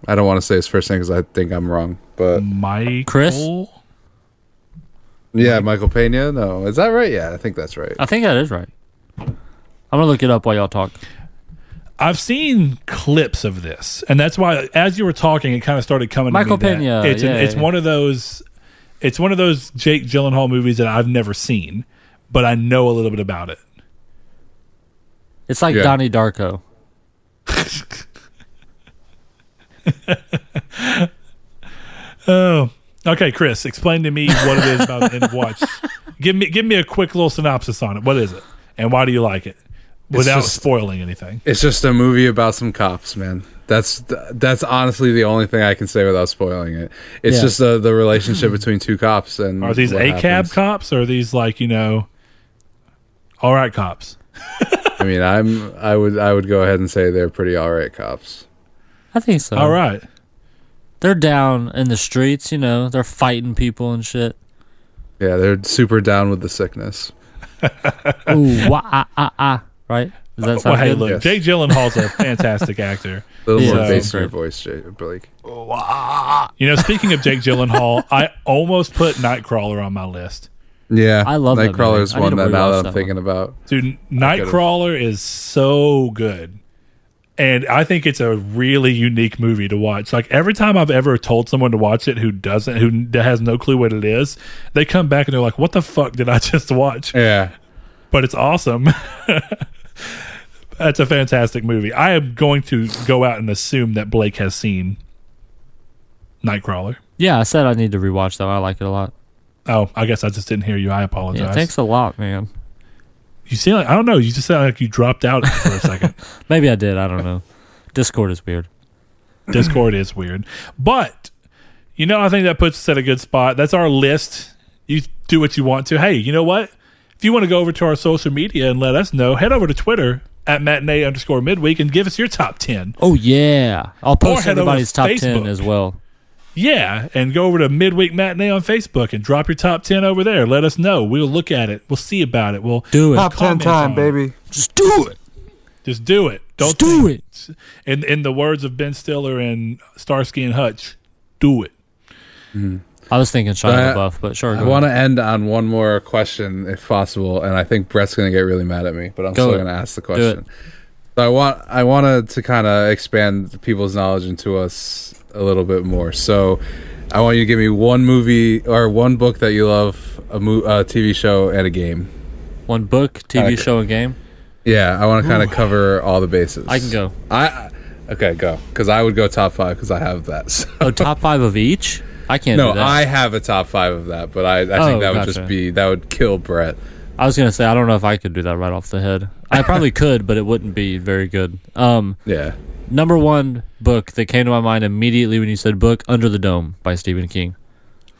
I don't want to say his first name because I think I'm wrong, but Mike Chris? Yeah, Michael Pena. No, is that right? Yeah, I think that's right. I think that is right. I'm gonna look it up while y'all talk. I've seen clips of this, and that's why as you were talking, it kind of started coming. Michael to me that Pena, It's an- yeah, it's yeah. one of those. It's one of those Jake Gyllenhaal movies that I've never seen, but I know a little bit about it. It's like Yeah. Donnie Darko. Oh, okay, Chris, explain to me what it is about the end of watch. Give me give me a quick little synopsis on it. What is it, and why do you like it, without just- spoiling anything? It's just a movie about some cops, man. That's that's honestly the only thing I can say without spoiling it. It's Yeah. just uh, the relationship between two cops and Are these what ACAB happens. cops, or are these like you know, all right cops? I mean, I'm I would I would go ahead and say they're pretty all right cops. I think so. All right. They're down in the streets, you know. They're fighting people and shit. Yeah, they're super down with the sickness. Ooh, wah, ah, ah, ah. Right? Does that sound Well, hey, good? look, Yes. Jake Gyllenhaal's a fantastic actor. A little Yeah. more bass in your voice, Jay, Blake. You know, speaking of Jake Gyllenhaal, I almost put Nightcrawler on my list. Yeah, I love Nightcrawler is movie. I need one that now that I'm that thinking about. Dude, Nightcrawler is so good. And I think it's a really unique movie to watch. Like every time I've ever told someone to watch it who doesn't, who has no clue what it is, they come back and they're like, "What the fuck did I just watch?" Yeah, But it's awesome. That's a fantastic movie. I am going to go out and assume that Blake has seen Nightcrawler. Yeah, I said I need to rewatch that. I like it a lot. Oh, I guess I just didn't hear you. I apologize. Yeah, thanks a lot, man. You seem like I don't know. You just sound like you dropped out for a second. Maybe I did. I don't know. Discord is weird. Discord is weird, but you know I think that puts us at a good spot. That's our list. You do what you want to. Hey, you know what? If you want to go over to our social media and let us know, head over to Twitter at matinee underscore midweek and give us your top 10. Oh yeah, I'll post head over to everybody's top ten as well. Yeah, and go over to Midweek Matinee on Facebook and drop your top 10 over there. Let us know. We'll look at it. We'll see about it. We'll Do it. Top ten time, on it. baby. Just do it. Just do it. Don't Just do think- In in the words of Ben Stiller and Starsky and Hutch, do it. I was thinking Shia Uh, LaBeouf, but sure. I want to end on one more question, if possible, and I think Brett's going to get really mad at me, but I'm Go. still going to ask the question. So I want I wanted to kind of expand people's knowledge into us a little bit more. So I want you to give me one movie or one book that you love, a, mo- a TV show, and a game. One book, TV Okay. show, and game. Yeah, I want to kind of cover all the bases. I can go. I okay, go because I would go top five because I have that. So. Oh, top five of each. I can't. No, do that. I have a top five of that, but I, I Oh, think that would just be that would kill Brett. I was gonna say I don't know if I could do that right off the head. I probably could, but it wouldn't be very good. Um, Yeah. number one book that came to my mind immediately when you said book, Under the Dome by Stephen King.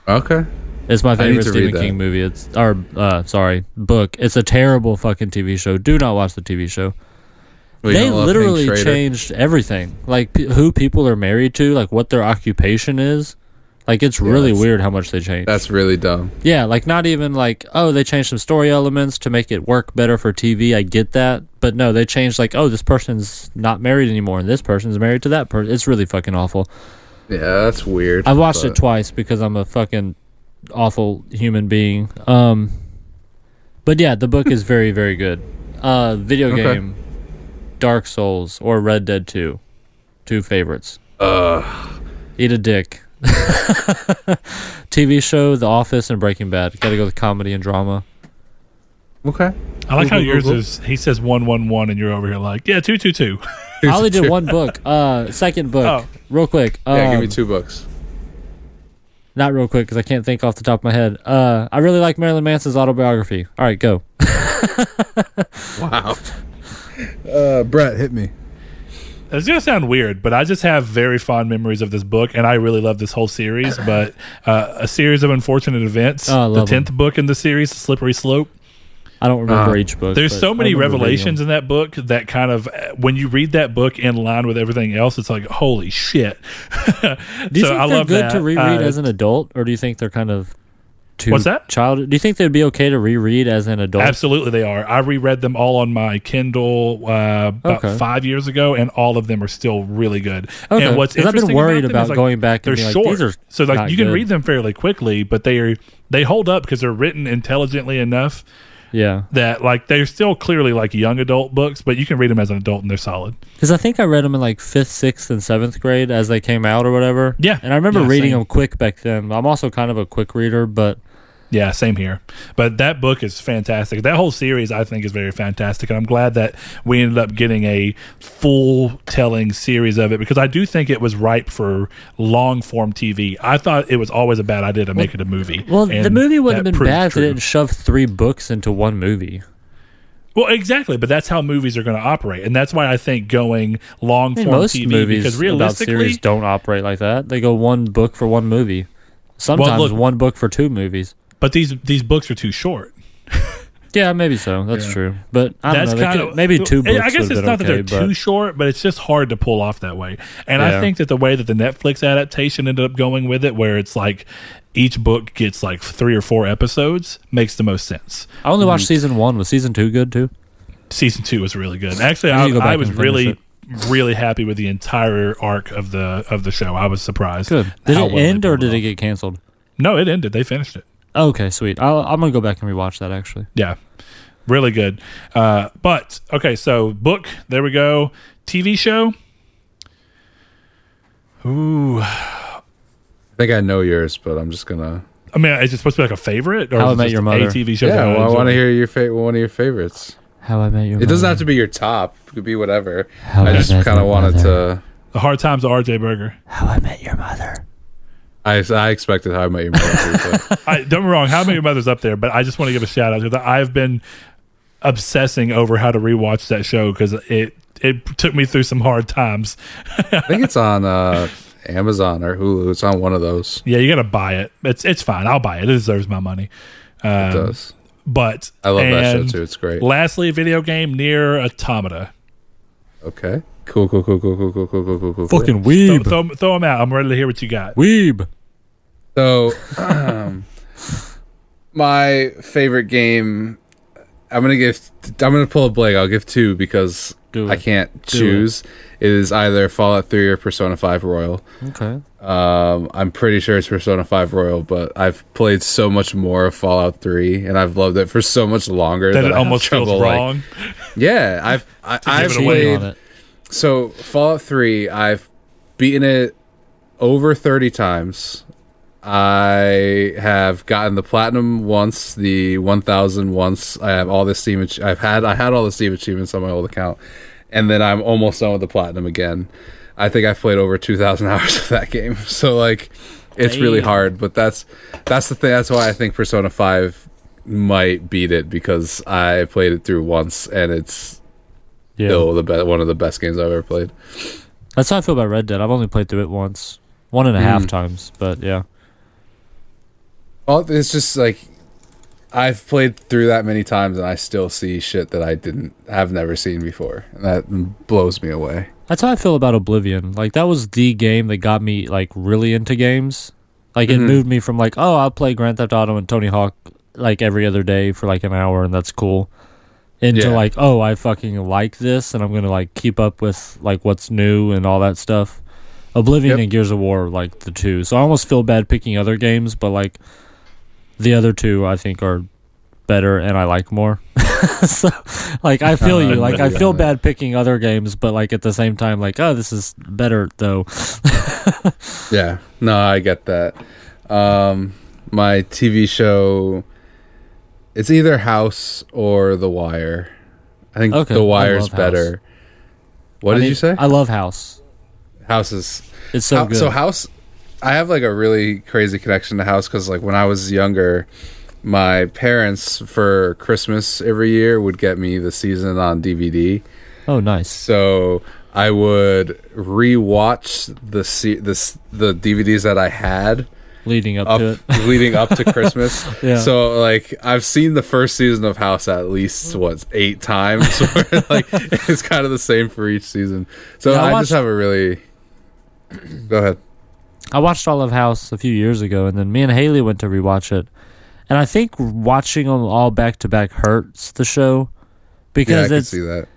Okay. It's my favorite Stephen. King movie. It's or uh, sorry, book. It's a terrible fucking TV show. Do not watch the TV show. Well, they literally changed everything, like p- who people are married to, like what their occupation is. Like it's really weird how much they changed. That's really dumb. Yeah, like not even like oh they changed some story elements to make it work better for TV. I get that, but no, they changed like oh this person's not married anymore and this person's married to that person. It's really fucking awful. Yeah, that's weird. I've watched but- it twice because I'm a fucking awful human being. Um, but yeah, the book is very very good. Uh, video Okay. game, Dark Souls or Red Dead Two, two favorites. Ugh. Eat a dick. TV show, The Office, and Breaking Bad. Got to go with comedy and drama. Okay. I like how Cool, cool, yours is, he says 111 and you're over here like, yeah, 222. I only did one book. Uh, second book, Oh. real quick. Um, Yeah, give me two books. Not real quick because I can't think off the top of my head. Uh, I really like Marilyn Manson's autobiography. All right, go. Wow. Uh, Brett, hit me. It's going to sound weird, but I just have very fond memories of this book, and I really love this whole series. But uh, a series of unfortunate events. Oh, the love 'em. tenth book in the series, The Slippery Slope. I don't remember Uh, each book. There's so many revelations in that book that kind of, when you read that book in line with everything else, it's like, holy shit. Do you so think I they're love good that. to reread Uh, as an adult, or do you think they're kind of too What's that? child? Do you think they'd be okay to reread as an adult? Absolutely, they are. I reread them all on my Kindle uh, about Okay. five years ago, and all of them are still really good. Okay. And what's 'Cause I've been worried about, about is, like, going back they're like, short, these are so like you can good. read them fairly quickly, but they are they hold up because they're written intelligently enough Yeah, that like they're still clearly like young adult books, but you can read them as an adult and they're solid. because I think I read them in like fifth, sixth, and seventh grade as they came out or whatever. Yeah. and I remember Yeah, reading same. them quick back then. I'm also kind of a quick reader, but Yeah, same here. But that book is fantastic. That whole series, I think, is very fantastic, and I'm glad that we ended up getting a full telling series of it because I do think it was ripe for long form TV. I thought it was always a bad idea to make it a movie. well, the movie wouldn't have been bad if true. they didn't shove three books into one movie. Well, exactly, but that's how movies are going to operate, and that's why I think going long I mean, form most TV movies because about series don't operate like that. They go one book for one movie. Sometimes look- one book for two movies. But these these books are too short. Yeah, maybe so. That's Yeah. true. But I don't that's know. kind could- of maybe two books. I guess would've it's not that they're but too short, but it's just hard to pull off that way. And I think that the way that the Netflix adaptation ended up going with it, where it's like each book gets like three or four episodes, makes the most sense. I only watched mm. season one. Was season two good too? Season two was really good. Actually, I I, go I was really. it. Really happy with the entire arc of the of the show. I was surprised. Good. Did it well end or pulled did it get canceled? No, it ended. They finished it. Okay, sweet. I'll, I'm gonna go back and rewatch that actually. Yeah, really good. Uh, but okay, so book. There we go. TV show. Ooh, I think I know yours, but I'm just gonna. I mean, is it supposed to be like a favorite or How I is it Met just Your a Mother. TV show? Yeah, well, I want to hear your fa- one of your favorites. How I Met Your mother. It doesn't have to be your top. It could be whatever. How I just kind of wanted Mother. to. The Hard Times of R.J. Berger. How I Met Your Mother. I, I expected how I met your mother. I, don't get me wrong, How I Met Your Mother's up there, but I just want to give a shout out because I've been obsessing over how to rewatch that show because it it took me through some hard times. I think it's on uh, Amazon or Hulu. It's on one of those. Yeah, you got to buy it. It's it's fine. I'll buy it. It deserves my money. Um, It does. But I love that show too. It's great. Lastly, video game NieR Automata. Okay. Cool, cool, cool, cool, cool, cool, cool, cool, cool, cool. Fucking Throw, weeb. throw, throw them out. I'm ready to hear what you got. Weeb. So, um, my favorite game. I'm gonna give. I'm gonna pull a blank. I'll give two because I can't Do choose. It is either Fallout 3 or Persona 5 Royal. Okay. Um, I'm pretty sure it's Persona 5 Royal, but I've played so much more of Fallout 3, and I've loved it for so much longer That that it I almost feels trouble, like- wrong. yeah, I've I, I've give it away. Played on it. so Fallout 3, I've beaten it over 30 times. I have gotten the platinum once, the 1000 once. I have all the Steam ach- I've had I had all the Steam achievements on my old account. And then I'm almost done with the platinum again. I think I've played over 2000 hours of that game. So like it's really hard, but that's that's the thing that's why I think Persona 5 might beat it because I played it through once and it's Yeah. still the be- one of the best games I've ever played. That's how I feel about Red Dead. I've only played through it once, one and a half Mm. times, but yeah. Well, it's just like I've played through that many times, and I still see shit that I didn't have never seen before, and that blows me away. That's how I feel about Oblivion. Like that was the game that got me like really into games. Like it Mhm. moved me from like, oh, I'll play Grand Theft Auto and Tony Hawk like every other day for like an hour and that's cool. Into Yeah. like, oh, I fucking like this and I'm gonna like keep up with like what's new and all that stuff. Oblivion Yep. and Gears of War like the two. So I almost feel bad picking other games, but like the other two I think are better and I like more. so like I feel you. Like I feel bad picking other games, but like at the same time like, oh, this is better though. Yeah, no, I get that. Um, my TV show, it's either House or The Wire. I think Okay, The Wire's love House. better. What I did mean, you say? I love House. House is It's so good. So House, I have like a really crazy connection to House because like when I was younger, my parents for Christmas every year would get me the season on DVD. oh, nice. So I would rewatch the se- the the DVDs that I had Leading up, up to it. leading up to Christmas. Yeah. So like I've seen the first season of House at least what eight times. like it's kind of the same for each season. So Yeah, I I, watched- just have a really. Go ahead. I watched all of House a few years ago, and then me and Haley went to rewatch it. And I think watching them all back to back hurts the show Yeah, I because can it's see that.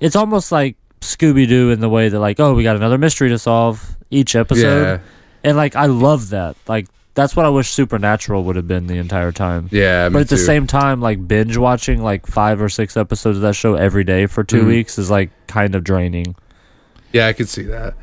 it's almost like Scooby Doo in the way that like, oh, we got another mystery to solve each episode, Yeah, and like I love that. Like that's what I wish Supernatural would have been the entire time. yeah. me but at the same time, like binge watching like five or six episodes of that show every day for 2 Mhm. weeks is like kind of draining. yeah, I can see that.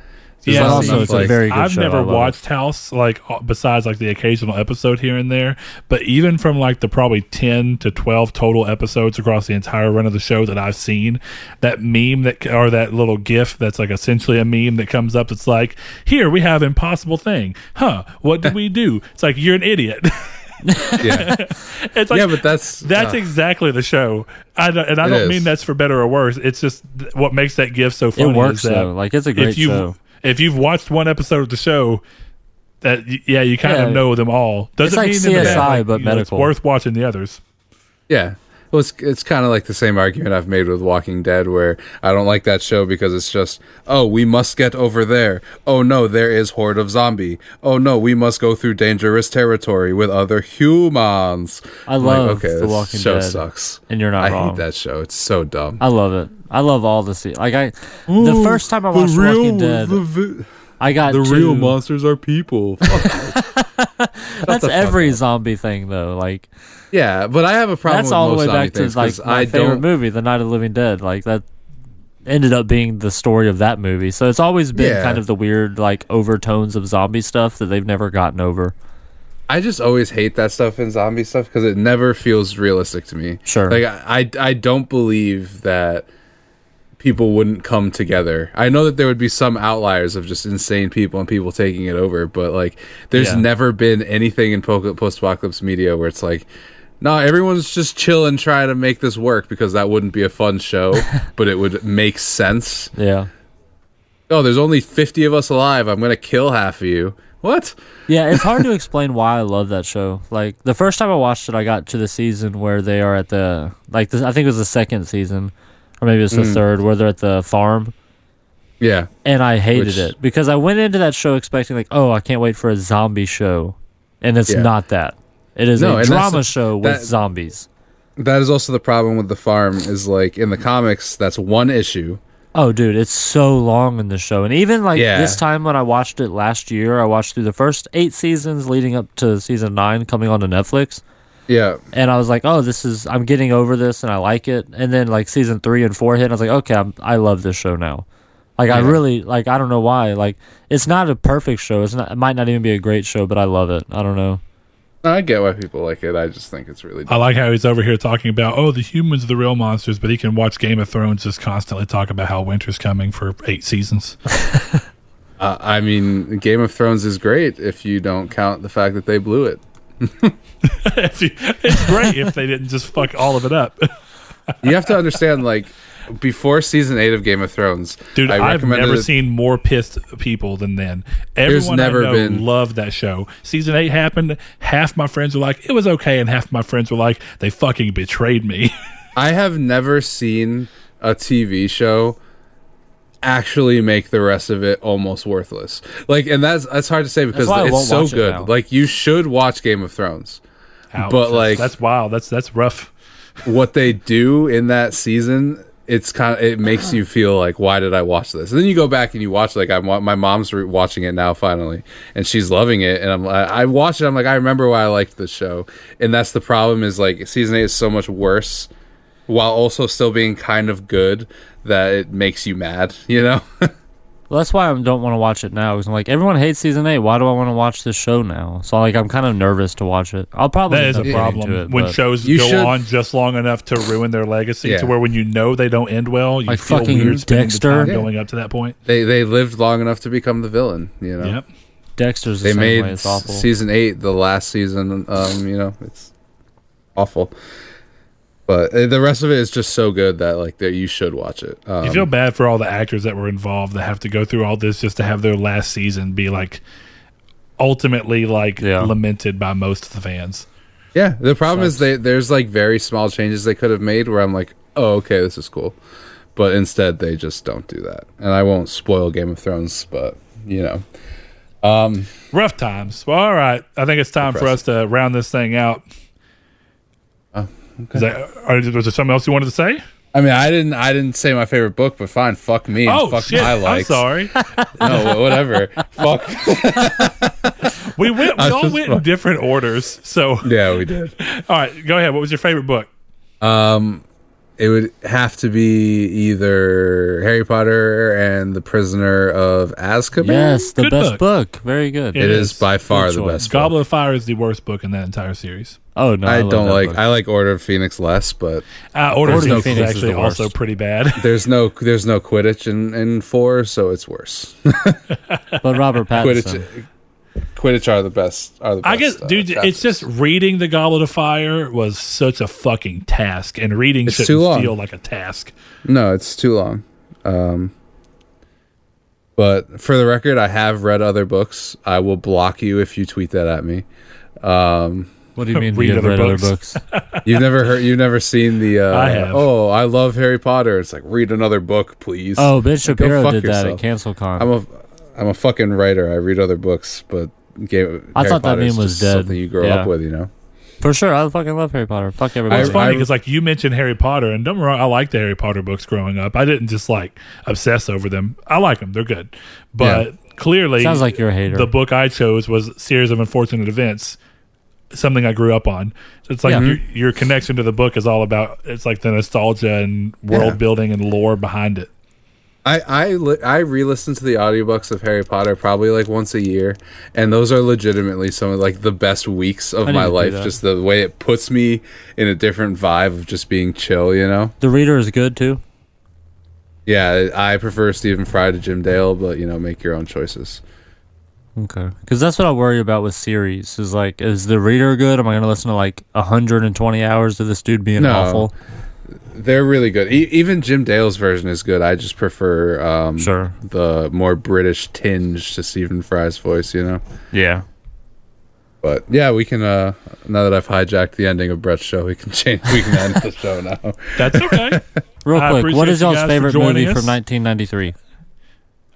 Yeah, but There's also enough, it's a like- very good I've show. Never love it. watched House like uh, besides like the occasional episode here and there, but even from like the probably 10 to 12 total episodes across the entire run of the show that I've seen, that meme that or that little gif that's like essentially a meme that comes up it's like, "Here we have impossible thing." Huh, what did we do? It's like you're an idiot. yeah, it's like yeah, but that's that's uh, exactly the show. I don't, and I don't is. mean that's for better or worse. It's just th- what makes that gif so funny. It works is that though. Like it's a great if you show. If you've watched one episode of the show, that yeah, you kind Yeah. of know them all. Doesn't like mean in the CSI, bad, but you know, medical. It's worth watching the others. yeah. Well, it's it's kind of like the same argument I've made with Walking Dead, where I don't like that show because it's just, oh, we must get over there. Oh no, there is horde of zombie. Oh no, we must go through dangerous territory with other humans. I I'm like, love okay, The Walking show Dead, sucks. and you're not I wrong. hate that show. It's so dumb. I love it. I love all the se- like I. the first time I watched Walking Dead, the, I got the real monsters are people. Fuck you. Shut That's every up. zombie thing though. Like Yeah, but I have a problem. that's with all the way back to like my I favorite don't. movie, The Night of the Living Dead. Like that ended up being the story of that movie. So it's always been Yeah. kind of the weird like overtones of zombie stuff that they've never gotten over. I just always hate that stuff in zombie stuff because it never feels realistic to me. Sure. Like I, I, I don't believe that people wouldn't come together. I know that there would be some outliers of just insane people and people taking it over, but like there's Yeah. never been anything in post-apocalypse media where it's like no, everyone's just chill and trying to make this work because that wouldn't be a fun show, but it would make sense. Yeah. Oh, there's only 50 of us alive. I'm going to kill half of you. What? Yeah, it's hard to explain why I love that show. Like the first time I watched it, I got to the season where they are at the like the, I think it was the second season, or maybe it's the Mm. third, where they're at the farm Yeah. and I hated Which- it because I went into that show expecting like, oh, I can't wait for a zombie show, and it's Yeah. not that. It is No, a drama the- show with that- zombies. That is also the problem with the farm is like in the comics that's one issue. Oh, dude, it's so long in the show, and even like Yeah. this time when I watched it last year, I watched through the first eight seasons leading up to season nine coming onto Netflix, Yeah. and I was like, oh, this is I'm getting over this, and I like it. And then like season three and four hit, and I was like, okay, I'm, I love this show now. Like I really like I don't know why like it's not a perfect show. It's not it might not even be a great show, but I love it. I don't know. I get why people like it. I just think it's really I like how he's over here talking about, oh, the humans are the real monsters, but he can watch Game of Thrones just constantly talk about how winter's coming for eight seasons. Uh, I mean, Game of Thrones is great if you don't count the fact that they blew it. You- it's great if they didn't just fuck all of it up. You have to understand, like, before season eight of Game of Thrones, Dude, I I've never it- seen more pissed people than then. There's Everyone never I know been- loved that show. Season eight happened. Half my friends were like, it was okay, and half my friends were like, they fucking betrayed me. I have never seen a TV show actually make the rest of it almost worthless. Like, and that's that's hard to say because it's so watch it good. like, you should watch Game of Thrones. Ouch. But, like- that's wild. That's that's rough. what they do in that season it's kind of it makes you feel like why did i watch this and then you go back and you watch like i'm my mom's re- watching it now finally and she's loving it and i'm I, I watch it i'm like i remember why i liked this show and that's the problem is like season 8 is so much worse while also still being kind of good that it makes you mad you know Well, that's why I don't want to watch it now. Because I'm like, everyone hates season eight. Why do I want to watch this show now? So like, I'm kind of nervous to watch it. I'll probably That is a end up getting problem it, when shows go should- on just long enough to ruin their legacy Yeah. to where when you know they don't end well, you Like feel fucking weird Dexter. the time Yeah. going up to that point. they they lived long enough to become the villain you know Yep. Dexter's the they same made way. It's awful. season eight the last season um you know it's awful but uh, the rest of it is just so good that like that you should watch it um, You feel bad for all the actors that were involved that have to go through all this just to have their last season be like ultimately like Yeah. lamented by most of the fans. yeah the problem is Sucks. they there's like very small changes they could have made where i'm like oh okay this is cool but instead they just don't do that and i won't spoil game of thrones but you know um Rough times. Well, all right. I think it's time for us to round this thing out. Oh, Is that, or was there something else you wanted to say? i mean i didn't i didn't say my favorite book but fine fuck me Oh fuck shit! my I'm sorry. no whatever fuck We went. We all went in different orders. So, yeah we did all right, go ahead. What was your favorite book? Um, it would have to be either Harry Potter and the Prisoner of Azkaban. yes, the Good best book. book. Very good. It it is, is. by far the choice. best. Goblet book. of Fire is the worst book in that entire series. oh no, I, love don't like. book. I like Order of Phoenix less, but Uh, Order of Order of Phoenix is actually also pretty bad. there's no there's no Quidditch in in four, so it's worse. but Robert Pattinson. Quidditch. Quidditch are the best. Are the best I guess, uh, dude, it's just reading the Goblet of Fire was such a fucking task, and reading It's shouldn't too long. feel like a task. no, it's too long. Um, but for the record, I have read other books. I will block you if you tweet that at me. Um, What do you mean? Read you other read other books. books? You've never heard. You've never seen the. Uh, I have. Oh, I love Harry Potter. It's like read another book, please. oh, Ben Shapiro fuck did that at CancelCon. I'm a, I'm a fucking writer. I read other books, but game. I Harry thought that Potter is meme was dead. Something you grow Yeah. up with, you know. For sure, I fucking love Harry Potter. Fuck everybody. It's funny because like you mentioned Harry Potter, and don't get wrong, I like the Harry Potter books growing up. I didn't just like obsess over them. I like them; they're good. But clearly, Sounds like you're a hater. the book I chose was Series of Unfortunate Events, something I grew up on. So it's like Yeah. your, mm-hmm. your connection to the book is all about it's like the nostalgia and world Yeah. building and lore behind it. I I li- I re-listen to the audiobooks of Harry Potter probably like once a year, and those are legitimately some of like the best weeks of I my life. Just the way it puts me in a different vibe of just being chill, you know. the reader is good too. Yeah, I prefer Stephen Fry to Jim Dale, but you know, make your own choices. Okay, because that's what I worry about with series. Is like, is the reader good? Am I going to listen to like 120 hours of this dude being No. awful? They're really good. E- even Jim Dale's version is good. I just prefer um, Sure. the more British tinge to Stephen Fry's voice, you know. Yeah. But yeah, we can. uh Now that I've hijacked the ending of Brett's show, we can change. We can end the show now. That's okay. Real I quick, what is you y'all's favorite movie us. from 1993?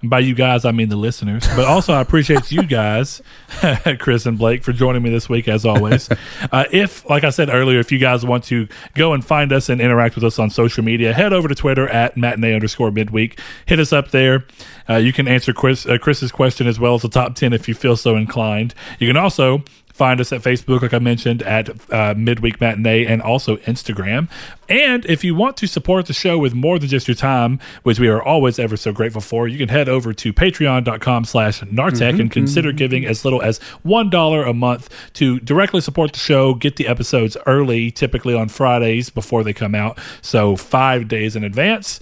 By you guys, I mean the listeners. But also, I appreciate you guys, Chris and Blake, for joining me this week, as always. Uh, if, like I said earlier, if you guys want to go and find us and interact with us on social media, head over to Twitter at matinee underscore midweek. Hit us up there. Uh, you can answer Chris, uh, Chris's question as well as the top 10 if you feel so inclined. You can also Find us at Facebook, like I mentioned, at uh, Midweek Matinee and also Instagram. And if you want to support the show with more than just your time, which we are always ever so grateful for, you can head over to patreon.com slash Nartech Mm-hmm, and consider giving as little as $1 a month to directly support the show, get the episodes early, typically on Fridays before they come out. So five days in advance,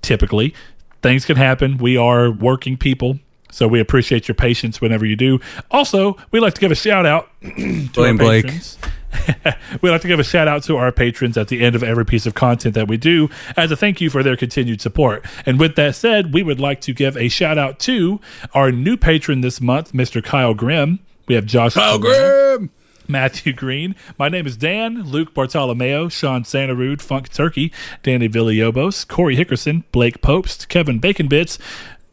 typically. Things can happen. We are working people. So we appreciate your patience whenever you do. Also, we like to give a shout out to Blame our Blake. patrons. we like to give a shout out to our patrons at the end of every piece of content that we do as a thank you for their continued support. And with that said, we would like to give a shout out to our new patron this month, Mr. Kyle Grimm. We have Josh Jamel, Matthew Green. My name is Dan, Luke Bartolomeo, Sean Santarude, Funk Turkey, Danny Villalobos, Corey Hickerson, Blake Popst, Kevin Bacon Bits,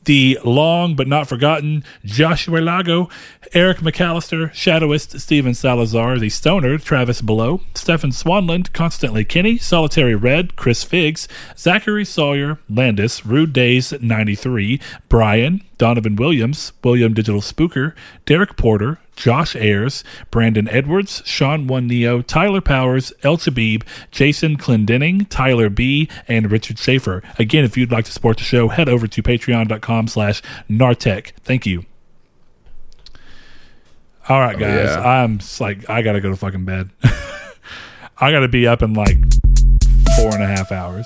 the long but not forgotten Joshua Lago, Eric McAllister, Shadowist Steven Salazar, the Stoner Travis Below, Stefan Swanland, Constantly Kenny, Solitary Red, Chris Figs, Zachary Sawyer, Landis, Rude Days 93, Brian, Donovan Williams, William Digital Spooker, Derek Porter, Josh Ayers, Brandon Edwards, Sean One Neo, Tyler Powers, El Chabib, Jason Clendenning, Tyler B, and Richard Schaefer. Again, if you'd like to support the show, head over to patreon.com slash Nartech. Thank you. All right, oh, guys. yeah. I'm like, I gotta go to fucking bed. I gotta be up in like four and a half hours.